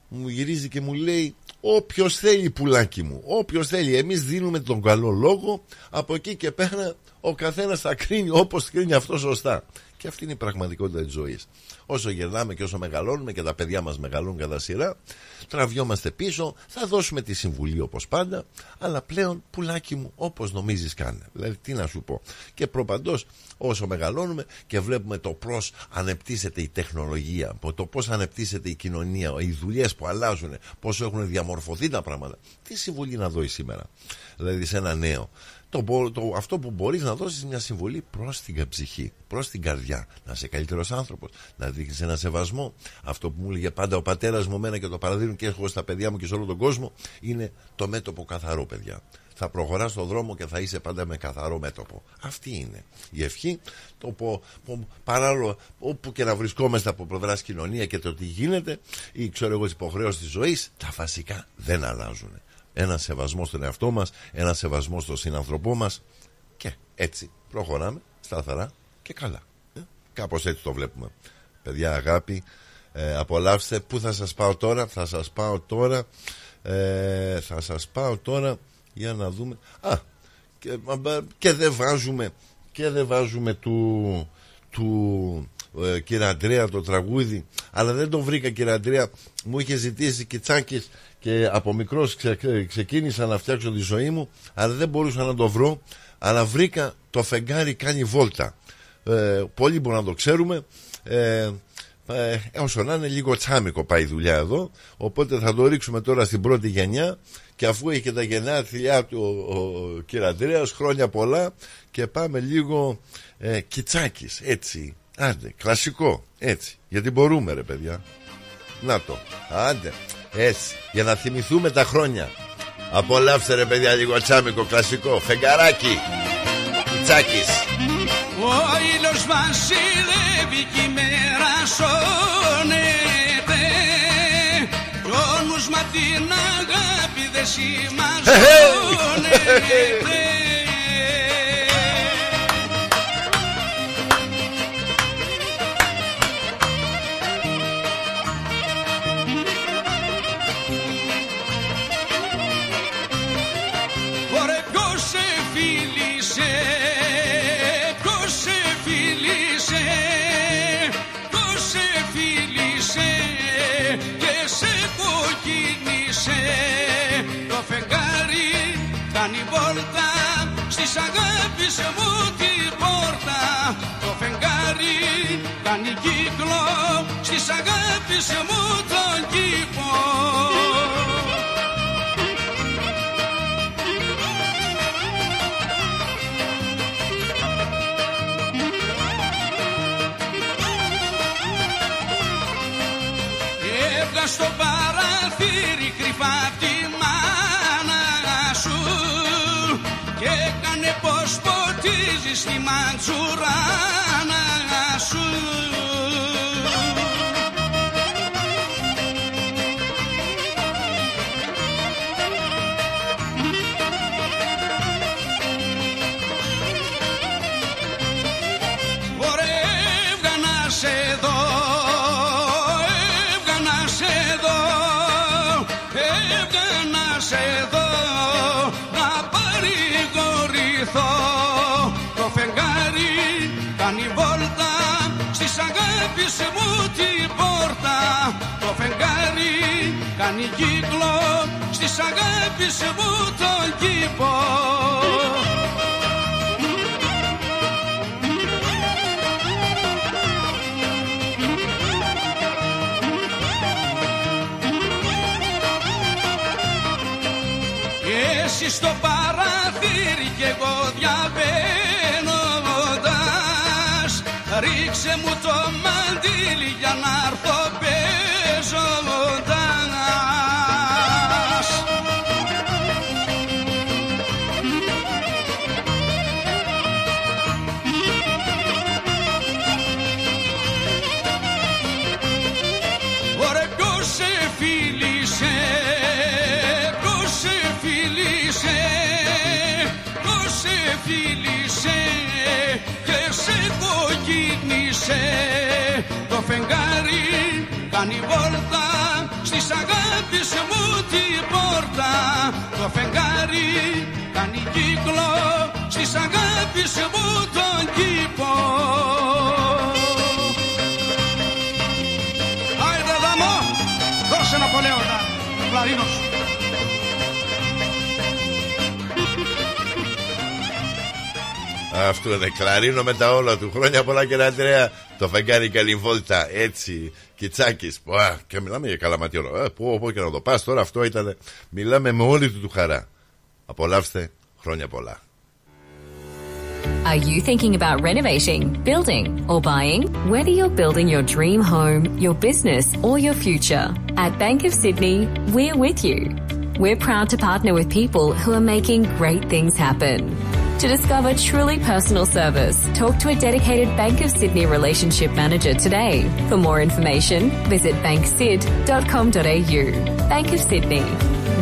μου γυρίζει και μου λέει Όποιος θέλει πουλάκι μου, όποιος θέλει. Εμείς δίνουμε τον καλό λόγο. Από εκεί και πέρα ο καθένας θα κρίνει όπως κρίνει αυτός σωστά. Και αυτή είναι η πραγματικότητα της ζωής. Όσο γερνάμε και όσο μεγαλώνουμε και τα παιδιά μας μεγαλώνουν κατά σειρά, τραβιόμαστε πίσω, θα δώσουμε τη συμβουλή όπως πάντα, αλλά πλέον πουλάκι μου όπως νομίζεις κάνε. Δηλαδή, τι να σου πω. Και προπαντός, όσο μεγαλώνουμε και βλέπουμε το πώς ανεπτύσσεται η τεχνολογία, το πώς ανεπτύσσεται η κοινωνία, οι δουλειές που αλλάζουν, πόσο έχουν διαμορφωθεί τα πράγματα. Τι συμβουλή να δώσει σήμερα, δηλαδή σε ένα νέο το, το, αυτό που μπορείς να δώσεις μια συμβολή προς την ψυχή, προς την καρδιά. Να είσαι καλύτερος άνθρωπος, να δείχνεις ένα σεβασμό. Αυτό που μου έλεγε πάντα ο πατέρας μου, εμένα και το παραδείγμα και έχω στα παιδιά μου και σε όλο τον κόσμο, είναι το μέτωπο καθαρό, παιδιά. Θα προχωράς στον δρόμο και θα είσαι πάντα με καθαρό μέτωπο. Αυτή είναι η ευχή. Το που, που παράλληλο, όπου και να βρισκόμαστε από πλευράς κοινωνία και το τι γίνεται, ή ξέρω εγώ, τις υποχρεώσεις της ζωής, τα βασικά δεν αλλάζουν ένα σεβασμό στον εαυτό μας, ένα σεβασμό στον συνανθρωπό μας και έτσι προχωράμε σταθερά και καλά. Ε, κάπως έτσι το βλέπουμε. Παιδιά αγάπη, ε, απολαύστε. Πού θα σας πάω τώρα, θα σας πάω τώρα, ε, θα σας πάω τώρα για να δούμε. Α, και, και δεν βάζουμε, και δεν βάζουμε του, του ε, κύριε Αντρέα το τραγούδι αλλά δεν το βρήκα κύριε Αντρέα μου είχε ζητήσει Κιτσάκης και από μικρός ξε, ξεκίνησα να φτιάξω τη ζωή μου αλλά δεν μπορούσα να το βρω αλλά βρήκα το φεγγάρι κάνει βόλτα. Ε, πολλοί μπορούν να το ξέρουμε. Ε, ε, όσο να είναι λίγο τσάμικο πάει η δουλειά εδώ. Οπότε θα το ρίξουμε τώρα στην πρώτη γενιά. Και αφού έχει και τα γεννάθλιά του ο, ο, ο Αντρέας χρόνια πολλά. Και πάμε λίγο ε, κιτσάκης έτσι. Άντε κλασικό έτσι. Γιατί μπορούμε ρε παιδιά να το άντε έτσι, για να θυμηθούμε τα χρόνια. Απολαύστε ρε παιδιά λίγο τσάμικο κλασικό. Φεγγαράκι. Τσάκης. Ο ήλιος βασιλεύει και η μέρα σώνεται Κι ο νους μα την αγάπη δεν σημαζώνεται της αγάπης μου την πόρτα Το φεγγάρι κάνει κύκλο. Στις αγάπης μου τον κήπο ποτίζεις τη μαντσουράνα σου αγάπης μου την πόρτα Το φεγγάρι κάνει κύκλο Στις αγάπης μου τον κήπο μαντίλι για Το φεγγάρι κάνει βόλτα Στις αγάπης μου την πόρτα. Το φεγγάρι κάνει κύκλο Στις αγάπης μου τον κήπο Αυτό είναι κλαρίνο με τα όλα του. Χρόνια πολλά και Αντρέα. Το φεγγάρι καλή βόλτα. Έτσι. Κιτσάκις. Και μιλάμε για καλαματιόλο. Ε, πού, πού και να το πας τώρα. Αυτό ήταν. Μιλάμε με όλη του του χαρά. Απολαύστε. Χρόνια πολλά. Are you thinking about renovating, building, or buying? Whether you're building your dream home, your business, or your future, at Bank of Sydney, we're with you. We're proud to partner with people who are making great things happen. To discover truly personal service, talk to a dedicated Bank of Sydney relationship manager today. For more information, visit banksid.com.au. Bank of Sydney.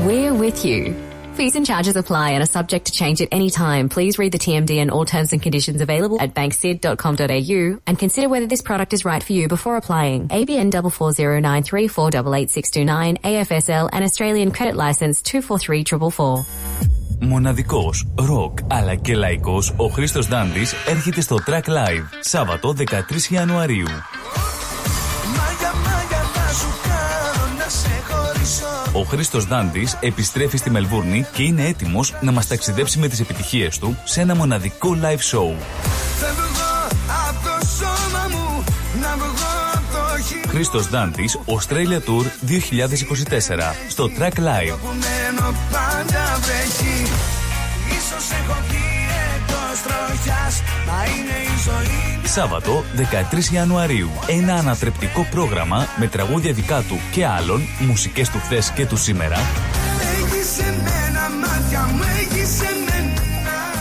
We're with you. Fees and charges apply and are subject to change at any time. Please read the TMD and all terms and conditions available at banksid.com.au and consider whether this product is right for you before applying. ABN 44093488629 AFSL and Australian Credit License 243444. Μοναδικός, ροκ αλλά και λαϊκός, ο Χρήστος Δάντης έρχεται στο Track Live, Σάββατο 13 Ιανουαρίου. Μάγια, μάγια, Ο Χρήστος Δάντης επιστρέφει στη Μελβούρνη και είναι έτοιμος να μας ταξιδέψει με τις επιτυχίες του σε ένα μοναδικό live show. Θα βγω απ' το σώμα μου, να βγω απ' το χείλο Χρήστος Δάντης, Australia Tour 2024, στο Track Live. Τροχιάς, μα είναι η ζωή Σάββατο 13 Ιανουαρίου. Ένα ανατρεπτικό πρόγραμμα με τραγούδια δικά του και άλλων, μουσικές του χθες και του σήμερα,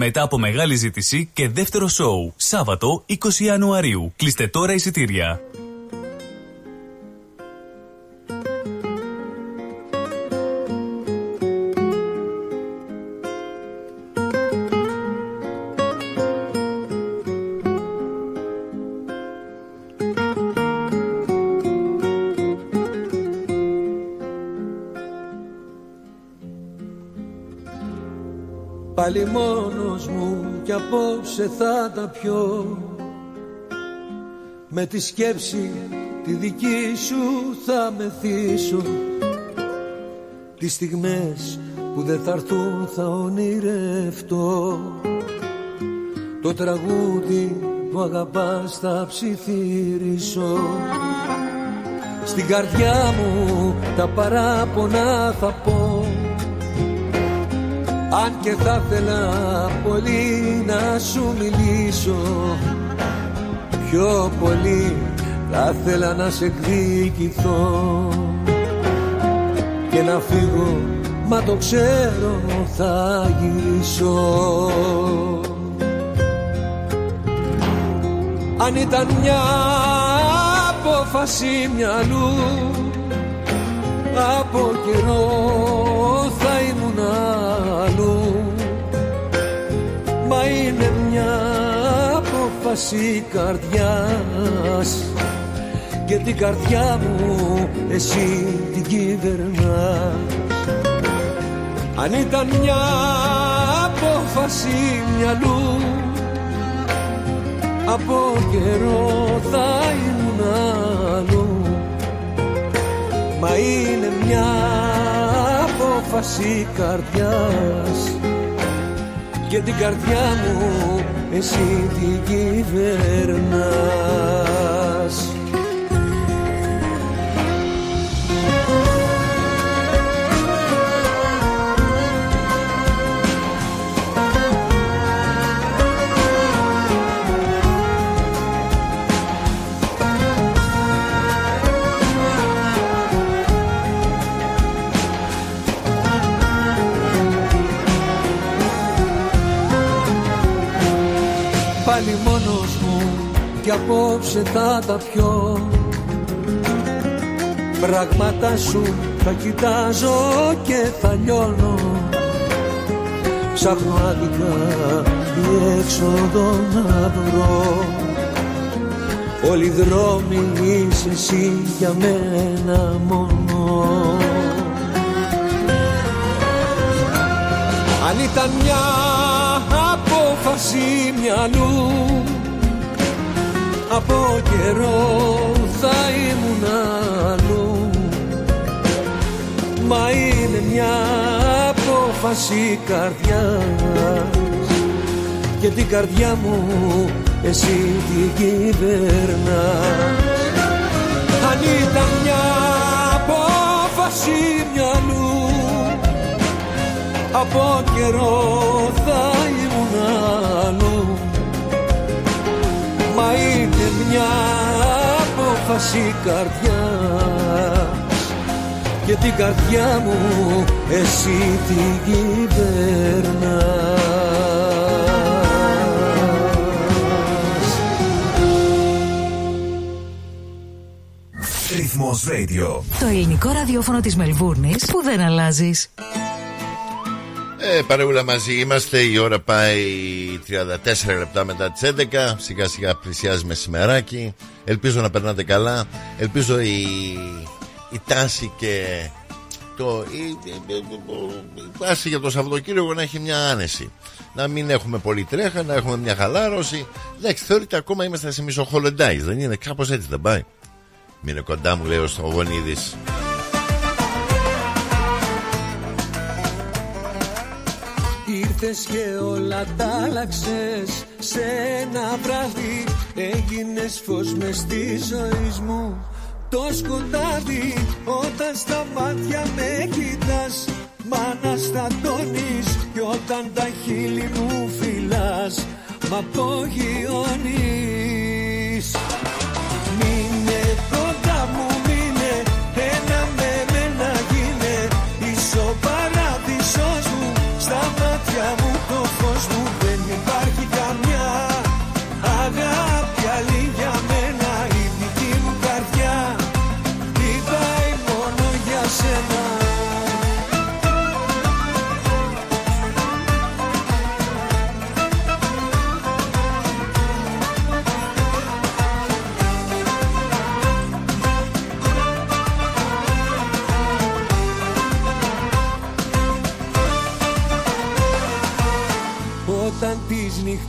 Μετά από μεγάλη ζήτηση και δεύτερο σοου. Σάββατο 20 Ιανουαρίου. Κλείστε τώρα εισιτήρια. Πάλι μόνος μου κι απόψε θα τα πιω. Με τη σκέψη τη δική σου θα μεθύσω Τις στιγμές που δεν θα έρθουν θα ονειρευτώ. Το τραγούδι που αγαπάς θα ψιθυρίσω Στην καρδιά μου τα παράπονα θα πω αν και θα ήθελα πολύ να σου μιλήσω Πιο πολύ θα ήθελα να σε εκδικηθώ. Και να φύγω μα το ξέρω θα γυρίσω. Αν ήταν μια απόφαση μυαλού από καιρό θα ήμουν απόφαση καρδιάς Και την καρδιά μου εσύ την κυβερνάς. Αν ήταν μια απόφαση μυαλού Από καιρό θα ήμουν αλλού. Μα είναι μια απόφαση καρδιάς Και την καρδιά μου εσύ την κυβερνάς και απόψε θα τα πιω. Πράγματα σου θα κοιτάζω και θα λιώνω. Ψάχνω άδικα η έξοδο να βρω. Όλοι οι δρόμοι είσαι εσύ για μένα μόνο. Αν ήταν μια απόφαση μυαλού από καιρό θα ήμουν αλλού. Μα είναι μια απόφαση καρδιάς. Και την καρδιά μου εσύ την κυβερνάς Αν ήταν μια απόφαση μυαλού από καιρό θα ήμουν αλλού. Μα είναι μια απόφαση καρδιάς Και την καρδιά μου εσύ την κυβερνάς Ρυθμός Radio. Το ελληνικό ραδιόφωνο της Μελβούρνης που δεν αλλάζεις. Ε, παρεούλα μαζί είμαστε. Η ώρα πάει 34 λεπτά μετά τις 11. Σιγά σιγά πλησιάζει μεσημεράκι. Ελπίζω να περνάτε καλά. Ελπίζω η, η τάση και το, η, η, η τάση για το Σαββατοκύριακο να έχει μια άνεση. Να μην έχουμε πολύ τρέχα, να έχουμε μια χαλάρωση. Εντάξει, θεωρείται ακόμα είμαστε σε μισοχολεντάι. Δεν είναι; Κάπως έτσι, δεν πάει. Μείνε κοντά μου, λέει ο Στογονίδης. Ήρθες και όλα τα άλλαξες. Σε ένα βράδυ Έγινες φως μες στη ζωή μου. Το σκοτάδι Όταν στα μάτια με κοιτάς Μ' αναστατώνεις Κι όταν τα χείλη μου φυλάς. Μ' απογειώνεις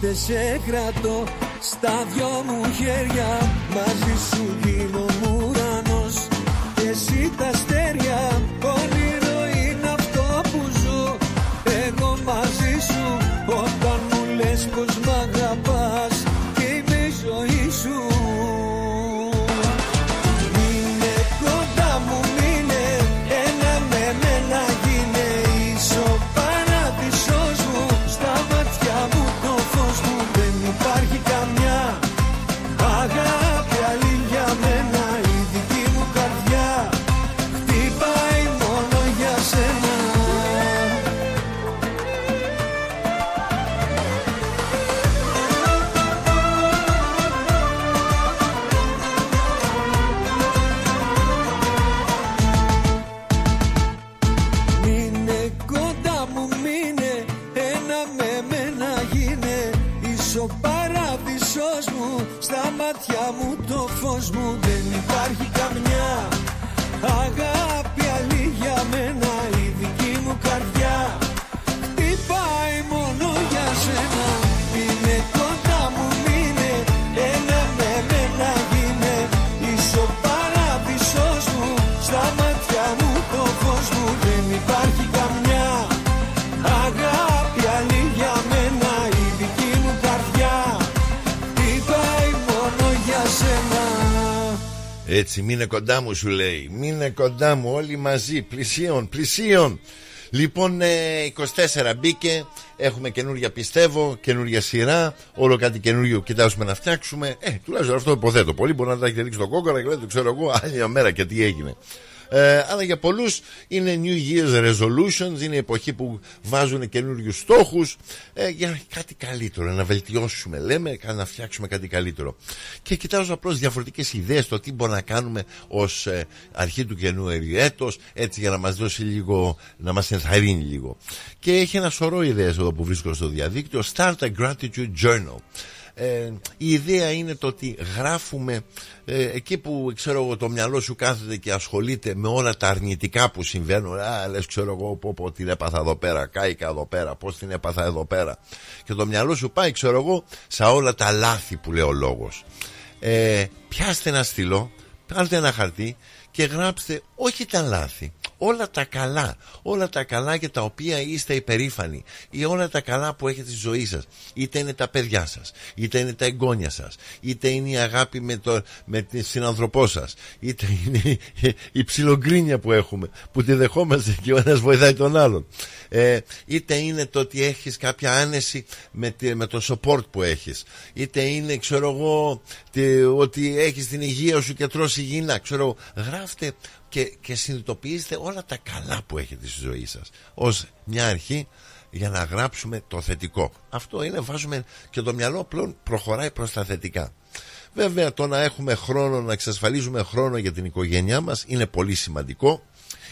νύχτες σε κρατώ Στα δυο μου χέρια Μαζί σου γίνομαι ουρανός. Και εσύ τα αστέρια Όνειρο Έτσι, μείνε κοντά μου, σου λέει. Μείνε κοντά μου, όλοι μαζί. Πλησίων, πλησίων. Λοιπόν, ε, 24 μπήκε. Έχουμε καινούργια πιστεύω, καινούργια σειρά. Όλο κάτι καινούργιο κοιτάζουμε να φτιάξουμε. Ε, τουλάχιστον αυτό υποθέτω. Πολλοί μπορεί να τα έχετε ρίξει το κόκκορα και λέτε, ξέρω εγώ, άλλη μέρα και τι έγινε. Ε, αλλά για πολλούς είναι New Year's Resolutions, είναι η εποχή που βάζουν καινούριους στόχους ε, για κάτι καλύτερο, να βελτιώσουμε λέμε, να φτιάξουμε κάτι καλύτερο. Και κοιτάζω απλώς διαφορετικές ιδέες το τι μπορούμε να κάνουμε ως ε, αρχή του καινούριου έτος, έτσι για να μας δώσει λίγο, να μας ενθαρρύνει λίγο. Και έχει ένα σωρό ιδέες εδώ που βρίσκω στο διαδίκτυο, Start a Gratitude Journal. Ε, η ιδέα είναι το ότι γράφουμε ε, εκεί που ξέρω εγώ το μυαλό σου κάθεται και ασχολείται με όλα τα αρνητικά που συμβαίνουν. Α λες ξέρω εγώ πω, πω την έπαθα εδώ πέρα κάηκα εδώ πέρα πως την έπαθα εδώ πέρα. Και το μυαλό σου πάει ξέρω εγώ σε όλα τα λάθη που λέει ο λόγος. Ε, πιάστε ένα στυλό πάρτε ένα χαρτί και γράψτε όχι τα λάθη όλα τα καλά, όλα τα καλά για τα οποία είστε υπερήφανοι ή όλα τα καλά που έχετε στη ζωή σας είτε είναι τα παιδιά σας, είτε είναι τα εγγόνια σας είτε είναι η αγάπη με, το, με την συνανθρωπό σας είτε είναι η ψιλογκρίνια που έχουμε που τη δεχόμαστε και ο ένας βοηθάει τον άλλον. Ε, είτε είναι το ότι έχεις κάποια άνεση με, τη, με το support που έχεις είτε είναι ξέρω εγώ τι, ότι έχεις την υγεία σου και τρως υγιεινά ξέρω γράφτε και, και συνειδητοποιήστε όλα τα καλά που έχετε στη ζωή σας ως μια αρχή για να γράψουμε το θετικό. Αυτό είναι βάζουμε και το μυαλό πλέον προχωράει προς τα θετικά. Βέβαια το να έχουμε χρόνο να εξασφαλίζουμε χρόνο για την οικογένειά μας είναι πολύ σημαντικό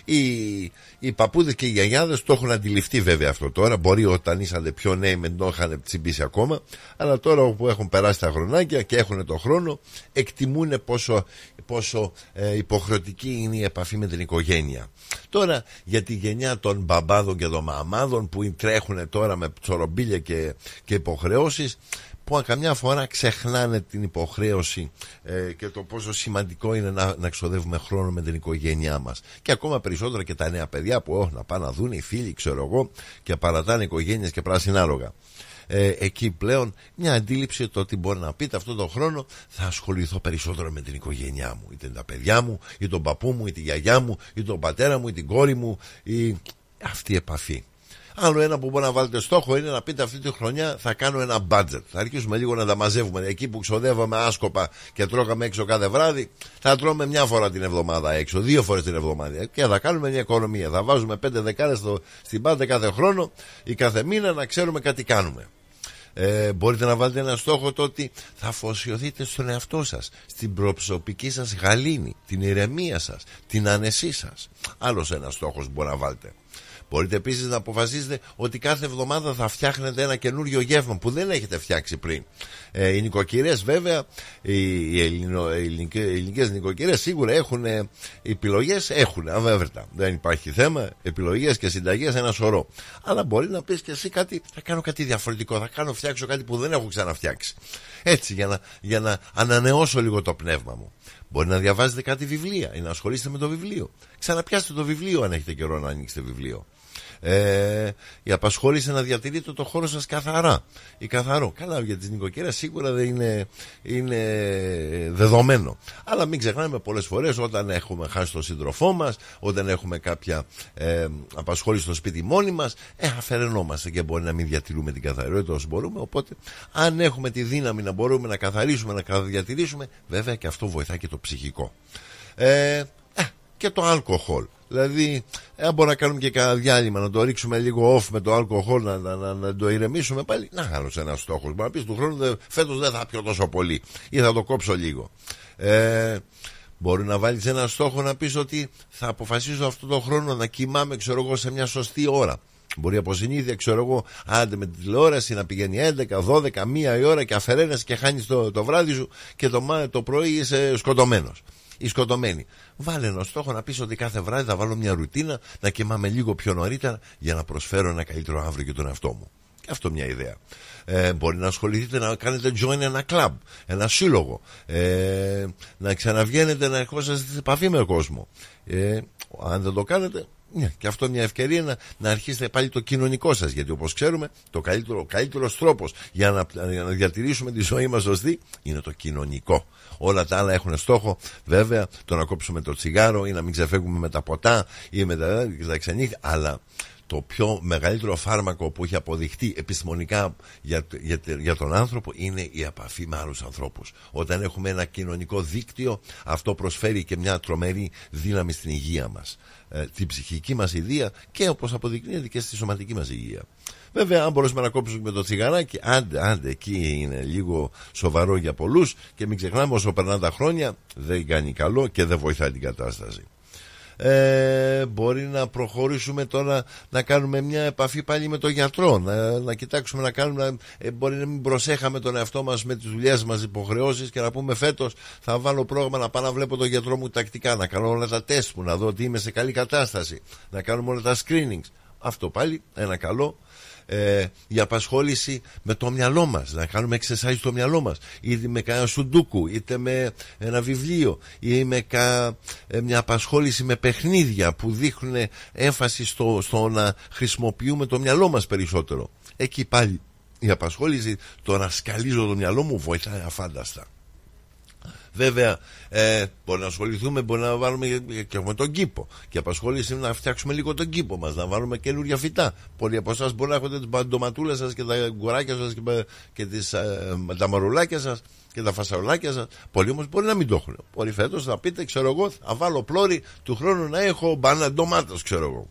οι, οι παππούδες και οι γιαγιάδες το έχουν αντιληφθεί βέβαια αυτό τώρα. Μπορεί όταν ήσαν πιο νέοι με το είχαν τσιμπήσει ακόμα. Αλλά τώρα που έχουν περάσει τα χρονάκια και έχουν το χρόνο, εκτιμούν πόσο, πόσο ε, υποχρεωτική είναι η επαφή με την οικογένεια. Τώρα για τη γενιά των μπαμπάδων και των μαμάδων που τρέχουν τώρα με τσορομπίλια και, και υποχρεώσεις που καμιά φορά ξεχνάνε την υποχρέωση ε, και το πόσο σημαντικό είναι να, να ξοδεύουμε χρόνο με την οικογένειά μας. Και ακόμα περισσότερα και τα νέα παιδιά που όχι να πάνε να δουν οι φίλοι ξέρω εγώ και παρατάνε οικογένειες και πράσινα άλογα. Ε, εκεί πλέον μια αντίληψη το ότι μπορεί να πείτε αυτόν τον χρόνο θα ασχοληθώ περισσότερο με την οικογένειά μου. Είτε τα παιδιά μου ή τον παππού μου ή τη γιαγιά μου ή τον πατέρα μου ή την κόρη μου ή αυτή η επαφή Άλλο ένα που μπορεί να βάλετε στόχο είναι να πείτε αυτή τη χρονιά θα κάνω ένα budget. Θα αρχίσουμε λίγο να τα μαζεύουμε. Εκεί που ξοδεύαμε άσκοπα και τρώγαμε έξω κάθε βράδυ, θα τρώμε μια φορά την εβδομάδα έξω, δύο φορές την εβδομάδα. Και θα κάνουμε μια οικονομία. Θα βάζουμε πέντε δεκάρες στην πάντα κάθε χρόνο ή κάθε μήνα να ξέρουμε κάτι κάνουμε. Ε, μπορείτε να βάλετε ένα στόχο το ότι θα αφοσιωθείτε στον εαυτό σας στην προσωπική σας γαλήνη την ηρεμία σας, την άνεσή σας άλλος ένας στόχος μπορεί να βάλετε Μπορείτε επίσης να αποφασίσετε ότι κάθε εβδομάδα θα φτιάχνετε ένα καινούριο γεύμα που δεν έχετε φτιάξει πριν. Ε, οι νοικοκυρές, βέβαια, οι, ελληνο, οι ελληνικές νοικοκυρές σίγουρα έχουν ε, επιλογές, έχουν αβέβαιτα. Δεν υπάρχει θέμα. Επιλογές και συνταγές ένα σωρό. Αλλά μπορεί να πεις και εσύ κάτι, θα κάνω κάτι διαφορετικό. Θα κάνω φτιάξω κάτι που δεν έχω ξαναφτιάξει. Έτσι, για να, για να ανανεώσω λίγο το πνεύμα μου. Μπορεί να διαβάζετε κάτι βιβλία ή να ασχολείστε με το βιβλίο. Ξαναπιάστε το βιβλίο αν έχετε καιρό να ανοίξετε βιβλίο ε, η απασχόληση να διατηρείτε το χώρο σας καθαρά ή καθαρό. Καλά για τις νοικοκυρές σίγουρα δεν είναι, είναι δεδομένο. Αλλά μην ξεχνάμε πολλές φορές όταν έχουμε χάσει τον σύντροφό μας, όταν έχουμε κάποια ε, απασχόληση στο σπίτι μόνοι μας, ε, αφαιρενόμαστε και μπορεί να μην διατηρούμε την καθαρότητα όσο μπορούμε. Οπότε αν έχουμε τη δύναμη να μπορούμε να καθαρίσουμε, να διατηρήσουμε, βέβαια και αυτό βοηθάει και το ψυχικό. Ε, και το αλκοόλ. Δηλαδή, αν μπορούμε να κάνουμε και κανένα διάλειμμα, να το ρίξουμε λίγο off με το αλκοόλ, να, να, να, να το ηρεμήσουμε πάλι. Να κάνω ένα στόχος. Μπορεί να πεις του χρόνου φέτος δεν θα πιω τόσο πολύ ή θα το κόψω λίγο. Ε, μπορεί να βάλεις ένα στόχο να πεις ότι θα αποφασίσω αυτό το χρόνο να κοιμάμαι, ξέρω εγώ, σε μια σωστή ώρα. Μπορεί από συνήθεια, ξέρω εγώ, άντε με τη τηλεόραση να πηγαίνει 11, 12, μία η ώρα και αφαιρένεσαι και χάνεις το, το βράδυ σου και το, μα- το πρωί είσαι σκοτωμένος. Ή σκοτωμένη. Βάλε ένα στόχο να πεις ότι κάθε βράδυ θα βάλω μια ρουτίνα να κοιμάμαι λίγο πιο νωρίτερα για να προσφέρω ένα καλύτερο αύριο για τον εαυτό μου. Και αυτό μια ιδέα. Ε, μπορεί να ασχοληθείτε να κάνετε join ένα club, ένα σύλλογο. Ε, να ξαναβγαίνετε να ερχόσαστε σε επαφή με τον κόσμο. Ε, αν δεν το κάνετε, ναι, και αυτό μια ευκαιρία να, να αρχίσετε πάλι το κοινωνικό σας γιατί όπως ξέρουμε το καλύτερο, ο καλύτερος τρόπος για να, για να διατηρήσουμε τη ζωή μας σωστή είναι το κοινωνικό όλα τα άλλα έχουν στόχο βέβαια το να κόψουμε το τσιγάρο ή να μην ξεφεύγουμε με τα ποτά ή με τα, τα ξενύχια αλλά το πιο μεγαλύτερο φάρμακο που έχει αποδειχτεί επιστημονικά για, για, για τον άνθρωπο είναι η επαφή με άλλους ανθρώπους. Όταν έχουμε ένα κοινωνικό δίκτυο αυτό προσφέρει και μια τρομερή δύναμη στην υγεία μας. Ε, την ψυχική μας υγεία και όπως αποδεικνύεται και στη σωματική μας υγεία. Βέβαια, αν μπορέσουμε να κόψουμε το τσιγαράκι, άντε, άντε, εκεί είναι λίγο σοβαρό για πολλούς και μην ξεχνάμε όσο περνάνε τα χρόνια δεν κάνει καλό και δεν βοηθάει την κατάσταση. Ε, μπορεί να προχωρήσουμε τώρα να κάνουμε μια επαφή πάλι με τον γιατρό να, να κοιτάξουμε να κάνουμε ε, μπορεί να μην προσέχαμε τον εαυτό μας με τις δουλειές μας υποχρεώσεις και να πούμε φέτος θα βάλω πρόγραμμα να πάω να βλέπω τον γιατρό μου τακτικά να κάνω όλα τα τεστ μου να δω ότι είμαι σε καλή κατάσταση να κάνουμε όλα τα screenings. Αυτό πάλι ένα καλό ε, η απασχόληση με το μυαλό μας να κάνουμε exercise στο μυαλό μας. Είτε με κανένα σουντούκου είτε με ένα βιβλίο ή με κα, ε, μια απασχόληση με παιχνίδια που δείχνουν έμφαση στο, στο να χρησιμοποιούμε το μυαλό μας περισσότερο. Εκεί πάλι η απασχόληση το να σκαλίζω το μυαλό μου βοηθάει αφάνταστα Βέβαια, ε, μπορεί να ασχοληθούμε, μπορεί να βάλουμε και με τον κήπο. Και απασχόληση είναι να φτιάξουμε λίγο τον κήπο μας, να βάλουμε καινούργια φυτά. Πολλοί από εσάς μπορεί να έχετε τις παντοματούλε σας και τα γκουράκια σας και, και τις, ε, τα μαρουλάκια σας και τα φασαρολάκια σας. Πολλοί όμως μπορεί να μην το έχουν. Μπορεί φέτος να πείτε, ξέρω εγώ, θα βάλω πλώρη του χρόνου να έχω μπάνα ντομάτας, ξέρω εγώ.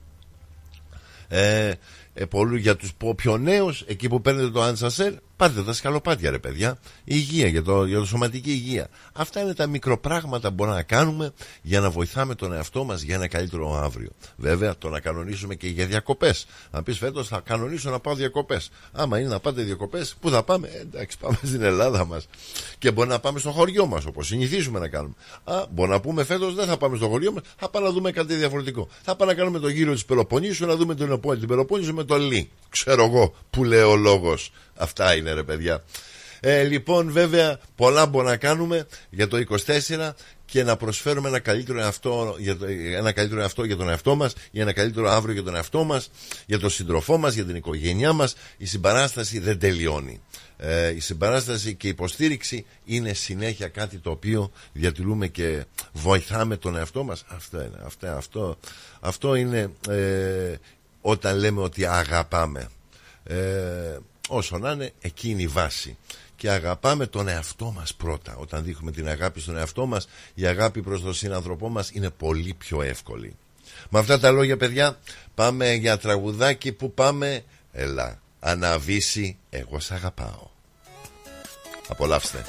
Ε, ε, πολλού για τους πιο νέους εκεί που παίρνετε το Άντσασερ πάρτε τα σκαλοπάτια ρε παιδιά. Υγεία για το, για το σωματική υγεία. Αυτά είναι τα μικροπράγματα που μπορούμε να κάνουμε για να βοηθάμε τον εαυτό μας για ένα καλύτερο αύριο. Βέβαια το να κανονίσουμε και για διακοπές. Αν πεις φέτος θα κανονίσω να πάω διακοπές. Άμα είναι να πάτε διακοπές που θα πάμε; Ε, εντάξει πάμε στην Ελλάδα μας. Και μπορεί να πάμε στο χωριό μας όπως συνηθίζουμε να κάνουμε. Α, μπορεί να πούμε φέτος δεν θα πάμε στο χωριό μας. Θα πάμε να δούμε κάτι διαφορετικό. Θα πάμε να κάνουμε το γύρο της Πελοποννήσου να δούμε τον, την Πελοπόννησο με το Λί ξέρω εγώ που λέει ο λόγος Αυτά είναι ρε παιδιά. Ε, λοιπόν βέβαια πολλά μπορούμε να κάνουμε για το 24 και να προσφέρουμε ένα καλύτερο εαυτό για, το, ένα καλύτερο εαυτό για τον εαυτό μας για ένα καλύτερο αύριο για τον εαυτό μας για τον σύντροφό μας, για την οικογένειά μας. Η συμπαράσταση δεν τελειώνει. Ε, η συμπαράσταση και η υποστήριξη είναι συνέχεια κάτι το οποίο διατηρούμε και βοηθάμε τον εαυτό μας. Αυτό είναι, αυτό, αυτό, αυτό είναι ε, όταν λέμε ότι αγαπάμε. Ε, όσο να είναι εκείνη η βάση. Και αγαπάμε τον εαυτό μας πρώτα. Όταν δείχνουμε την αγάπη στον εαυτό μας η αγάπη προς τον σύνανθρωπό μας είναι πολύ πιο εύκολη. Με αυτά τα λόγια παιδιά πάμε για τραγουδάκι που πάμε έλα αναβήσει εγώ σ' αγαπάω απολαύστε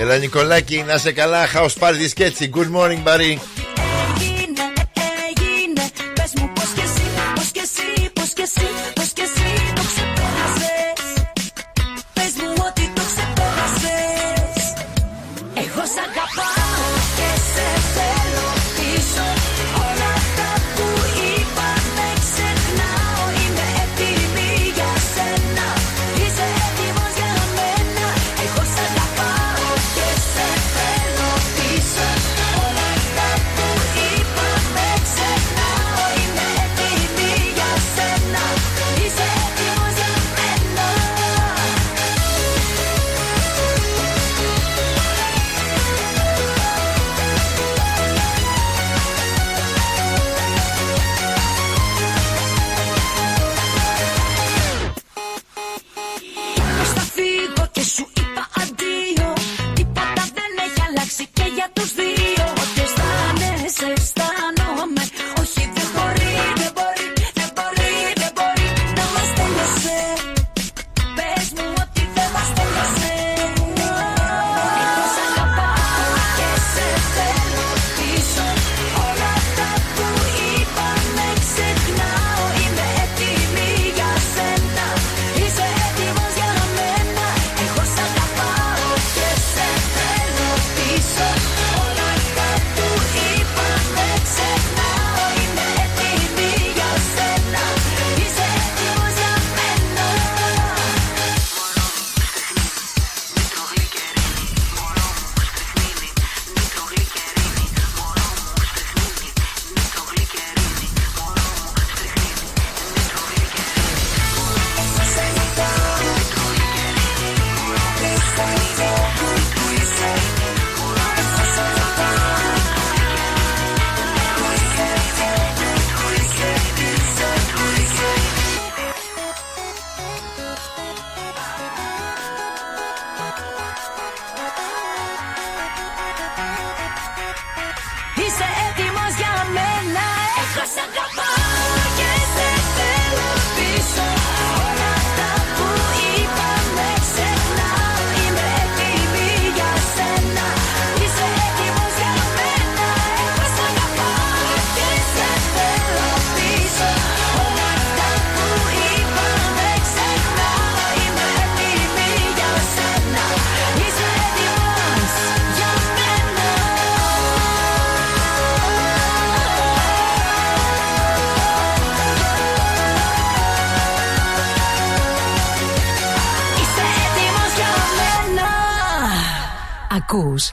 Έλα Νικολάκη, να σε καλά, house party σκέτσι. Good morning, buddy.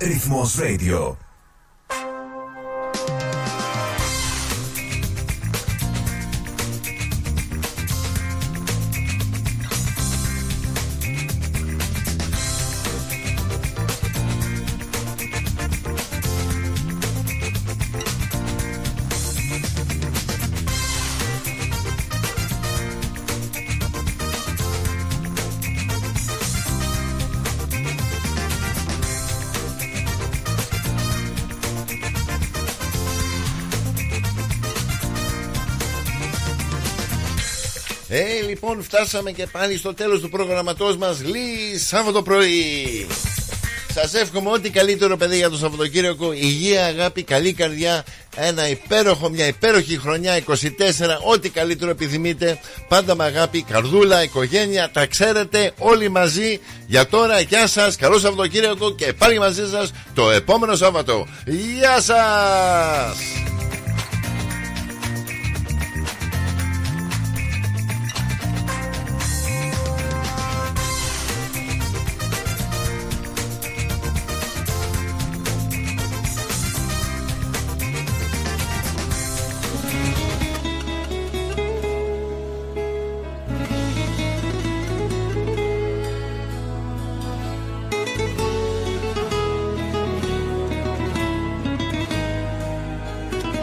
Ρυθμός Radio. Λοιπόν, φτάσαμε και πάλι στο τέλος του προγραμματός μας Λύ Σάββατο πρωί. Σας εύχομαι ό,τι καλύτερο παιδί για το Σαββατοκύριακο. Υγεία, αγάπη, καλή καρδιά. Ένα υπέροχο, μια υπέροχη χρονιά 24. Ό,τι καλύτερο επιθυμείτε. Πάντα με αγάπη, καρδούλα, οικογένεια. Τα ξέρετε όλοι μαζί. Για τώρα, γεια σας, καλό Σαββατοκύριακο και πάλι μαζί σας το επόμενο Σάββατο. Γεια σας!